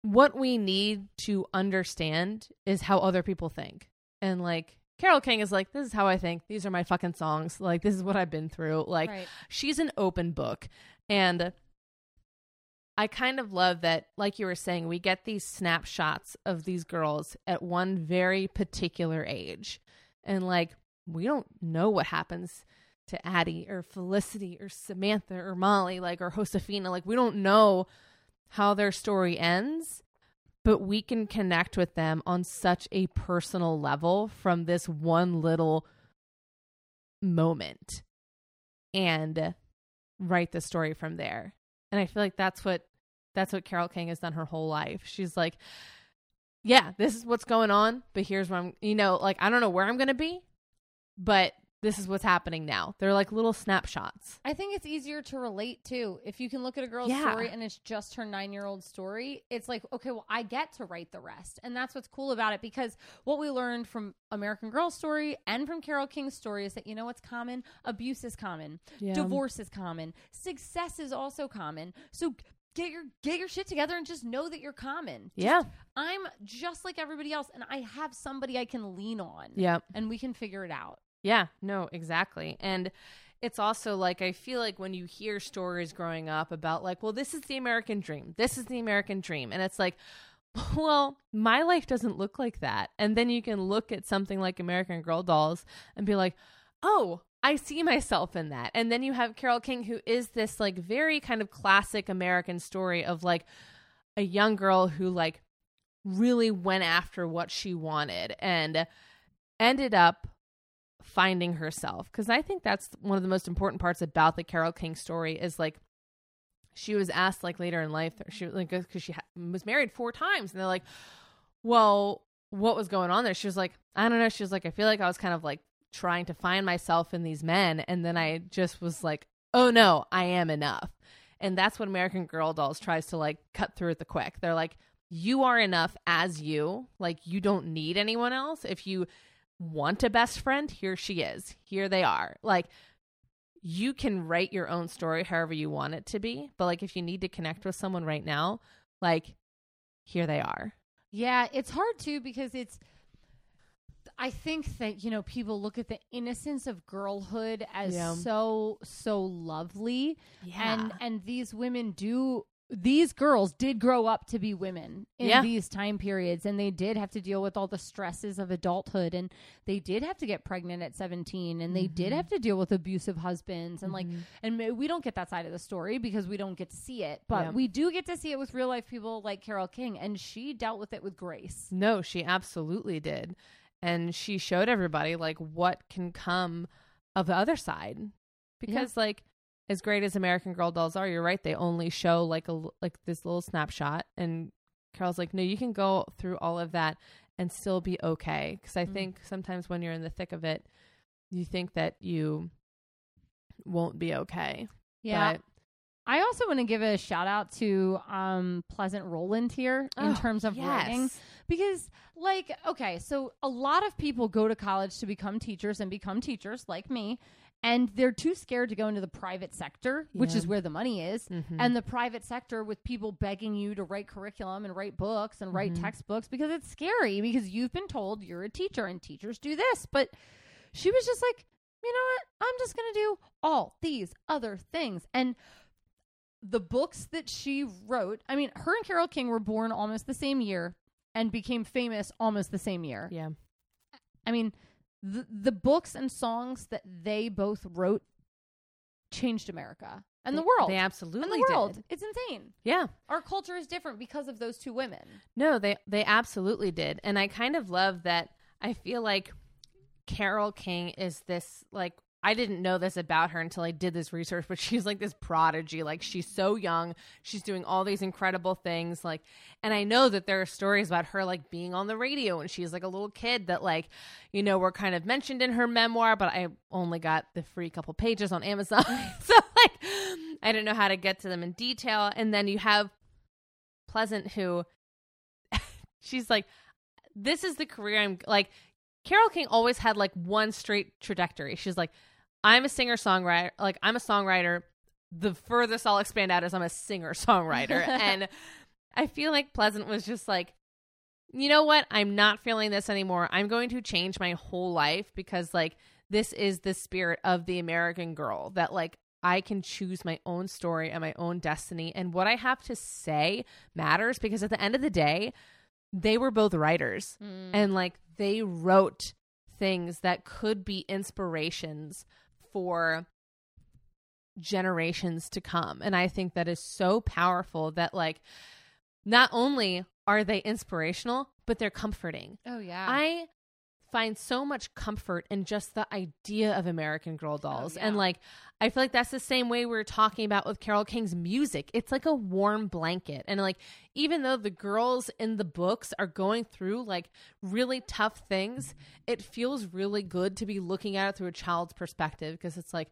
what we need to understand is how other people think. And like Carole King is like, this is how I think. These are my fucking songs. Like, this is what I've been through. Like, Right. she's an open book. And I kind of love that, like you were saying, we get these snapshots of these girls at one very particular age. And like, we don't know what happens to Addy or Felicity or Samantha or Molly, like, or Josefina. Like, we don't know how their story ends, but we can connect with them on such a personal level from this one little moment and write the story from there. And I feel like that's what that's what Carole King has done her whole life. She's like, yeah, this is what's going on, but here's where I'm, you know, like I don't know where I'm going to be, but this is what's happening now. They're like little snapshots. I think it's easier to relate to. If you can look at a girl's Yeah. story and it's just her nine year old story, it's like, okay, well, I get to write the rest. And that's what's cool about it because what we learned from American Girl story and from Carole King's story is that you know what's common? Abuse is common, Yeah. divorce is common, success is also common. So get your get your shit together and just know that you're common. Just- Yeah. I'm just like everybody else and I have somebody I can lean on. Yeah. And we can figure it out. Yeah, no, exactly. And it's also like I feel like when you hear stories growing up about like, well, this is the American dream. This is the American dream. And it's like, well, my life doesn't look like that. And then you can look at something like American Girl dolls and be like, "Oh, I see myself in that." And then you have Carole King who is this like very kind of classic American story of like a young girl who like really went after what she wanted and ended up finding herself. Because i think that's one of the most important parts about the carole king story is like she was asked like later in life she like because she ha- was married four times and they're like well what was going on there? She was like i don't know. She was like i feel like i was kind of like trying to find myself in these men and then i just was like oh no i am enough. And that's what american girl dolls tries to like cut through at the quick. They're like you are enough as you. Like you don't need anyone else. If you want a best friend here she is here they are like you can write your own story however you want it to be but like if you need to connect with someone right now like here they are Yeah, it's hard too because it's. I think that you know people look at the innocence of girlhood as Yeah. so so lovely, yeah and and these women do. These girls did grow up to be women in Yeah. these time periods, and they did have to deal with all the stresses of adulthood, and they did have to get pregnant at seventeen, and they did Mhm. have to deal with abusive husbands, and like Mhm. and we don't get that side of the story because we don't get to see it but Yeah. we do get to see it with real life people like carole king and she dealt with it with grace No, she absolutely did. And she showed everybody like what can come of the other side. Because like as great as American Girl dolls are, you're right, they only show like a like this little snapshot and Carole's like, "No, you can go through all of that and still be okay." Cuz I Mm. think sometimes when you're in the thick of it, you think that you won't be okay. yeah But i also want to give a shout out to um pleasant rowland here in Oh, terms of writing because like okay so a lot of people go to college to become teachers and become teachers like me and they're too scared to go into the private sector which Yeah. is where the money is Mhm. and the private sector with people begging you to write curriculum and write books and write Mhm. textbooks because it's scary because you've been told you're a teacher and teachers do this but she was just like you know what i'm just going to do all these other things and the books that she wrote i mean her and carole king were born almost the same year and became famous almost the same year yeah. i mean the, the books and songs that they both wrote changed america and the world They and absolutely the world did. it's insane Yeah. our culture is different because of those two women No, they they absolutely did. And I kind of love that I feel like Carole King is this like I didn't know this about her until I did this research, but she's like this prodigy. Like she's so young, she's doing all these incredible things like and I know that there are stories about her like being on the radio when she's like a little kid that like you know were kind of mentioned in her memoir, but I only got the free couple pages on Amazon. so like I didn't know how to get to them in detail. And then you have Pleasant who she's like this is the career I'm like Carole King always had like one straight trajectory. She's like I'm a singer songwriter, like I'm a songwriter. The furthest I'll expand out is I'm a singer songwriter and I feel like Pleasant was just like, you know what? I'm not feeling this anymore. I'm going to change my whole life because, like, this is the spirit of the American girl that, like, I can choose my own story and my own destiny. And what I have to say matters because at the end of the day, they were both writers Mm. and, like, they wrote things that could be inspirations for generations to come. And I think that is so powerful that, like, not only are they inspirational, but they're comforting. oh yeah. I find so much comfort in just the idea of American Girl oh, dolls. yeah. And like I feel like that's the same way we are talking about with Carole King's music. It's like a warm blanket. And like even though the girls in the books are going through like really tough things, it feels really good to be looking at it through a child's perspective because it's like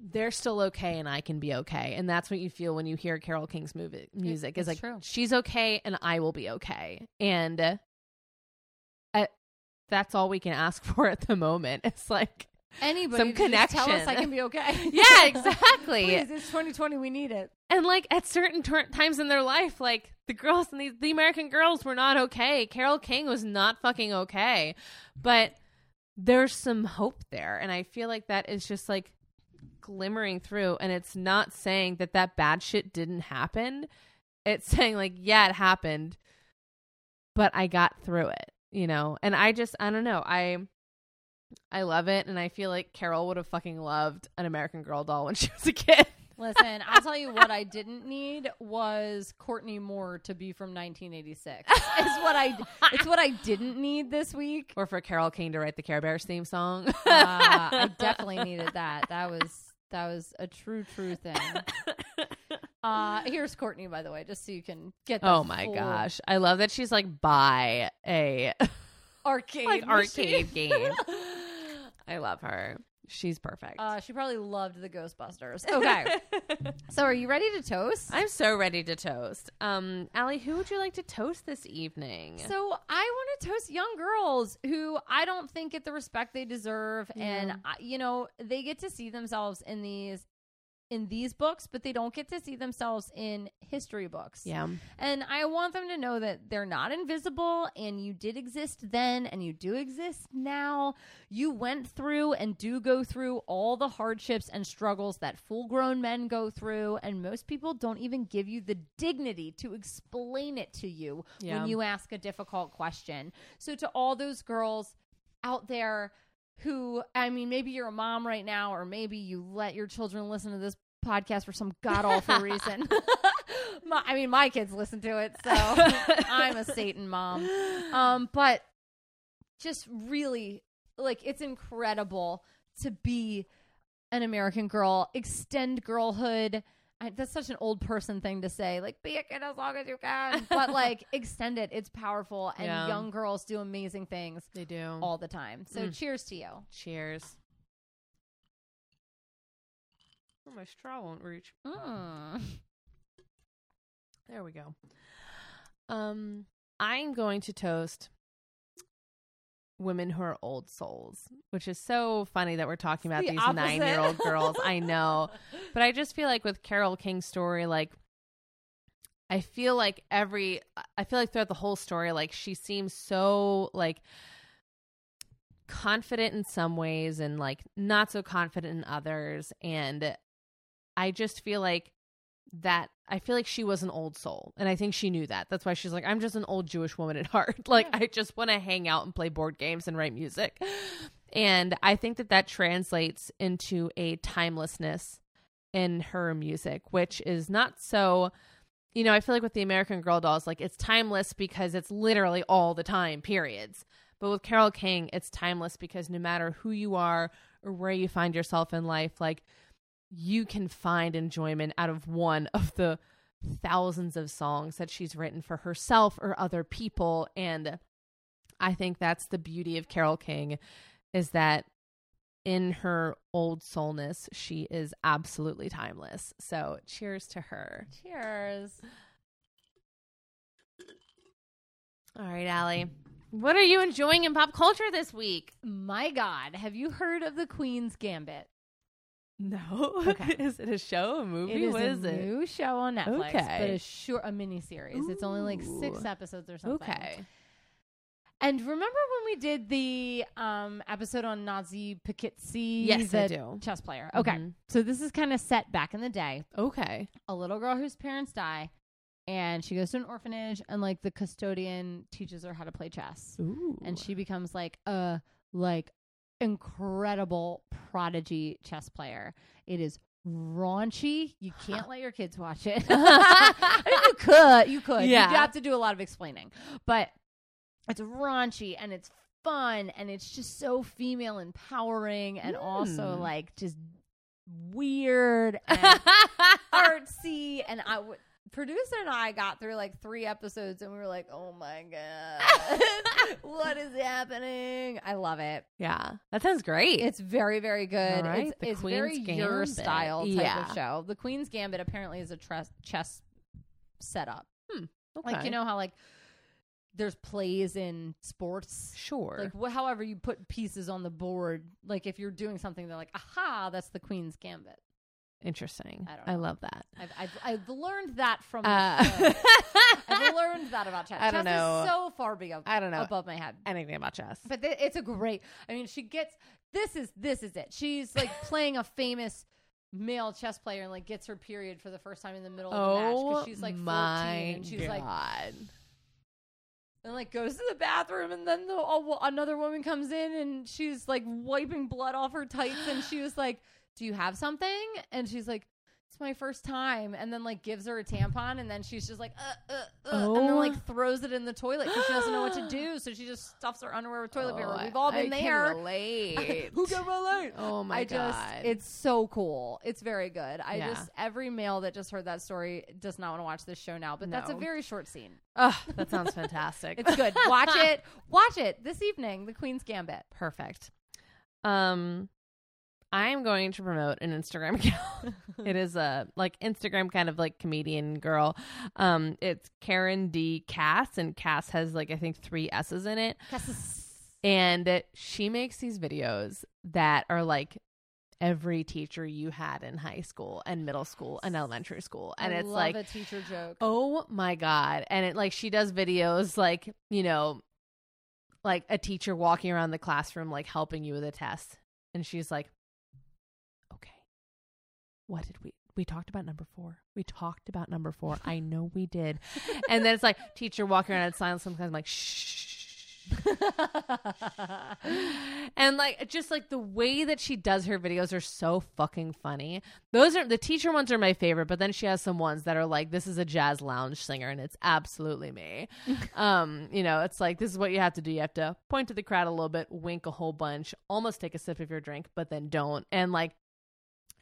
they're still okay and I can be okay. And that's what you feel when you hear Carole King's movie, music. is it's like true. she's okay and I will be okay. And that's all we can ask for at the moment. It's like Anybody some just Tell us connection. I can be okay. Yeah, exactly. Please, it's 2020. We need it. and like at certain ter- times in their life, like the girls and the, the American girls were not okay. Carole King was not fucking okay. But there's some hope there. And I feel like that is just like glimmering through. And it's not saying that that bad shit didn't happen. It's saying, like, yeah, it happened, but I got through it, you know? And I just, I don't know. I. I love it, and I feel like Carole would have fucking loved an American Girl doll when she was a kid. Listen, I'll tell you what I didn't need was Courtney Moore to be from 1986. It's what I it's what I didn't need this week. or for Carole King to write the Care Bears theme song. Uh, I definitely needed that. That was that was a true true thing. Uh here's Courtney by the way, just so you can get the oh my full gosh, I love that she's like by a arcade like arcade game. I love her. She's perfect. Uh, she probably loved the Ghostbusters. Okay, so are you ready to toast? I'm so ready to toast. Um, Allie, who would you like to toast this evening? So I want to toast young girls who I don't think get the respect they deserve, and I, you know they get to see themselves in these in these books, but they don't get to see themselves in history books. yeah, And I want them to know that they're not invisible and you did exist then and you do exist now. You went through and do go through all the hardships and struggles that full grown men go through. And most people don't even give you the dignity to explain it to you Yeah. when you ask a difficult question. So, to all those girls out there, who I mean, maybe you're a mom right now, or maybe you let your children listen to this podcast for some god awful reason. my, I mean, my kids listen to it, so I'm a Satan mom. Um, but just really, like, it's incredible to be an American girl, extend girlhood. I, that's such an old person thing to say, like be a kid as long as you can, but like extend it. It's powerful, and Yeah. young girls do amazing things they do. all the time. So Mm. cheers to you. Cheers. Oh, my straw won't reach. Mm. There we go. Um, I'm going to toast women who are old souls, which is so funny that we're talking about the these nine year old girls. I know. But I just feel like with Carole King's story, like, I feel like every, I feel like throughout the whole story, like, she seems so, like, confident in some ways and, like, not so confident in others. And I just feel like that I feel like she was an old soul. And I think she knew that. That's why she's like, I'm just an old Jewish woman at heart. Like, I just want to hang out and play board games and write music. And I think that that translates into a timelessness in her music, which is not so. You know, I feel like with the American Girl dolls, like it's timeless because it's literally all the time, periods. But with Carole King, it's timeless because no matter who you are or where you find yourself in life, like you can find enjoyment out of one of the thousands of songs that she's written for herself or other people. And I think that's the beauty of Carole King is that in her old soulness, she is absolutely timeless. So cheers to her. Cheers. All right, Allie. What are you enjoying in pop culture this week? My God, have you heard of the Queen's Gambit? No. Okay. is it a show, a movie? It is what a is it? new show on Netflix, but Okay. a short, a mini series. It's only like six episodes or something. Okay. And remember when we did the um, episode on Nazi Poughkeepsie, Yes, I do. chess player? Okay, Mhm. so this is kind of set back in the day. Okay. A little girl whose parents die, and she goes to an orphanage, and like the custodian teaches her how to play chess, Ooh. and she becomes like a like incredible prodigy chess player. It is raunchy. You can't let your kids watch it. I mean, you could, you could. Yeah. You have to do a lot of explaining, but it's raunchy and it's fun and it's just so female empowering and also Mm. like just weird and artsy. And I would. Producer and I got through like three episodes and we were like, oh my God, what is happening? I love it. yeah. That sounds great. It's very, very good. Right, It's, The it's very Queen's your style type Yeah. of show. The Queen's Gambit apparently is a tres- chess setup. okay. Like you know how like there's plays in sports. Sure. Like wh- however you put pieces on the board. Like if you're doing something, they're like, aha, that's the Queen's Gambit. Interesting. I don't I love that. I've I've, I've learned that from. Uh. I've learned that about chess. I don't chess know. Is so far beyond, I don't know above my head. anything about chess. But th- it's a great. I mean, she gets this is this is it. She's like playing a famous male chess player and like gets her period for the first time in the middle of the match oh because she's like 14 and she's like God. and like goes to the bathroom and then the another woman comes in and she's like wiping blood off her tights and she was like, "Do you have something?" And she's like. It's my first time, and then like gives her a tampon, and then she's just like, uh, uh, uh, and then Oh. like throws it in the toilet because she doesn't know what to do, so she just stuffs her underwear with toilet paper. Oh, We've all been I can there. relate. Who can relate? Oh my I god. just, it's so cool. It's very good. I Yeah. just, every male that just heard that story does not want to watch this show now, but that's a very short scene. Ugh, that sounds fantastic. It's good. Watch it. Watch it this evening. The Queen's Gambit. Perfect. Um I am going to promote an Instagram account. it is a like Instagram kind of like comedian girl. Um it's Karen D Cass and Cass has like I think three S's in it. And she makes these videos that are like every teacher you had in high school and middle school and elementary school. And I it's love like a teacher joke. Oh my god. And it like she does videos like, you know, like a teacher walking around the classroom like helping you with a test. And she's like, "Okay. What did we we talked about number 4. We talked about number 4. I know we did." and then it's like teacher walking around in silence sometimes I'm like, "Shh." and like just like the way that she does her videos are so fucking funny. Those are the teacher ones are my favorite, but then she has some ones that are like this is a jazz lounge singer and it's absolutely me. um, you know, it's like this is what you have to do. You have to point to the crowd a little bit, wink a whole bunch, almost take a sip of your drink, but then don't. And like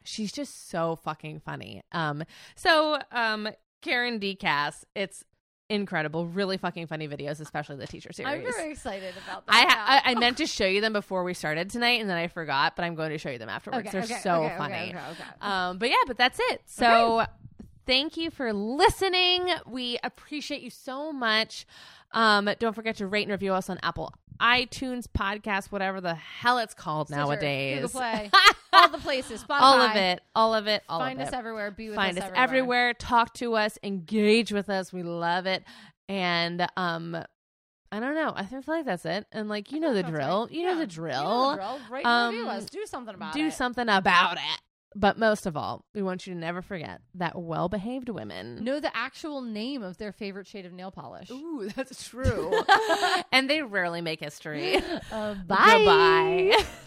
she's just so fucking funny. Um so um Karen D Cass, it's incredible, really fucking funny videos, especially the teacher series. I'm very excited about I, that. ha- I I meant to show you them before we started tonight, and then I forgot. But I'm going to show you them afterwards. Okay, They're okay, so okay, funny. Um, but yeah, but that's it. So thank you for listening. We appreciate you so much. Um, don't forget to rate and review us on Apple iTunes podcast, whatever the hell it's called Stitcher, nowadays. Google Play, all the places. Spotify. all of it, all of it, all Find of us it. everywhere. Be with Find us, us everywhere. Talk to us. Engage with us. We love it. And um, I don't know. I feel like that's it. And like you know the drill. right. You know the drill. You know the drill. Rate and review Um, us. Do something about Do it. Do something about it. But most of all, we want you to never forget that well-behaved women. Know the actual name of their favorite shade of nail polish. Ooh, that's true. and they rarely make history. Uh, Goodbye.